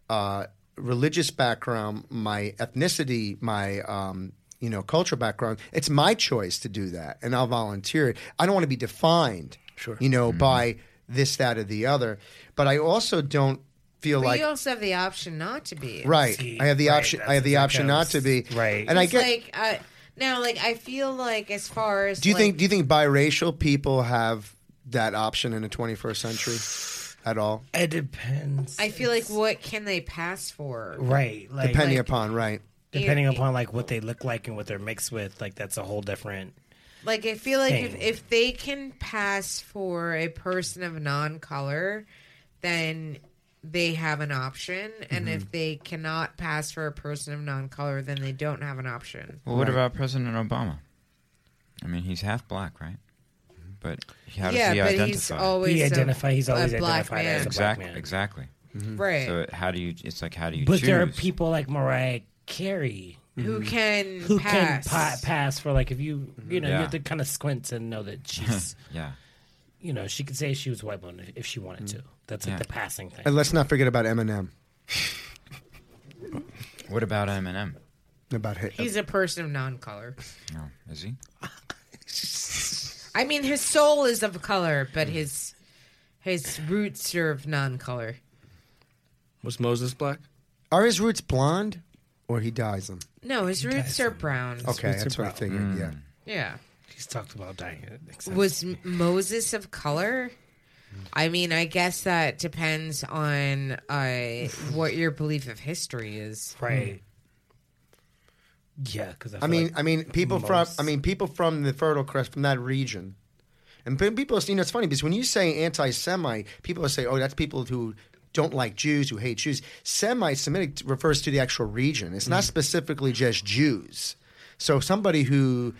uh, religious background, my ethnicity, my um, you know cultural background, it's my choice to do that, and I'll volunteer it. I don't want to be defined, Sure. you know, by this, that, or the other. But I also don't feel But like you also have the option not to be. right. See, I have the right, option. I have the option not to be right. And I It's get. like uh, now, like I feel like as far as do you like, think? Do you think biracial people have that option in the 21st century at all? It depends. I feel like what can they pass for? right, like Depending like- upon right. depending It- upon like what they look like and what they're mixed with, like that's a whole different. Like I feel like if, if they can pass for a person of non-color, then they have an option, and Mm-hmm. if they cannot pass for a person of non-color, then they don't have an option. Well, what Right. about President Obama? I mean, he's half black, right? But how does yeah, he but identify? he's always He a- identify. He's a always black identified man. as a exactly, black man. exactly. right? So how do you? It's like how do you But choose? there are people like Mariah Carey who can Mm-hmm. who pass? can pa- pass for like if you you know you have to kind of squint and know that [LAUGHS] she's Yeah. you know she could say she was white woman if- if she wanted to. That's like Yeah. the passing thing. And let's not forget about Eminem. What about Eminem? About hit. He's a person of non-color. No, is he? [LAUGHS] I mean, his soul is of color, but hmm. his his roots are of non-color. Was Moses black? Are his roots blonde, or he dyes them? No, his roots are brown. Okay, roots are that's what I brown. figured. Yeah. Yeah. He's talked about dying. It. Was M- Moses of color? I mean, I guess that depends on uh, what your belief of history is. right. Yeah, because I mean, I mean, people from, most- I mean, people from the Fertile Crest, from that region, and pe- people, you know, it's funny because when you say anti-Semite, people say, "Oh, that's people who don't like Jews, who hate Jews." Semite, Semitic refers to the actual region. It's not specifically just Jews. So somebody who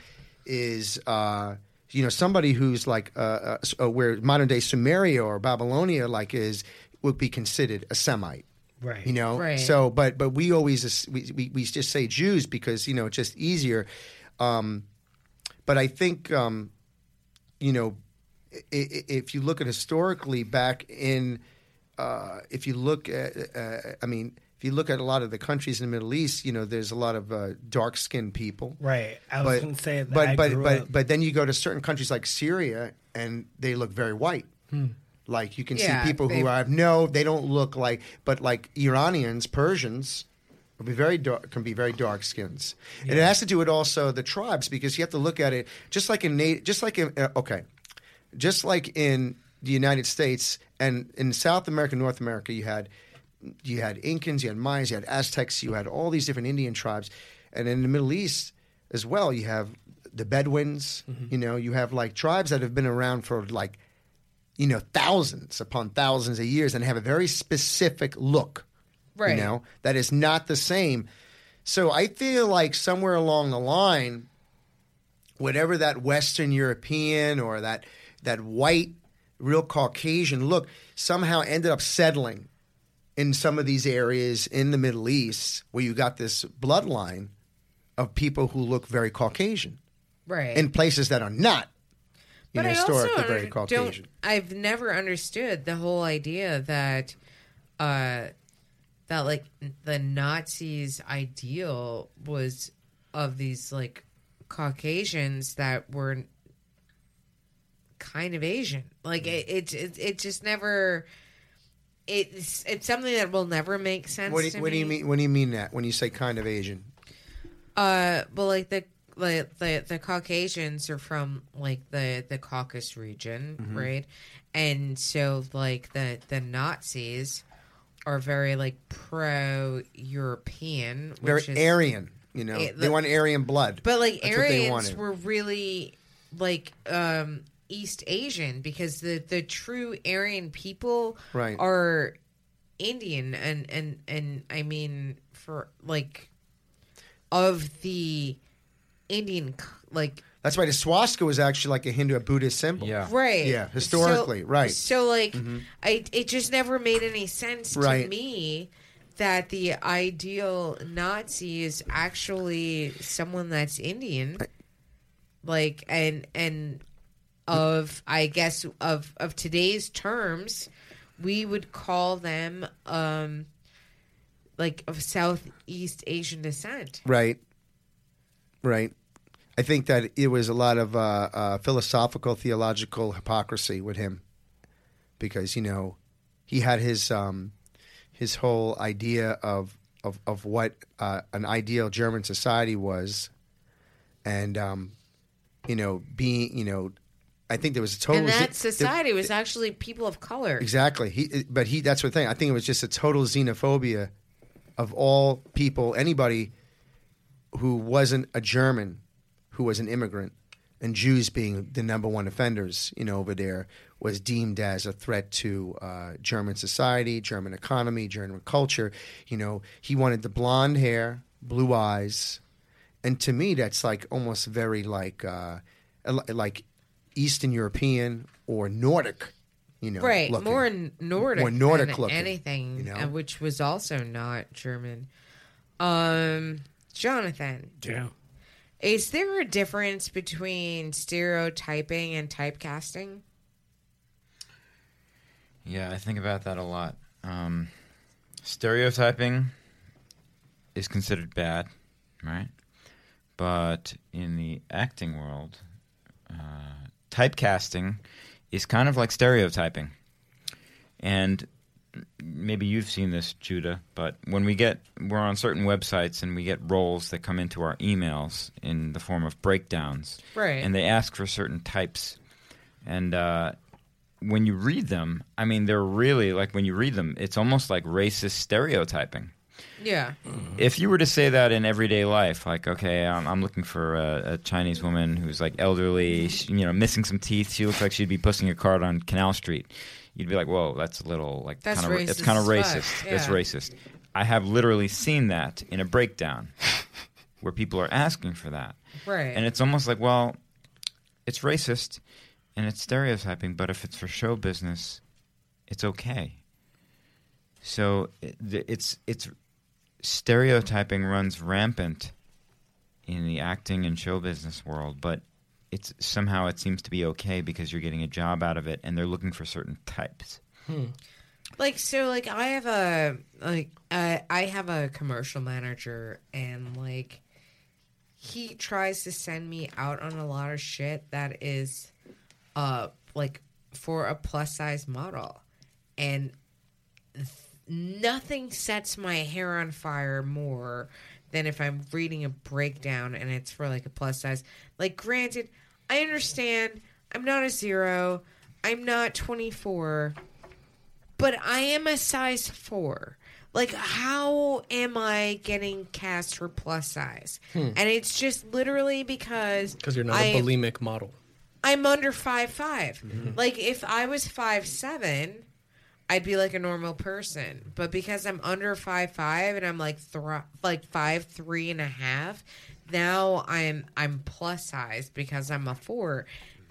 is, uh, you know, somebody who's like uh, uh, uh, where modern day Sumeria or Babylonia, like, is would be considered a Semite. right. You know, Right. so but but we always just- we, we we just say Jews because you know it's just easier. Um, but I think um, you know i- i- if you look at historically back in uh, if you look at uh, I mean if you look at a lot of the countries in the Middle East, you know there's a lot of uh, dark skinned people. Right. I was But going to say that but I but grew but up- but then you go to certain countries like Syria and they look very white. Like you can Yeah, see people they- who have no, they don't look like, but like Iranians, Persians, will be very dark, can be very dark skins, and it has to do with also the tribes because you have to look at it just like in Na- just like in uh, okay, just like in the United States and in South America, North America, you had you had Incans, you had Mayans, you had Aztecs, you had all these different Indian tribes, and in the Middle East as well, you have the Bedouins. Mm-hmm. You know, you have like tribes that have been around for like you know thousands upon thousands of years and have a very specific look. Right. You know that is not the same. So I feel like somewhere along the line, whatever that Western European or that that white, real Caucasian look somehow ended up settling in some of these areas in the Middle East where you got this bloodline of people who look very Caucasian Right. in places that are not you but know, I also historically very Caucasian. don't. I've never understood the whole idea that, uh, that like the Nazis' ideal was of these like Caucasians that were kind of Asian. Like it, it, it, it just never. It's it's something that will never make sense. What do, you, what do you mean? What do you mean that when you say kind of Asian? Uh, well, like the like the the Caucasians are from like the the Caucasus region, Mm-hmm. right? And so like the the Nazis are very like pro European, Very which is, Aryan. You know, It- they want Aryan blood. But like That's Aryans were really like um East Asian because the the true Aryan people Right. are Indian and and and I mean for like of the Indian like That's why the swastika was actually like a Hindu, a Buddhist symbol. Yeah. right Yeah, historically, So- right. so like mm-hmm. I it just never made any sense Right. to me that the ideal Nazi is actually someone that's Indian like and and of I guess of of today's terms we would call them um like of Southeast Asian descent. Right. Right. I think that it was a lot of uh, uh, philosophical, theological hypocrisy with him, because you know, he had his um, his whole idea of of of what uh, an ideal German society was, and um, you know, being you know, I think there was a total And that society was actually people of color. Exactly. He, but he. That's the thing. I think it was just a total xenophobia of all people, anybody who wasn't a German, who was an immigrant, and Jews being the number one offenders, you know, over there, was deemed as a threat to uh, German society, German economy, German culture. You know, he wanted the blonde hair, blue eyes, and to me, that's like almost very like uh, like Eastern European or Nordic. You know, right, looking. more Nordic, More Nordic than looking, anything, you know? which was also not German. Um, Jonathan, Yeah. is there a difference between stereotyping and typecasting? Yeah, I think about that a lot. Um, stereotyping is considered bad, right? But in the acting world, uh, typecasting is kind of like stereotyping. And maybe you've seen this, Judah, but when we get, we're on certain websites and we get roles that come into our emails in the form of breakdowns Right. and they ask for certain types. And uh, when you read them, I mean, they're really like when you read them, it's almost like racist stereotyping. Yeah, If you were to say that in everyday life, like, okay, I'm, I'm looking for a, a Chinese woman who's like elderly, she, you know, missing some teeth. She looks like she'd be pushing a cart on Canal Street. You'd be like, whoa, that's a little like That's kind of it's kind of racist. That's racist. I have literally seen that in a breakdown [LAUGHS] where people are asking for that. right. And it's almost like, well, it's racist and it's stereotyping, but if it's for show business, it's okay. So it- it's it's stereotyping runs rampant in the acting and show business world, but it's somehow it seems to be okay because you're getting a job out of it and they're looking for certain types. like so like i have a like uh, i have a commercial manager and like he tries to send me out on a lot of shit that is uh like for a plus size model and th- nothing sets my hair on fire more than if i'm reading a breakdown and it's for like a plus size like granted i understand i'm not a zero i'm not 24 but I am a size four. Like, how am I getting cast for plus size? Hmm. And it's just literally because Because you're not I- a bulimic model. I'm under five mm-hmm. Like, if I was five seven, I'd be like a normal person. But because I'm under five five and I'm like thro- like five three and a half, now I'm I'm plus size because I'm a four,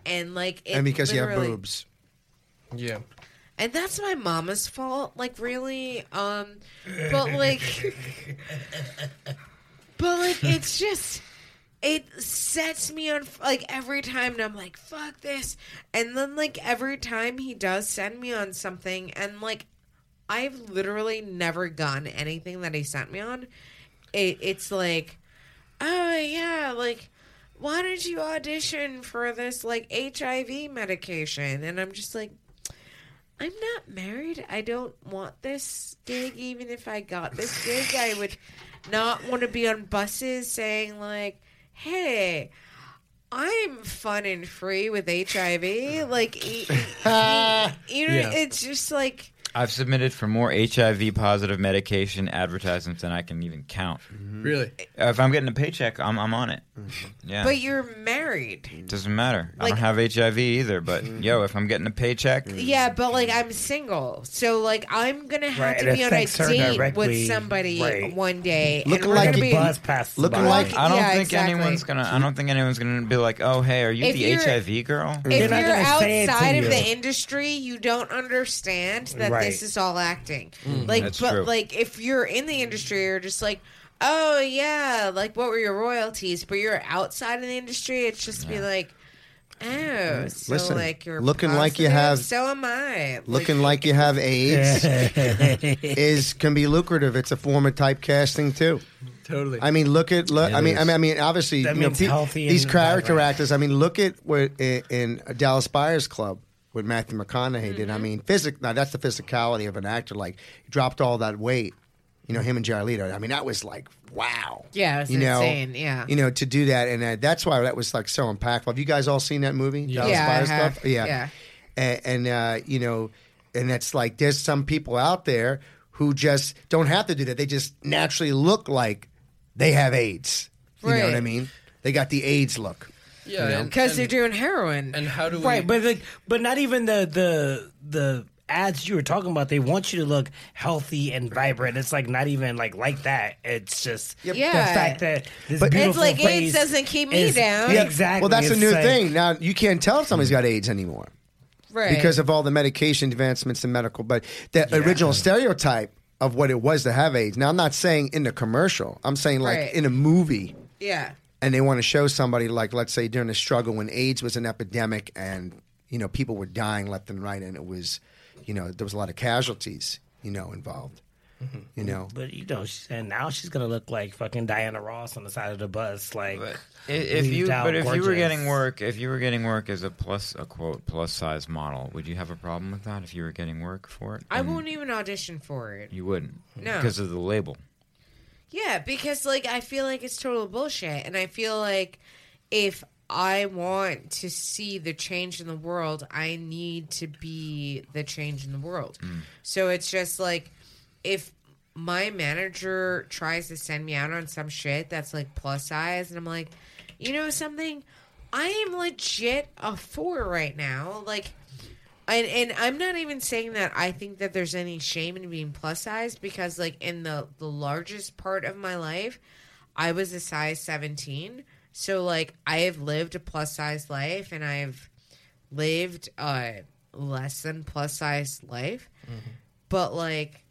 and like it and because you have boobs. Yeah. and that's my mama's fault like really um but like [LAUGHS] but like it's just it sets me on like every time and i'm like fuck this and then like every time he does send me on something and like i've literally never gotten anything that he sent me on it, it's like oh yeah like why did you audition for this like hiv medication and i'm just like I'm not married. I don't want this gig. Even if I got this gig, I would not want to be on buses saying like, "Hey, I'm fun and free with HIV." Like, e- e- [LAUGHS] you know, Yeah. it's just like. I've submitted for more HIV positive medication advertisements than I can even count. Really? If I'm getting a paycheck, I'm I'm on it. Mm-hmm. Yeah. But you're married. Doesn't matter. I don't have HIV either, but mm-hmm. yo, if I'm getting a paycheck, Yeah, but like I'm single, so like I'm gonna have Right, to it be on a affects her date directly. with somebody Right. one day. Looking we're like gonna be, buzz past the Looking bar. like- I don't Yeah, think exactly. anyone's gonna. I don't think anyone's gonna be like, "Oh, hey, are you If the you're- HIV girl?" They're if not you're gonna say it to outside of you. the industry, you don't understand that Right. this is all acting. Mm, like, That's but true. like if you're in the industry, you're just like, oh yeah, like what were your royalties? But you're outside of the industry, it's just be like. Oh, so Listen, like you're looking like you positive, have- So am I. Looking like you have AIDS [LAUGHS] is can be lucrative. It's a form of typecasting too. Totally. I mean, look at look. It I mean, I is. mean, I mean, obviously, That you know, means pe- healthy these character vibrant. actors. I mean, look at what in, in Dallas Buyers Club what Matthew McConaughey did. I Mm-hmm. mean, physic. Now that's the physicality of an actor. Like he dropped all that weight. You know, him and Jared Leto. I mean, that was like wow. Yeah, it was you know, insane, yeah. you know, to do that, and uh, that's why that was like so impactful. Have you guys all seen that movie? Dallas Yeah, I have. Club. Yeah, Yeah. and, and uh, you know, and it's like there's some people out there who just don't have to do that. They just naturally look like they have AIDS. You know what I mean? They got the AIDS look. yeah. and- because they're doing heroin. And how do we? Right, but like, but not even the the the ads you were talking about. They want you to look healthy and vibrant. It's like not even like like that. It's just Yeah. the fact that this But- beautiful It's like face AIDS doesn't keep me is- down. Yeah, exactly. Well, that's a new like- thing. Now you can't tell if somebody's got AIDS anymore right. because of all the medication advancements in medical. But the original stereotype of what it was to have AIDS. Now I'm not saying in the commercial. I'm saying like Right. in a movie. yeah. and they want to show somebody like let's say during the struggle when AIDS was an epidemic and you know people were dying left and right and it was you know there was a lot of casualties you know involved mm-hmm. you know But you know, and now she's gonna look like fucking Diana Ross on the side of the bus, like. But i- if you, out but if you were getting work, if you were getting work as a plus, a quote plus size model, would you have a problem with that? If you were getting work for it, I And won't even audition for it. You wouldn't, No. because of the label. Yeah, because like I feel like it's total bullshit, and I feel like if I want to see the change in the world, I need to be the change in the world. Mm. So it's just like if my manager tries to send me out on some shit that's like plus size, and I'm like, you know something, I am legit a four right now, like. And, and I'm not even saying that I think that there's any shame in being plus size because like in the the largest part of my life, I was a size 17. So like I have lived a plus size life and I've lived a less than plus size life. Mm-hmm. But like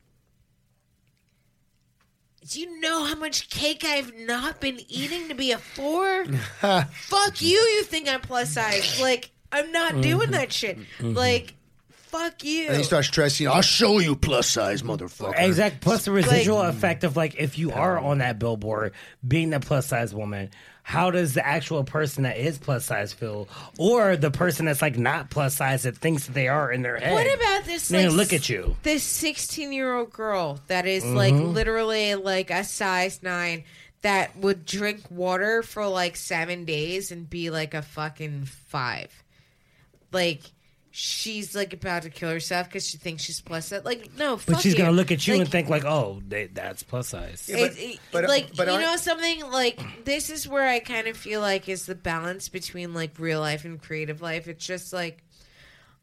do you know how much cake I've not been eating to be a four? [LAUGHS] fuck you, you think I'm plus size. Like, I'm not mm-hmm. doing that shit. Mm-hmm. Like, fuck you. and they start stressing I'll show you plus size motherfucker Exact. Plus the residual effect of like if you are on that billboard being the plus size woman, how does the actual person that is plus size feel, or the person that's like not plus size that thinks that they are in their head? What about this? Like, look at you. This 16 year old girl that is like mm-hmm. literally like a size nine that would drink water for like seven days and be like a fucking five. Like, she's like about to kill herself because she thinks she's plus size. Like, no, fuck But she's you. gonna look at you Like, and think like, "Oh, they, that's plus size." Yeah, but- it- it- but- uh, like but you aren't- know something like this is where I kind of feel like is the balance between like real life and creative life. It's just like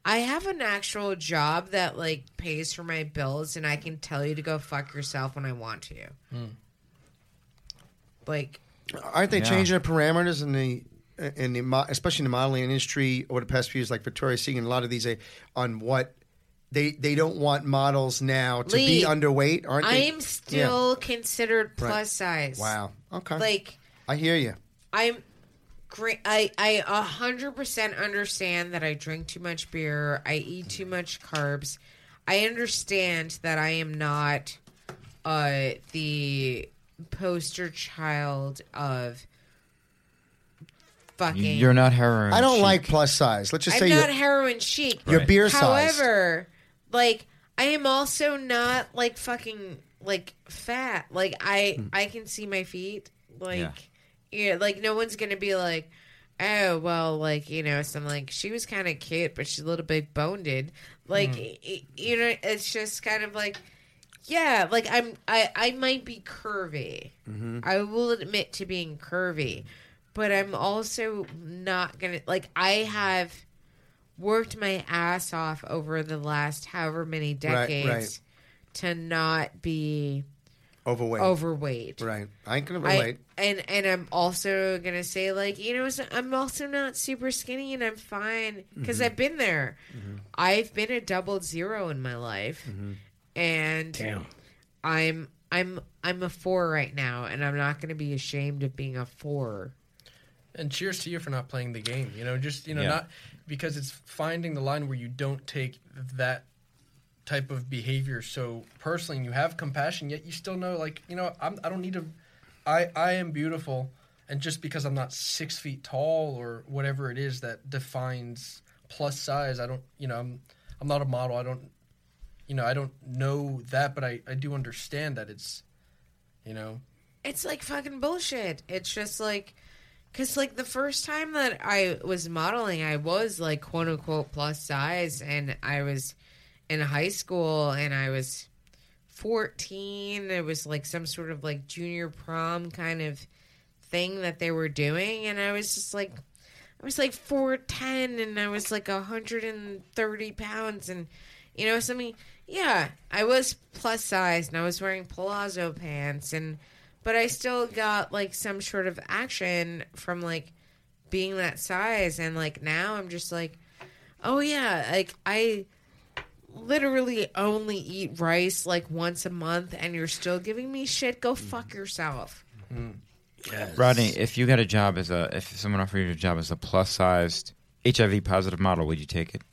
I have an actual job that like pays for my bills, and I can tell you to go fuck yourself when I want to. Hmm. Like aren't they Yeah. changing the parameters in the in the mo- especially in the modeling industry over the past few years like Victoria's Secret and a lot of these uh, on what they they don't want models now to Lee, be underweight aren't I'm still considered plus size. wow okay Like I hear you I'm great. I I a hundred percent understand that I drink too much beer. I eat too much carbs. I understand that I am not uh the poster child of fucking. You're not heroin. I don't chic. like plus size let's just I'm say not you're, heroin chic. you're Right. beer sized However, like I am also not like fucking like fat. Like I hmm. I can see my feet. Like yeah, like no one's gonna be like, oh well, like you know, some like she was kind of cute, but she's a little bit boned. Like hmm. y- y- you know, it's just kind of like. Yeah, like I'm I I might be curvy. Mm-hmm. I will admit to being curvy, but I'm also not going to like I have worked my ass off over the last however many decades right. to not be Overweight. overweight. Right. I can I, relate. and and I'm also gonna say like you know I'm also not super skinny and I'm fine because Mm-hmm. I've been there. I've been a double zero in my life, Mm-hmm. and Damn. I'm I'm I'm a four right now, and I'm not gonna be ashamed of being a four. And cheers to you for not playing the game. You know, just you know, Yeah. not because it's finding the line where you don't take that type of behavior so personally, and you have compassion, yet you still know, like you know, I'm, I don't need to. I I am beautiful, and just because I'm not six feet tall or whatever it is that defines plus size, I don't. You know, I'm I'm not a model. I don't. You know, I don't know that, but I I do understand that it's. You know, It's like fucking bullshit. It's just like, cause like the first time that I was modeling, I was like quote unquote plus size, and I was in high school, and I was fourteen. It was like some sort of like junior prom kind of thing that they were doing, and I was just like, I was like four ten, and I was like hundred and thirty pounds, and you know something. Yeah, I was plus size, and I was wearing palazzo pants, and but I still got like some sort of action from like being that size, and like now I'm just like, oh yeah, like I literally only eat rice like once a month, and you're still giving me shit. Go fuck yourself. Rodney, if you got a job as a, if someone offered you a job as a plus sized HIV positive model, would you take it?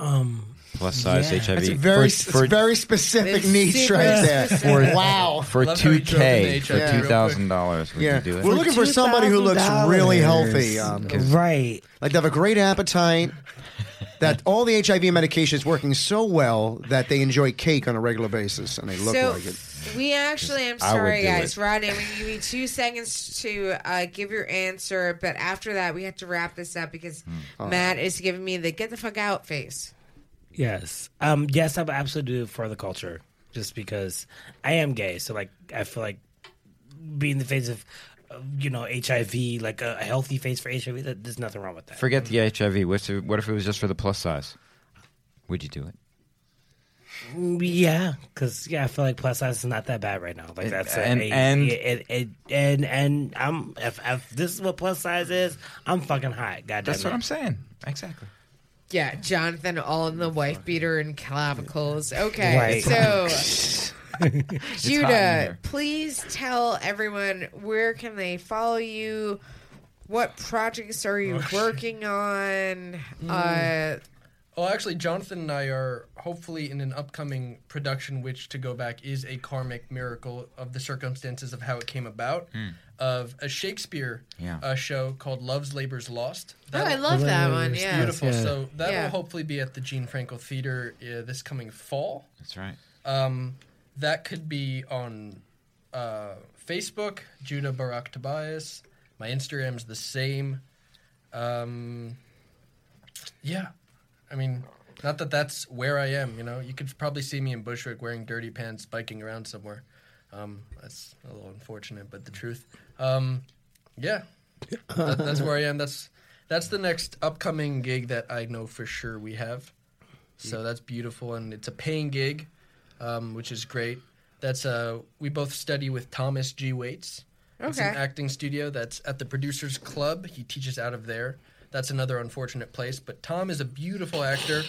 Um, Plus size Yeah. HIV That's a very, for, for, it's very specific It's niche super right there. specific. wow. for Love how you two drove into k for HIV real two thousand dollars. Would Yeah, you do it? we're looking for somebody who looks really healthy. Um, right. like they have a great appetite. That all the HIV medication is working so well that they enjoy cake on a regular basis and they look so like it. we actually, I'm I would sorry, do guys. it. Rodney, we give you two seconds to uh, give your answer, but after that, we have to wrap this up because Hmm. Matt is giving me the get the fuck out face. Yes. Um. Yes, I would absolutely do it for the culture, just because I am gay. So like, I feel like being the face of, you know, HIV, like a, a healthy face for HIV. That, there's nothing wrong with that. Forget the HIV. What's it- what if it was just for the plus size? Would you do it? Mm, Yeah, because yeah, I feel like plus size is not that bad right now. Like that's a, and- a- and- it, it, and and I'm if, if this is what plus size is, I'm fucking hot. God That's what I'm saying. Exactly. Yeah, Jonathan, all in the wife beater and clavicles. Okay, Right. so [LAUGHS] hot in Judah, here. please tell everyone where can they follow you. What projects are you working on? Uh, Oh, actually, Jonathan and I are hopefully in an upcoming production, which to go back is a karmic miracle of the circumstances of how it came about, of a Shakespeare Yeah. uh, show called Love's Labour's Lost. oh, I love that one. Yes, Yeah. Beautiful. yeah. So that Yeah. will hopefully be at the Gene Frankel Theater uh, this coming fall. That's right. Um, that could be on uh, Facebook, Judah Barak Tobias. My Instagram's the same. Um, yeah, I mean, not that that's where I am. You know, you could probably see me in Bushwick wearing dirty pants, biking around somewhere. Um, that's a little unfortunate, but the truth. Um, yeah, that, that's where I am. That's that's the next upcoming gig that I know for sure we have. So that's beautiful, and it's a paying gig, um, which is great. That's uh, we both study with Thomas G. Waites. It's an Okay. acting studio that's at the Producers Club. He teaches out of there. That's another unfortunate place, but Tom is a beautiful actor,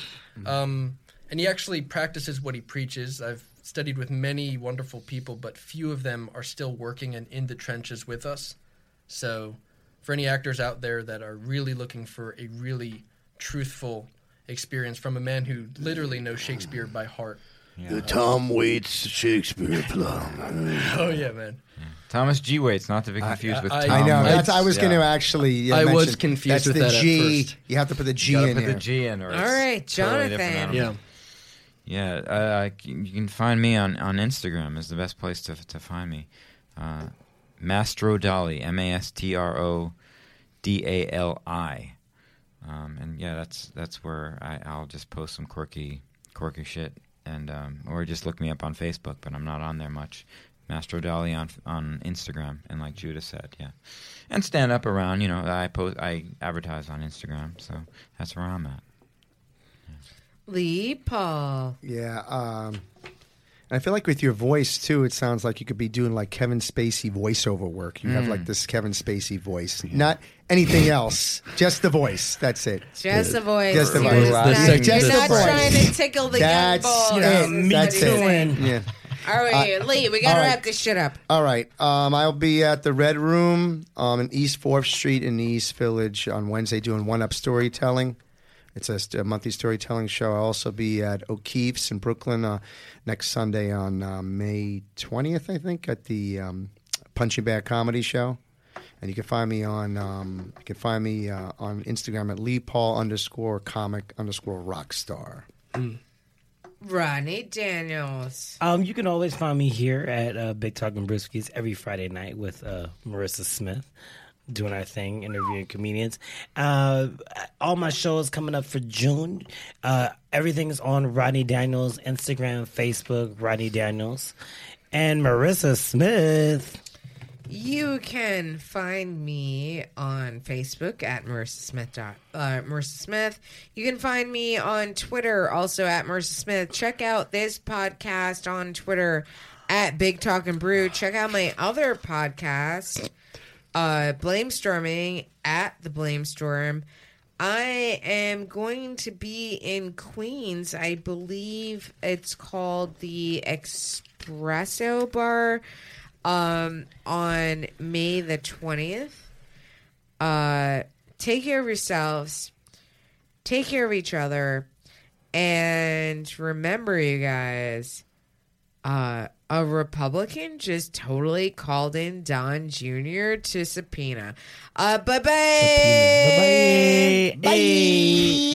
um, and he actually practices what he preaches. I've studied with many wonderful people, but few of them are still working and in the trenches with us. So, for any actors out there that are really looking for a really truthful experience from a man who literally knows Shakespeare by heart. The Tom Waits Shakespeare plum. [LAUGHS] Oh yeah, man. Thomas G. Waites, not to be confused with I- Tom I know. Waits. That's, I was Yeah. going to actually. Uh, I was confused that's with the that at G. first. You have to put the G You gotta in put there. the G in, or All it's right, totally Jonathan. animal. Yeah, c- you can find me on, on Instagram. is the best place to to find me. Uh, Mastro Dali, M A S T R O D A L I, um, and yeah, that's that's where I, I'll just post some quirky quirky shit, and um, or just look me up on Facebook, but I'm not on there much. Mastro Dali on on Instagram, and like Judah said, yeah, and stand up around. You know, I post, I advertise on Instagram, so that's where I'm at. Lee Paul. Yeah. Um, and I feel like with your voice too, it sounds like you could be doing like Kevin Spacey voiceover work. You have like this Kevin Spacey voice, not anything else, just the voice. That's it. Just the voice. Just the You're voice. not- The you're sec- just the not voice. trying to tickle the That's young it. boys. me That's too. it. Yeah. All right, Lee, we gotta all right. wrap this shit up. All right. Um, I'll be at the Red Room um, in East Fourth Street in the East Village on Wednesday doing one up storytelling. It's a, a monthly storytelling show. I'll also be at O'Keefe's in Brooklyn uh, next Sunday on uh, May 20th, I think, at the um, Punching Bag Comedy Show. And you can find me on um, you can find me uh, on Instagram at Lee Paul underscore comic underscore rockstar. Ronnie Daniels. Um, you can always find me here at uh, Big Talking Briskies every Friday night with uh, Marissa Smith doing our thing, interviewing comedians. Uh, all my shows coming up for June. Uh, everything is on Rodney Daniels Instagram, Facebook, Rodney Daniels, and Marissa Smith. You can find me on Facebook at Marissa Smith. Uh, Marissa Smith. You can find me on Twitter also at Marissa Smith. Check out this podcast on Twitter at Big Talk and Brew. Check out my other podcast, uh, Blame Storming at the Blame Storm. I am going to be in Queens. I believe it's called the Espresso Bar um, on May the 20th. Uh, take care of yourselves, take care of each other, and remember, you guys, uh, a Republican just totally called in Don Jr. to subpoena. Uh, bye bye. Bye bye. Bye.